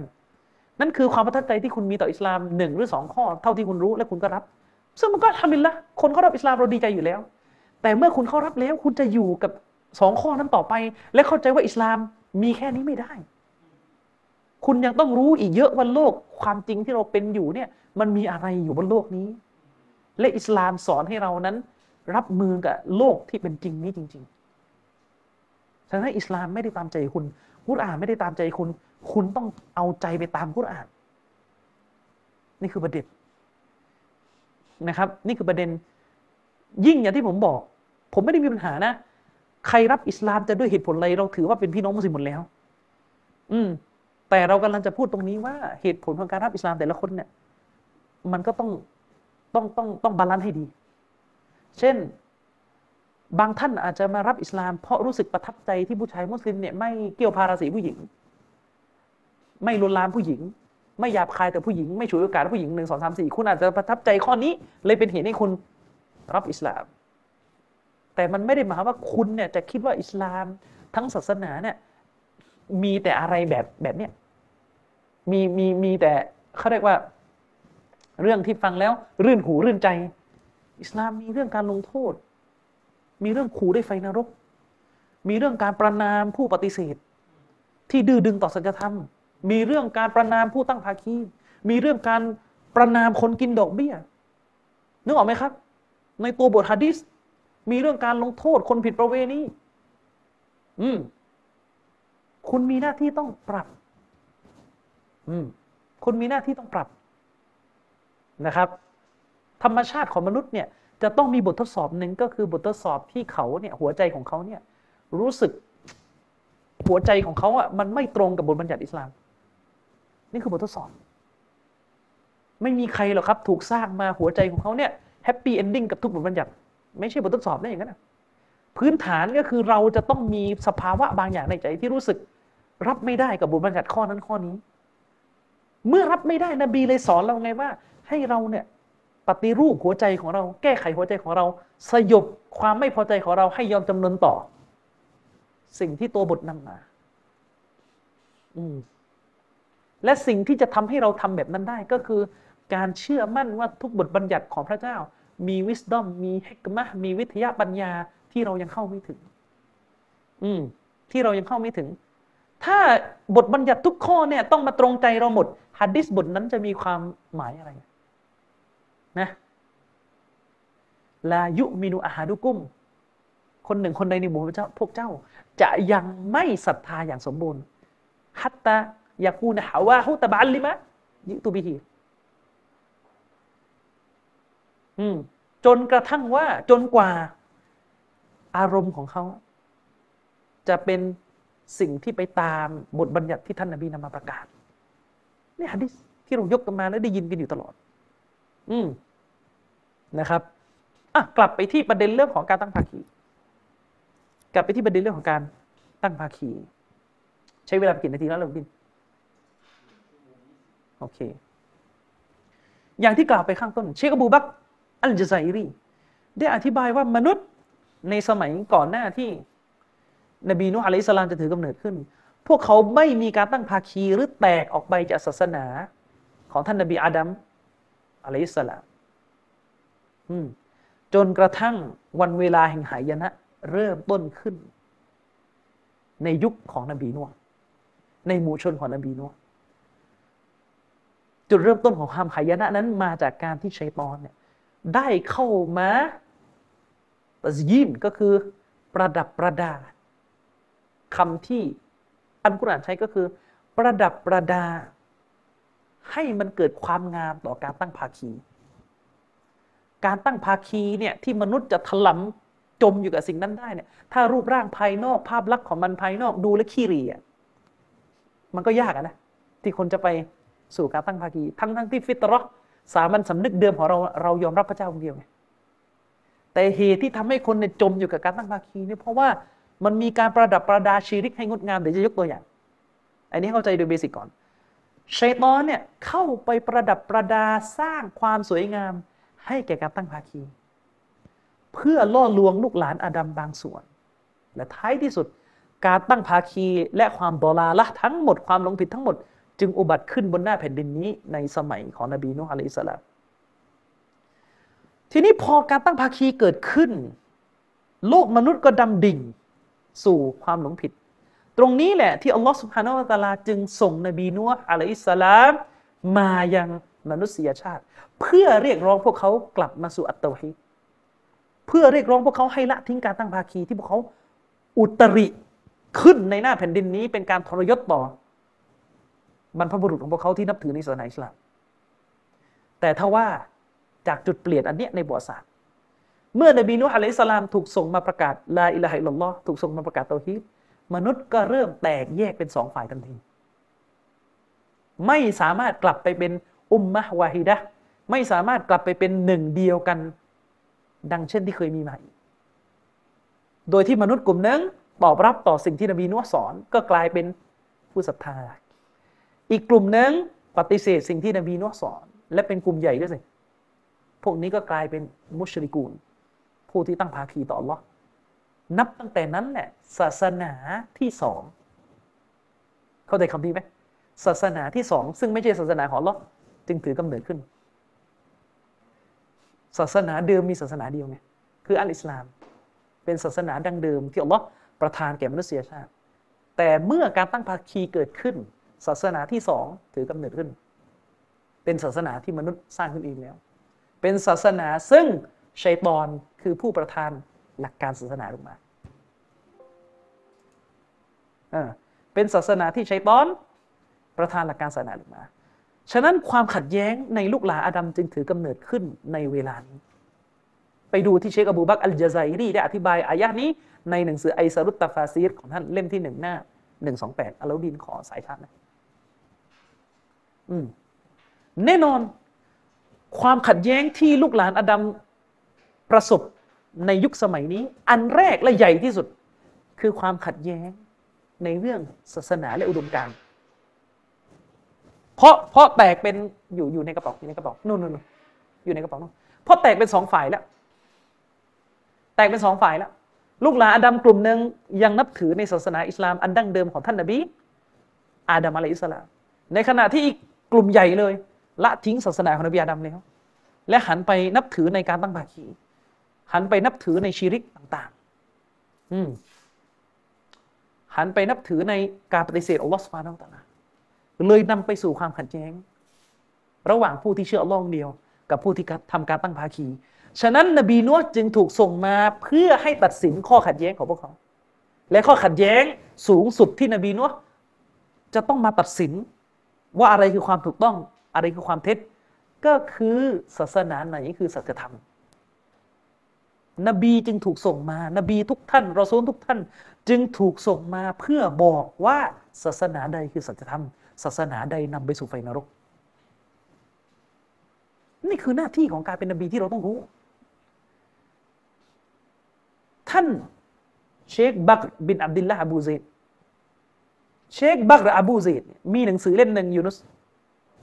นั่นคือความประทับใจที่คุณมีต่ออิสลามหนึ่งหรือสองข้อ เท่าที่คุณรู้และคุณก็รับ ซึ่งมันก็ทำมินละคนเขารับอิสลามเราดีใจอยู่แล้ว แต่เมื่อคุณเข้ารับแล้ว คุณจะอยู่กับสองข้อนั้นต่อไป และเข้าใจว่าอิสลาม มีแค่นี้ไม่ได้ คุณยังต้องรู้อีกเยอะว่าโลกความจริงที่เราเป็นอยู่เนี่ย มันมีอะไรอยู่บนโลกนี้ และอิสลามสอนให้เรานั้น รับมือกับโลกที่เป็นจริงนี้จริงๆฉะนั้นอิสลามไม่ได้ตามใจคุณกุรอานไม่ได้ตามใจคุณ คุณต้องเอาใจไปตามกุรอาน นี่คือประเด็นนะครับ นี่คือประเด็นยิ่งอย่างที่ผมบอก ผมไม่ได้มีปัญหานะ ใครรับอิสลามจะด้วยเหตุผลอะไรเราถือว่าเป็นพี่น้องมุสลิมหมดแล้ว อืม แต่เรากำลังจะพูดตรงนี้ว่าเหตุผลของการรับอิสลามแต่ละคนเนี่ย มันก็ต้องต้องต้องต้อง balance ให้ดี เช่น บางท่านอาจจะมารับอิสลาม เพราะรู้สึกประทับใจที่ผู้ชายมุสลิมเนี่ยไม่เกี้ยวพาราสีผู้หญิง ไม่ลวนลามผู้หญิง ไม่หยาบคายแต่ผู้หญิง ไม่ฉวยโอกาสผู้หญิงหนึ่งสองสามสี่คุณอาจจะประทับใจข้อนี้ เลยเป็นเหตุให้คุณรับอิสลาม แต่มันไม่ได้หมายว่าคุณเนี่ยจะคิดว่าอิสลามทั้งศาสนาเนี่ยมีแต่อะไรแบบแบบเนี้ยมีมีมีแต่เขาเรียกว่า เรื่องที่ฟังแล้วรื่นหูรื่นใจ อิสลามมีเรื่องการลงโทษ มีเรื่องขู่ด้วยไฟนรก มีเรื่องการประนามผู้ปฏิเสธ ที่ดื้อดึงต่อสัจธรรม มีเรื่องการประนามผู้ตั้งภาคี มีเรื่องการประนามคนกินดอกเบี้ยนึกออกไหมครับ ในตัวบทฮะดิษ มีเรื่องการลงโทษคนผิดประเวณีอืม คุณมีหน้าที่ต้องปรับ อืม คุณมีหน้าที่ต้องปรับนะครับ ธรรมชาติของมนุษย์เนี่ย จะต้องมีบททดสอบหนึ่งก็คือบททดสอบที่เขาเนี่ย หัวใจของเขาเนี่ย รู้สึก หัวใจของเขาอะมันไม่ตรงกับบทบัญญัติอิสลาม นี่คือบททดสอบ ไม่มีใครหรอกครับ ถูกสร้างมาหัวใจของเขาเนี่ย happy ending กับทุกบทบัญญัติ ไม่ใช่บททดสอบได้อย่างนั้นพื้นฐานก็คือเราจะต้องมีสภาวะบางอย่างในใจที่รู้สึก รับไม่ได้กับบทบัญญัติข้อนั้นข้อนี้ เมื่อรับไม่ได้นบีเลยสอนเราไงว่า ให้เราเนี่ยปฏิรูปหัวใจของเรา แก้ไขหัวใจของเรา สยบความไม่พอใจของเราให้ยอมจำนนต่อ สิ่งที่ตัวบทนำมา อืมและสิ่งที่จะทำให้เราทำแบบนั้นได้ก็คือ การเชื่อมั่นว่าทุกบทบัญญัติของพระเจ้า มีวิสดอมมีเฮกมะมีวิทยาปัญญาที่เรายังเข้าไม่ถึง อืม ที่เรายังเข้าไม่ถึง ถ้าบทบัญญัติทุกข้อเนี่ย ต้องมาตรงใจเราหมดฮัดดิสบทนั้นจะมีความหมายอะไร นะลายุมินุอาหาดุกุม คนหนึ่งคนใดในหมู่พระเจ้าพวกเจ้า จะยังไม่ศรัทธาอย่างสมบูรณ์ฮัตตายากูนะฮาวาฮุตบาลลิมะยิตุบิฮี จนกระทั่งว่าจนกว่า อารมณ์ของเขา จะเป็นสิ่งที่ไปตามบทบัญญัติที่ท่านนบีนำมาประกาศนี่ฮะดิษที่เรายกกันมาแล้วได้ยินกันอยู่ตลอด อืมนะครับอะกลับไปที่ประเด็นเรื่องของการตั้งภาคี กลับไปที่ประเด็นเรื่องของการตั้งภาคี ใช้เวลากี่นาทีแล้วเราบินโอเค อย่างที่กล่าวไปข้างต้น เชคอบูบัก อัลจไซรีได้อธิบายว่ามนุษย์ในสมัยก่อนหน้าที่ นบีนุอะลัยสลามจะถือกำเนิดขึ้น พวกเขาไม่มีการตั้งภาคีหรือแตกออกไปจากศาสนา ของท่านนบีอาดัมอะลัยสลามจนกระทั่งวันเวลาแห่งหายนะ เริ่มต้นขึ้น ในยุคของนบีนัวในหมู่ชนของนบีนัวจุดเริ่มต้นของความหายนะนั้นมาจากการที่ชัยตอนเนี่ย ได้เข้ามาตะยินก็คือประดับประดาคำที่อันกุรอานใช้ก็คือ ประดับประดา ให้มันเกิดความงามต่อการตั้งภาคี การตั้งภาคีเนี่ยที่มนุษย์จะถลำจมอยู่กับสิ่งนั้นได้เนี่ยถ้ารูปร่างภายนอกภาพลักษณ์ของมันภายนอกดูแลขี้เรียมันก็ยากนะที่คนจะไปสู่การตั้งภาคี ทั้งทั้งที่ฟิตรอ สามัญสำนึกเดิมของเราเรายอมรับพระเจ้าองคนเดียวไงแต่เหตุที่ทำให้คนเนี่ยจมอยู่กับการตั้งภาคีเนี่ยเพราะว่ามันมีการประดับประดาชีริกให้งดงามเดี๋ยวจะยกตัวอย่าง อันนี้เข้าใจโดยเบสิกก่อนชัยตอนเนี่ยเข้าไปประดับประดาสร้างความสวยงามให้แก่การตั้งภาคี เพื่อล่อลวงลูกหลานอาดัมบางส่วน และท้ายที่สุดการตั้งภาคีและความดอลาละทั้งหมดความหลงผิดทั้งหมด จึงอุบัติขึ้นบนหน้าแผ่นดินนี้ในสมัยของนบีนุฮ์อะลัยฮิสลามทีนี้พอการตั้งภาคีเกิดขึ้น โลกมนุษย์ก็ดำดิ่งสู่ความหลงผิด ตรงนี้แหละที่อัลลอฮฺสุบฮานาวะตาลาจึงส่งนบีนัวอะลัยฮิสสลามมายังมนุษยชาติ เพื่อเรียกร้องพวกเขากลับมาสู่อัตตวฮีเพื่อเรียกร้องพวกเขาให้ละทิ้งการตั้งภาคีที่พวกเขาอุตริขึ้นในหน้าแผ่นดินนี้เป็นการทรยศต่อ บรรพบุรุษของพวกเขาที่นับถือในศาสนาอิสลาม แต่ถ้าว่าจากจุดเปลี่ยนอันเนี้ยในบทศาสตร์เมื่อนบีนุฮ์อะลัยฮิสลามถูกส่งมาประกาศลาอิลาฮิลลอฮ์ถูกส่งมาประกาศเตาฮีดมนุษย์ก็เริ่มแตกแยกเป็นสองฝ่ายทันที ไม่สามารถกลับไปเป็นอุมมะวาฮิดะไม่สามารถกลับไปเป็นหนึ่งเดียวกัน ดังเช่นที่เคยมีมาอีก โดยที่มนุษย์กลุ่มนึงตอบรับต่อสิ่งที่นบีนุสอนก็กลายเป็นผู้ศรัทธา อีกกลุ่มหนึ่งปฏิเสธสิ่งที่นบีนุสอน และเป็นกลุ่มใหญ่ด้วยสิ พวกนี้ก็กลายเป็นมุชริกูล ผู้ที่ตั้งภาคีต่อ Allah นับตั้งแต่นั้นแหละศาสนาที่สองเข้าใจคำนี้ไหมศาสนาที่สองซึ่งไม่ใช่ศาสนาของ Allah จึงถือกำเนิดขึ้น ศาสนาเดิมมีศาสนาเดียวไงคืออัลอิสลาม เป็นศาสนาดั้งเดิมที่อัลลอฮ์ประทานแก่มนุษยชาติ แต่เมื่อการตั้งภาคีเกิดขึ้น ศาสนาที่สองถือกำเนิดขึ้น เป็นศาสนาที่มนุษย์สร้างขึ้นเองแล้ว เป็นศาสนาซึ่งชัยตอนคือผู้ประทานหลักการศาสนาลงมาเป็นศาสนาที่ชัยตอนประทานหลักการศาสนาลงมา ฉะนั้นความขัดแย้งในลูกหลานอาดัมจึงถือกำเนิดขึ้นในเวลานี้ ไปดูที่เชคอบูบักอัลจาไซรีได้อธิบายอายะนี้ในหนังสือไอซารุตตาฟาซีรของท่านเล่มที่หนึ่งหน้าหนึ่งสองแปดอัลลอดินขอสายชาตินะ แน่นอนความขัดแย้งที่ลูกหลานอดัมประสบในยุคสมัยนี้ อันแรกและใหญ่ที่สุด คือความขัดแย้งในเรื่องศาสนาและอุดมการณ์เพราะเพราะแตกเป็นอยู่อยู่ในกระเป๋าอยู่ในกระเป๋านู่นนู่นอยู่ในกระเป๋านู่นเพราะแตกเป็นสองฝ่ายแล้ว แตกเป็นสองฝ่ายแล้ว ลูกหลานอาดัมกลุ่มหนึ่งยังนับถือในศาสนาอิสลามอันดั้งเดิมของท่านนบีอาดัมอะลัยอิสลามในขณะที่อี กกลุ่มใหญ่เลย ละทิ้งศาสนาของนบีอาดัมแล้ว และหันไปนับถือในการตั้งภาคี หันไปนับถือในชีริกต่างๆ อืมหันไปนับถือในการปฏิเสธอัลลอฮฺสุบฮานาอัลตะลาเลยนำไปสู่ความขัดแย้ง ระหว่างผู้ที่เชื่ออัลลอฮ์เดียว กับผู้ที่ทำการตั้งภาคี ฉะนั้นนบีนัวจึงถูกส่งมาเพื่อให้ตัดสินข้อขัดแย้งของพวกเขา และข้อขัดแย้งสูงสุดที่นบีนัวจะต้องมาตัดสิน ว่าอะไรคือความถูกต้องอะไรคือความเท็จ ก็คือศาสนาไหนคือสัจธรรม นบีจึงถูกส่งมา นบีทุกท่านรอซูลทุกท่าน จึงถูกส่งมาเพื่อบอกว่าศาสนาใดคือสัจธรรม ศาสนาใดนำไปสู่ไฟนรก นี่คือหน้าที่ของการเป็นนบีที่เราต้องรู้ ท่านเชคบักรบินอับดุลลาห์อบูเซด เชคบักรอบูเซดมีหนังสือเล่มหนึ่งยูนุส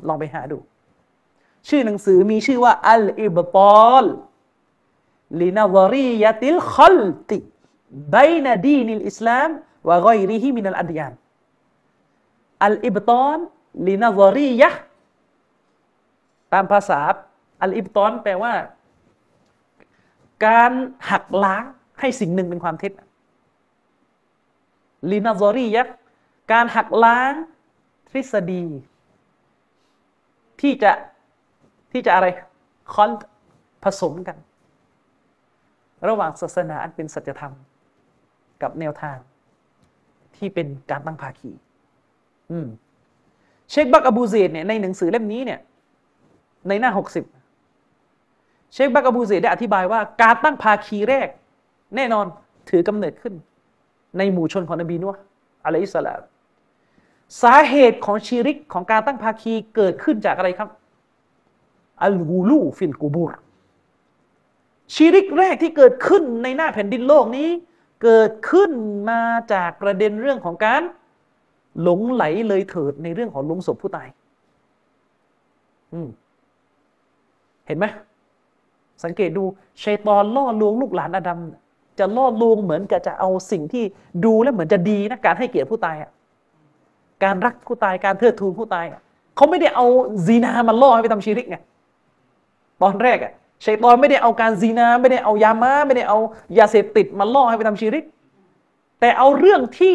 ลองไปหาดู ชื่อหนังสือมีชื่อว่าالإبطال لنظرية الخلط بين دين الإسلام وغيره من الأديان الإبطال لنظرية ตามภาษาอัลอิบตอนแปลว่า การหักล้างให้สิ่งหนึ่งเป็นความเท็จลินาซอรียะ การหักล้างทฤษฎี ที่จะที่จะอะไรคอนผสมกัน ระหว่างศาสนาอันเป็นสัจธรรม กับแนวทางที่เป็นการตั้งภาคีอืมเชคบักรอบูเซดเนี่ยในหนังสือเล่มนี้เนี่ยในหน้าหกสิบเชคบักรอบูเซดได้อธิบายว่าการตั้งภาคีแรก แน่นอนถือกำเนิดขึ้น ในหมู่ชนของนบีนัวฮ์ عليه السلام สาเหตุของชีริกของการตั้งภาคีเกิดขึ้นจากอะไรครับ الغلو في القبور ชีริกแรกที่เกิดขึ้นในหน้าแผ่นดินโลกนี้ เกิดขึ้นมาจากประเด็นเรื่องของการหลงไหลเลยเถิดในเรื่องของลงศพผู้ตายเห็นไหมสังเกตดูชัยตอนล่อลวงลูกหลานอาดัมจะล่อลวงเหมือนกับจะเอาสิ่งที่ดูแล้วเหมือนจะดีนะการให้เกียรติผู้ตายอะ การรักผู้ตายการเทิดทูนผู้ตายเขาไม่ได้เอาซีนามาล่อให้ไปทำชีริกไงตอนแรกอะชัยตอนไม่ได้เอาการซีนาไม่ได้เอายามาไม่ได้เอายาเสพติดมาล่อให้ไปทำชีริก แต่เอาเรื่องที่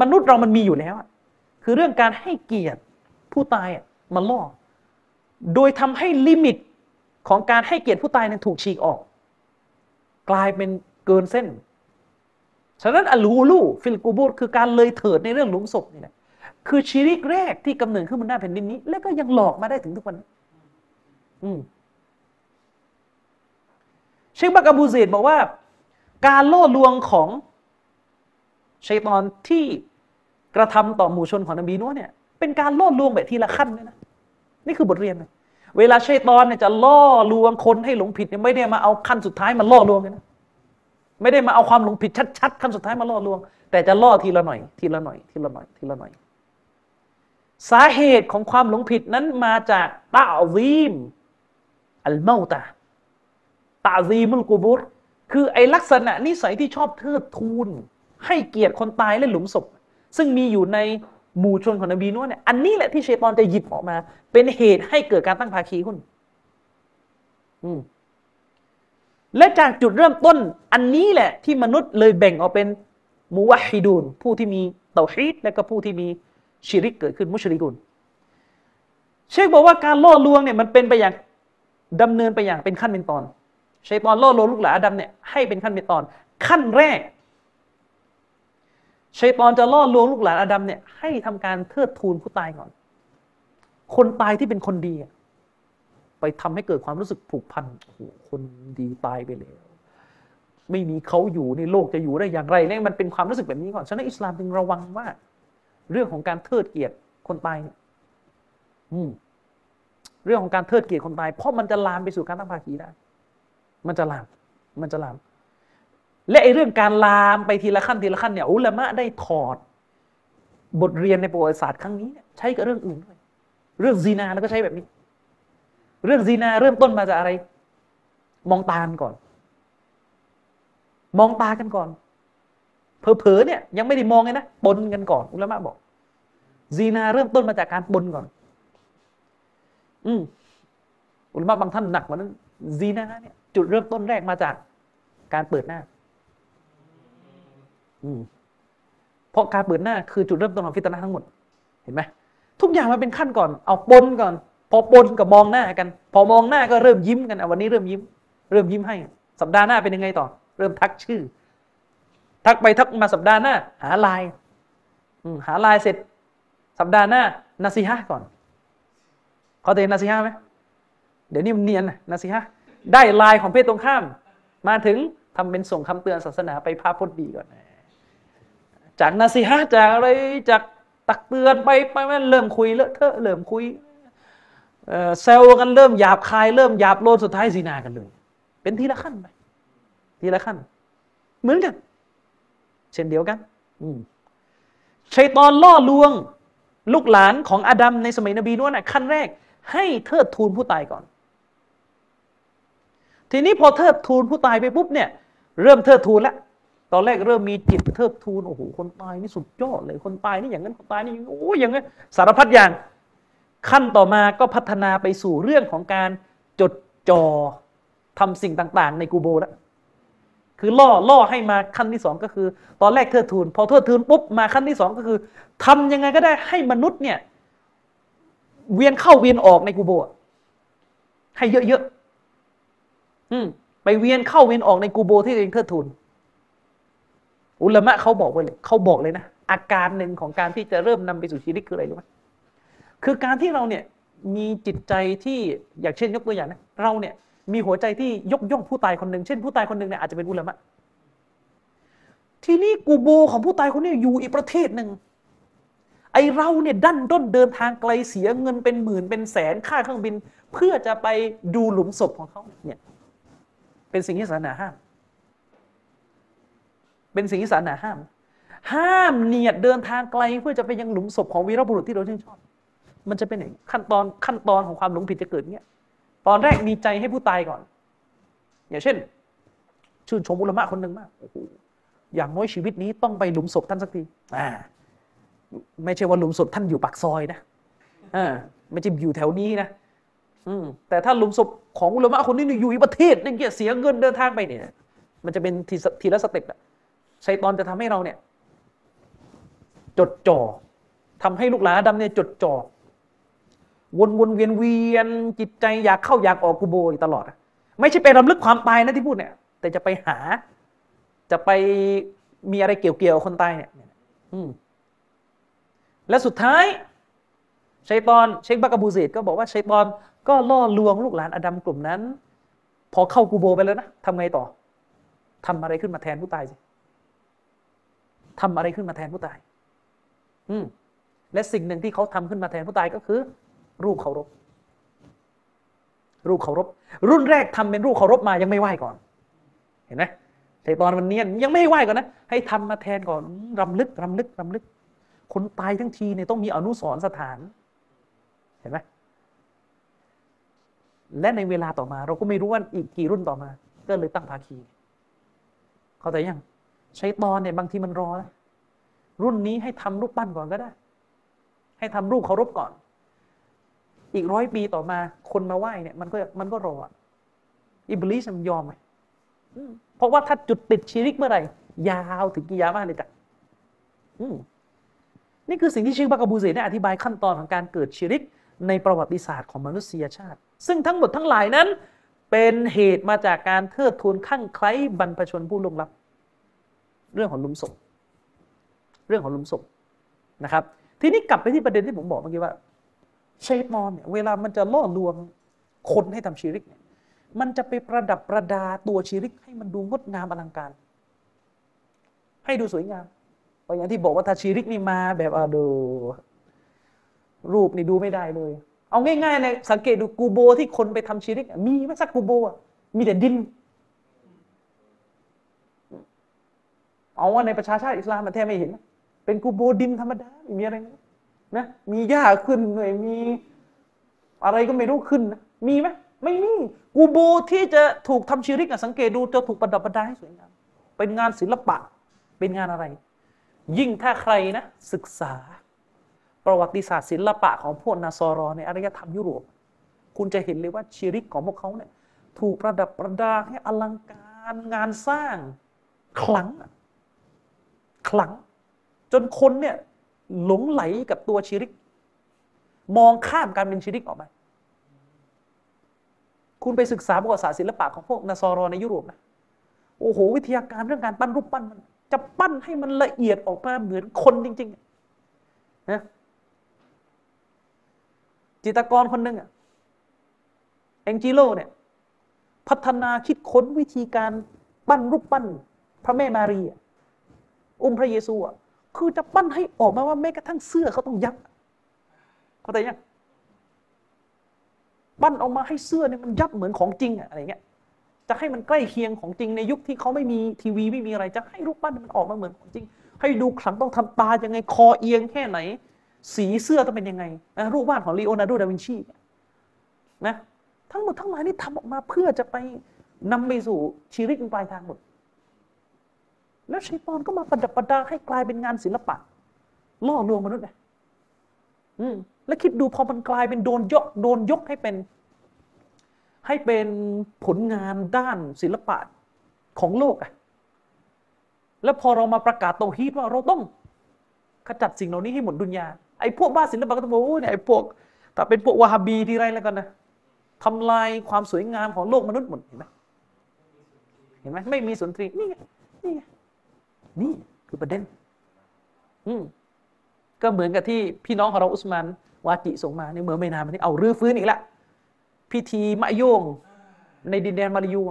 มนุษย์เรามันมีอยู่แล้วอะคือเรื่องการให้เกียรติผู้ตายอะมาล่อ โดยทำให้ limit ของการให้เกียรติผู้ตายนั้นถูกฉีกออก กลายเป็นเกินเส้น ฉะนั้นالغلو في القبور คือการเลยเถิดในเรื่องหลุมศพนี่แหละ คือชีริกแรกที่กำเนิดขึ้นบนหน้าแผ่นดินนี้ และก็ยังหลอกมาได้ถึงทุกวันนี้อืมเชคบักอบูเซดบอกว่า การล่อลวงของชัยตอนที่กระทำต่อหมู่ชนของนบีนัวเนี่ย เป็นการล่อลวงแบบทีละขั้นเลยนะนี่คือบทเรียนเลยเวลาชัยตอนเนี่ยจะล่อลวงคนให้หลงผิดเนี่ยไม่ได้มาเอาขั้นสุดท้ายมาล่อลวงเลยนะไม่ได้มาเอาความหลงผิดชัดๆขั้นสุดท้ายมาล่อลวง แต่จะล่อทีละหน่อย ทีละหน่อย ทีละหน่อยทีละหน่อย สาเหตุของความหลงผิดนั้นมาจากตาซีมอัลเมาตาตาซีมุลกูบุรคือไอลักษณะนิสัยที่ชอบเทิดทูน ให้เกียรติคนตายและหลุมศพ ซึ่งมีอยู่ในหมู่ชนของนบีนัวเนี่ยอันนี้แหละที่เชตอนจะหยิบออกมา เป็นเหตุให้เกิดการตั้งภาคีขึ้นและจากจุดเริ่มต้น อันนี้แหละที่มนุษย์เลยแบ่งออกเป็นมูวะฮิดูนผู้ที่มีเตาฮีดและก็ผู้ที่มี ชิริกเกิดขึ้นมุชริกุนเชคบอกว่าการล่อลวงเนี่ยมันเป็นไปอย่างดำเนินไปอย่างเป็นขั้นเป็นตอนชัยตอนล่อลวงลูกหลานอาดัมเนี่ยให้เป็นขั้นเป็นตอน ขั้นแรกชัยตอนจะล่อลวงลูกหลานอาดัมเนี่ยให้ทำการเทิดทูนผู้ตายก่อน คนตายที่เป็นคนดีไปทำให้เกิดความรู้สึกผูกพันโอ้โหคนดีตายไปแล้วไม่มีเขาอยู่ในโลกจะอยู่ได้อย่างไรเนี่ยมันเป็นความรู้สึกแบบนี้ก่อนฉะนั้นอิสลามจึงระวังว่า เรื่องของการเทิดเกียรติคนตายเนี่ยเรื่องของการเทิดเกียรติคนตาย เพราะมันจะลามไปสู่การตั้งภาคีได้ มันจะลาม มันจะลาม และไอ้เรื่องการลามไปทีละขั้นทีละขั้นเนี่ยอุลามะได้ถอด บทเรียนในประวัติศาสตร์ครั้งนี้ ใช้กับเรื่องอื่นด้วย เรื่องซีนาแล้วก็ใช้แบบนี้ เรื่องซีนาเริ่มต้นมาจากอะไร มองตากันก่อน มองตากันก่อน เผลอๆเนี่ยยังไม่ได้มองเลยนะปนกันก่อนอุลามะบอกซีนาเริ่มต้นมาจากการปนก่อน อืมอุลามะบางท่านหนักกว่านั้นซีนาเนี่ยจุดเริ่มต้นแรกมาจากการเปิดหน้า อืมเพราะการเปิดหน้าคือจุดเริ่มต้นของฟิตนะทั้งหมด เห็นไหมทุกอย่างมันเป็นขั้นก่อน เอาปนก่อน พอปนกับมองหน้ากัน พอมองหน้าก็เริ่มยิ้มกันวันนี้เริ่มยิ้ม เริ่มยิ้มให้ สัปดาห์หน้าเป็นยังไงต่อ เริ่มทักชื่อ ทักไปทักมาสัปดาห์หน้า หาไลน์หาไลน์เสร็จ สัปดาห์หน้านาซีฮะก่อนเขาเตนนาซีฮะไหมเดี๋ยวนี้มันเนียนนาซีฮะได้ไลน์ของเพศตรงข้าม มาถึงทำเป็นส่งคำเตือนศาสนาไปพาพจน์ดีก่อนจากนาซีฮะจากอะไรจากตักเตือนไปไปเริ่มคุยเลอะเทอะเริ่มคุยเซลกันเริ่มหยาบคายเริ่มหยาบโลนสุดท้ายซีนากันเลย เป็นทีละขั้นไปทีละขั้น เหมือนกัน เช่นเดียวกันชัยตอนล่อลวง ลูกหลานของอาดัมในสมัยนบีนู้นขั้นแรก ให้เทิดทูนผู้ตายก่อน ทีนี้พอเทิดทูนผู้ตายไปปุ๊บเนี่ย เริ่มเทิดทูนแล้วตอนแรกเริ่มมีจิตเทิดทูนโอ้โหคนตายนี่สุดยอดเลยคนตายนี่อย่างนั้นคนตายนี่โอ้ยอย่างนั้นสารพัดอย่าง ขั้นต่อมาก็พัฒนาไปสู่เรื่องของการจดจ่อทำสิ่งต่าง ๆ ในกูโบแล้ว คือล่อล่อให้มาขั้นที่สองก็คือ ตอนแรกเทิดทูน พอเทิดทูนปุ๊บมาขั้นที่สองก็คือทำยังไงก็ได้ให้มนุษย์เนี่ย เวียนเข้าเวียนออกในกูโบะให้เยอะๆอืมไปเวียนเข้าเวียนออกในกูโบที่ตัวเองเทิดทูนอุลามะเขาบอกไว้เลยเขาบอกเลยนะอาการหนึ่งของการที่จะเริ่มนำไปสู่ชีริกคืออะไรรู้ไหมคือการที่เราเนี่ยมีจิตใจที่อย่างเช่นยกตัวอย่างนะเราเนี่ย มีหัวใจที่ยกย่องผู้ตายคนหนึ่งเช่นผู้ตายคนหนึ่งเนี่ยอาจจะเป็นอุลามะทีนี้กูโบของผู้ตายคนนี้อยู่อีกประเทศหนึ่งไอเราเนี่ยดันด้นเดินทางไกลเสียเงินเป็นหมื่นเป็นแสนค่าเครื่องบิน เพื่อจะไปดูหลุมศพของเขาเนี่ยเป็นสิ่งที่ศาสนาห้าม เป็นสิ่งที่ศาสนาห้าม ห้ามเนียดเดินทางไกลเพื่อจะไปยังหลุมศพของวีรบุรุษที่เราชื่นชอบ มันจะเป็นอย่างขั้นตอนขั้นตอนของความหลงผิดจะเกิดเงี้ย ตอนแรกมีใจให้ผู้ตายก่อน อย่างเช่น ชื่นชมอุลมะคนหนึ่งมากโอ้โหอย่างน้อยชีวิตนี้ต้องไปหลุมศพท่านสักทีอ่าไม่ใช่ว่าหลุมศพท่านอยู่ปากซอยนะอ่าไม่ใช่อยู่แถวนี้นะอืมแต่ถ้าหลุมศพของอุลมะคนนี้อยู่อีกประเทศนึงเกี่ยเสียเงินเดินทางไปเนี่ย มันจะเป็นทีทีละสเต็ปอะชัยตอนจะทำให้เราเนี่ย จดจ่อทำให้ลูกหลานดัมเนี่ยจดจ่อ วนวนเวียนเวียนจิตใจอยากเข้าอยากออกกูโบอยู่ตลอด ไม่ใช่ไปรำลึกความตายนะที่พูดเนี่ย แต่จะไปหา จะไปมีอะไรเกี่ยวเกี่ยวคนตายเนี่ยและสุดท้ายชัยตอนเชคบักกะบูเซตก็บอกว่าชัยตอนก็ล่อลวงลูกหลานอดัมกลุ่มนั้น พอเข้ากูโบไปแล้วนะทำไงต่อทำอะไรขึ้นมาแทนผู้ตายสิทำอะไรขึ้นมาแทนผู้ตาย อืมและสิ่งหนึ่งที่เขาทำขึ้นมาแทนผู้ตายก็คือ รูปเคารพ รูปเคารพ รุ่นแรกทำเป็นรูปเคารพมายังไม่ไหว้ก่อน เห็นไหมแต่ตอนมันเนียนยังไม่ไหว้ก่อนนะ ให้ทำมาแทนก่อนรำลึกรำลึกรำลึก คนตายทั้งทีเนี่ยต้องมีอนุสรสถาน เห็นไหมและในเวลาต่อมา เราก็ไม่รู้ว่าอีกกี่รุ่นต่อมา ก็เลยตั้งภาคี เข้าใจยังใช้ตอนเนี่ยบางทีมันรอนะรุ่นนี้ให้ทำรูปปั้นก่อนก็ได้ ให้ทำรูปเคารพก่อน อีกร้อยปีต่อมา คนมาไหว้เนี่ยมันก็มันก็รออะอิบลิสมันยอมไหมอืมเพราะว่าถ้าจุดติดชีริกเมื่อไหร่ ยาวถึงกิยามะเลยจ้ะอืมนี่คือสิ่งที่ชิคบากาบูเซได้อธิบายขั้นตอนของการเกิดชีริกในประวัติศาสตร์ของมนุษยชาติ ซึ่งทั้งหมดทั้งหลายนั้น เป็นเหตุมาจากการเทิดทูนข้างใคล้บรรพชนผู้ล่วงลับ เรื่องของหลุมศพเรื่องของหลุมศพนะครับ ทีนี้กลับไปที่ประเด็นที่ผมบอกเมื่อกี้ว่า ชัยตอนเนี่ยเวลามันจะล่อลวงคนให้ทำชีริกเนี่ยมันจะไปประดับประดาตัวชีริก ให้มันดูงดงามอลังการ ให้ดูสวยงามเพราะอย่างที่บอกว่าถ้าชีริกนี่มาแบบอะดู รูปนี่ดูไม่ได้เลย เอาง่ายๆเลยสังเกตดูกูโบที่คนไปทำชีริก มีไหมสักกูโบอะมีแต่ดิน เอาว่าในประชาชาติอิสลามมันแทบไม่เห็น เป็นกูโบดินธรรมดาไม่มีอะไรนะ นะมีหญ้าขึ้นเลยมี อะไรก็ไม่รู้ขึ้นนะมีไหมไม่มีกูโบที่จะถูกทำชีริกะสังเกตดูจะถูกประดับประดาให้สวยงามเป็นงานศิลปะเป็นงานอะไร ยิ่งถ้าใครนะ ศึกษา ประวัติศาสตร์ศิลปะของพวกนาซอรอในอารยธรรมยุโรป คุณจะเห็นเลยว่าชีริกของพวกเขาเนี่ยถูกประดับประดาให้อลังการงานสร้าง ขลังอะขลัง จนคนเนี่ย หลงไหลกับตัวชิริก มองข้ามการเป็นชิริกออกไปคุณไปศึกษาประวัติศาสตร์ศิลปะของพวกนาซอรอในยุโรปนะโอ้โห วิทยาการเรื่องการปั้นรูปปั้นมัน จะปั้นให้มันละเอียดออกมาเหมือนคนจริงๆนะจิตรกรคนหนึ่งอะเองจิโลเนี่ยพัฒนาคิดค้นวิธีการปั้นรูปปั้น พระแม่มารีอะอุ้มพระเยซูอะ คือจะปั้นให้ออกมาว่าแม้กระทั่งเสื้อเขาต้องยับเข้าใจยังปั้นออกมาให้เสื้อเนี่ยมันยับเหมือนของจริงอะอะไรเงี้ยจะให้มันใกล้เคียงของจริงในยุคที่เขาไม่มีทีวีไม่มีอะไร จะให้รูปปั้นมันออกมาเหมือนของจริง ให้ดูขลังต้องทำตายังไงคอเอียงแค่ไหน สีเสื้อต้องเป็นยังไงนะรูปวาดของลีโอนาร์โดดาวินชีนะทั้งหมดทั้งหลายนี่ทำออกมาเพื่อจะไปนำไปสู่ชีวิตปลายทางหมด แล้วชัยตอนก็มาประดับประดาให้กลายเป็นงานศิลปะล่อลวงมนุษย์ไงอืมแล้วคิดดูพอมันกลายเป็นโดนยกโดนยกให้เป็น ให้เป็นผลงานด้านศิลปะของโลกอะแล้วพอเรามาประกาศโตฮีดว่าเราต้องขจัดสิ่งเหล่านี้ให้หมดดุนยาไอ้พวกบ้าศิลปะก็ต้องบอกโอ้เนี่ยไอ้พวกแต่เป็นพวกวาฮาบีที่ไรแล้วกันนะทำลายความสวยงามของโลกมนุษย์หมดเห็นไหมเห็นไหมไม่มีสุนทรีนี่ไงนี่ไง นี่คือประเด็น อืมก็เหมือนกับที่พี่น้องของเราอุสมานวาจิส่งมาในเมื่อไม่นานมานี้เอารื้อฟื้นอีกละพิธีมะโยงในดินแดนมาลายู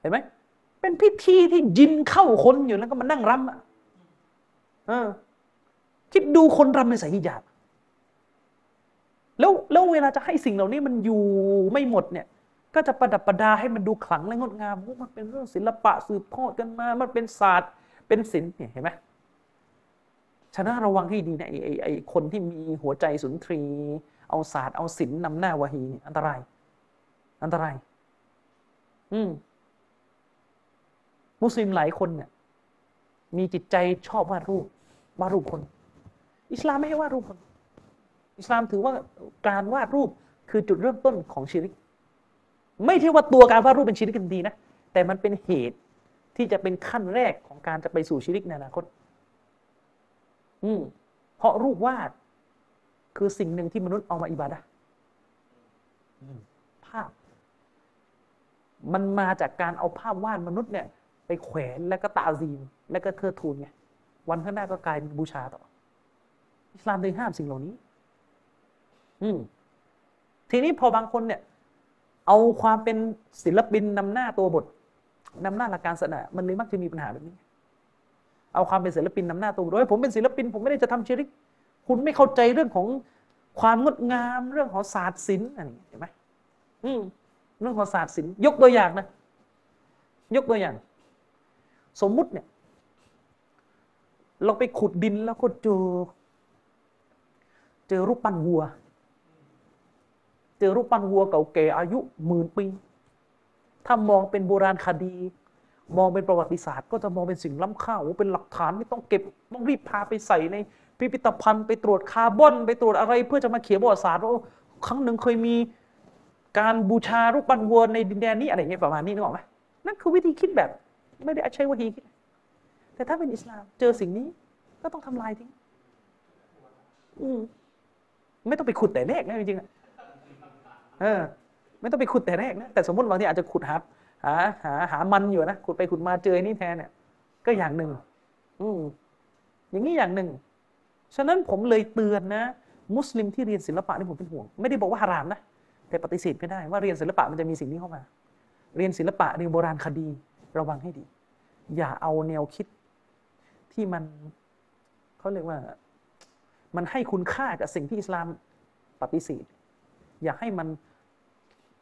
เห็นไหมเป็นพิธีที่ยินเข้าคนอยู่แล้วก็มานั่งรำอะเออคิดดูคนรำในสายฮิญาบแล้วแล้วเวลาจะให้สิ่งเหล่านี้มันอยู่ไม่หมดเนี่ย ก็จะประดับประดาให้มันดูขลังและงดงามมันเป็นเรื่องศิลปะสืบทอดกันมา มันเป็นศาสตร์ เป็นศิลป์เนี่ยเห็นไหมฉะนั้นระวังให้ดีนะไอ้ไอ้ไอ้คนที่มีหัวใจสุนทรี เอาศาสตร์เอาศิลป์นำหน้าวะฮีเนี่ยอันตราย อันตราย อืมมุสลิมหลายคนเนี่ยมีจิตใจชอบวาดรูปวาดรูปคน อิสลามไม่ให้วาดรูปคน อิสลามถือว่าการวาดรูปคือจุดเริ่มต้นของชีริก ไม่ใช่ว่าตัวการวาดรูปเป็นชีริกันดีนะแต่มันเป็นเหตุที่จะเป็นขั้นแรกของการจะไปสู่ชีริกในอนาคต อืมเพราะรูปวาดคือสิ่งหนึ่งที่มนุษย์เอามาอิบาดะภาพ มันมาจากการเอาภาพวาดมนุษย์เนี่ย ไปแขวนแล้วก็ตาซีมแล้วก็เทิดทูนไงวันข้างหน้าก็กลายเป็นบูชาต่อ อิสลามเลยห้ามสิ่งเหล่านี้ อืมทีนี้พอบางคนเนี่ย เอาความเป็นศิลปินนำหน้าตัวบทนำหน้าหลักการศาสนามันเลยมักจะมีปัญหาแบบนี้ เอาความเป็นศิลปินนำหน้าตัวบทโอ้ยผมเป็นศิลปิน ผมไม่ได้จะทำชิริก คุณไม่เข้าใจเรื่องของความงดงามเรื่องของศาสตร์ศิลป์อะไรอย่างเงี้ยเห็นไหมอืมเรื่องของศาสตร์ศิลป์ยกตัวอย่างนะ ยกตัวอย่าง สมมุติเนี่ยเราไปขุดดินแล้วก็เจอ เจอรูปปั้นวัว เจอรูปปั้นวัวเก่าแก่อายุหมื่นปี ถ้ามองเป็นโบราณคดี มองเป็นประวัติศาสตร์ ก็จะมองเป็นสิ่งล้ำค่าโอ้เป็นหลักฐานไม่ต้องเก็บต้องรีบพาไปใส่ในพิพิธภัณฑ์ไปตรวจคาร์บอนไปตรวจอะไร เพื่อจะมาเขียนประวัติศาสตร์ว่าครั้งหนึ่งเคยมีการบูชารูปปั้นวัวในดินแดนนี้อะไรเงี้ยประมาณนี้นึกออกไหมนั่นคือวิธีคิดแบบ ไม่ได้ใช้วิธีคิด แต่ถ้าเป็นอิสลามเจอสิ่งนี้ก็ต้องทำลายทิ้งอืมไม่ต้องไปขุดแต่แรกนะจริงๆอะ เออ ไม่ต้องไปขุดแต่แรกนะแต่สมมติบางทีอาจจะขุดหาหาหาหามันอยู่นะขุดไปขุดมาเจอไอ้นี่แทนเนี่ย ก็อย่างหนึ่ง อืมอย่างนี้อย่างหนึ่ง ฉะนั้นผมเลยเตือนนะ มุสลิมที่เรียนศิลปะนี่ผมเป็นห่วง ไม่ได้บอกว่าฮารามนะแต่ปฏิเสธไม่ได้ว่าเรียนศิลปะมันจะมีสิ่งนี้เข้ามา เรียนศิลปะเรียนโบราณคดีระวังให้ดี อย่าเอาแนวคิดที่มันเขาเรียกว่า มันให้คุณค่ากับสิ่งที่อิสลามปฏิเสธ อย่าให้มัน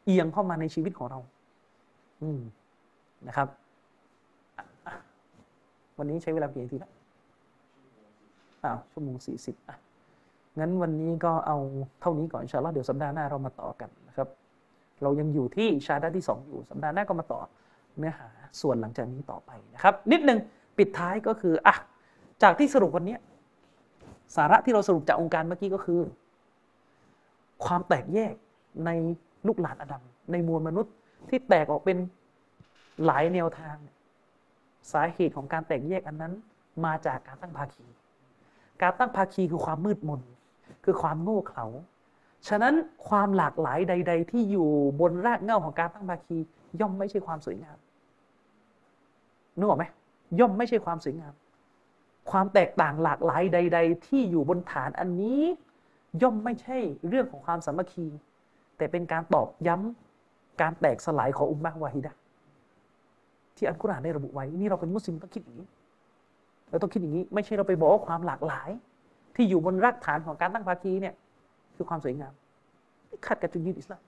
เอียงเข้ามาในชีวิตของเรา อืมนะครับ วันนี้ใช้เวลากี่นาทีแล้วอ้าวชั่วโมงสี่สิบอะงั้นวันนี้ก็เอาเท่านี้ก่อนอินชาอัลลอฮ์เดี๋ยวสัปดาห์หน้าเรามาต่อกันนะครับ เรายังอยู่ที่ชาดาที่สองอยู่ สัปดาห์หน้าก็มาต่อเนื้อหาส่วนหลังจากนี้ต่อไปนะครับ นิดนึงปิดท้ายก็คืออะจากที่สรุปวันนี้ สาระที่เราสรุปจากองค์การเมื่อกี้ก็คือ ความแตกแยกใน ลูกหลานอาดัมในมวลมนุษย์ที่แตกออกเป็นหลายแนวทาง สาเหตุของการแตกแยกอันนั้น มาจากการตั้งภาคี การตั้งภาคีคือความมืดมน คือความโง่เขลาฉะนั้นความหลากหลายใด ๆ ที่อยู่บนรากเหง้าของการตั้งภาคี ย่อมไม่ใช่ความสวยงามนึกออกไหมย่อมไม่ใช่ความสวยงาม ความแตกต่างหลากหลายใด ๆ ที่อยู่บนฐานอันนี้ ย่อมไม่ใช่เรื่องของความสามัคคี แต่เป็นการตอบย้ำการแตกสลายของอุมมะวาฮิดะที่อัลกุรอานได้ระบุไว้ นี่เราเป็นมุสลิมต้องคิดอย่างนี้เราต้องคิดอย่างนี้ ไม่ใช่เราไปบอกว่าความหลากหลาย ที่อยู่บนรากฐานของการตั้งภาคีเนี่ยคือความสวยงามไม่ขัดกับจุดยืนอิสลาม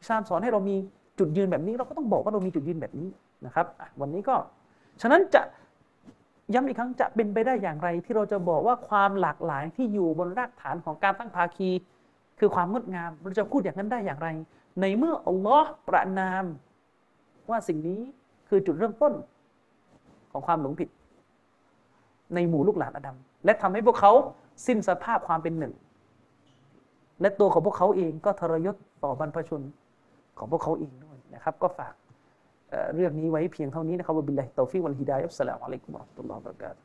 อิสลามสอนให้เรามีจุดยืนแบบนี้ เราก็ต้องบอกว่าเรามีจุดยืนแบบนี้นะครับวันนี้ก็ฉะนั้นจะย้ำอีกครั้งจะเป็นไปได้อย่างไร ที่เราจะบอกว่าความหลากหลายที่อยู่บนรากฐานของการตั้งภาคี คือความงดงามเราจะพูดอย่างนั้นได้อย่างไร ในเมื่ออัลลอฮ์ประนามว่าสิ่งนี้คือจุดเริ่มต้นของความหลงผิด ในหมู่ลูกหลานอาดัมและทำให้พวกเขาสิ้นสภาพความเป็นหนึ่ง และตัวของพวกเขาเองก็ทรยศต่อบรรพชนของพวกเขาเองด้วยนะครับ ก็ฝากเรื่องนี้ไว้เพียงเท่านี้นะครับวบิลลาฮิตอฟิวัลฮิดายอัสสลามุอะลัยกุมวะราะห์ตุลลอฮ์บะเราะกาตุ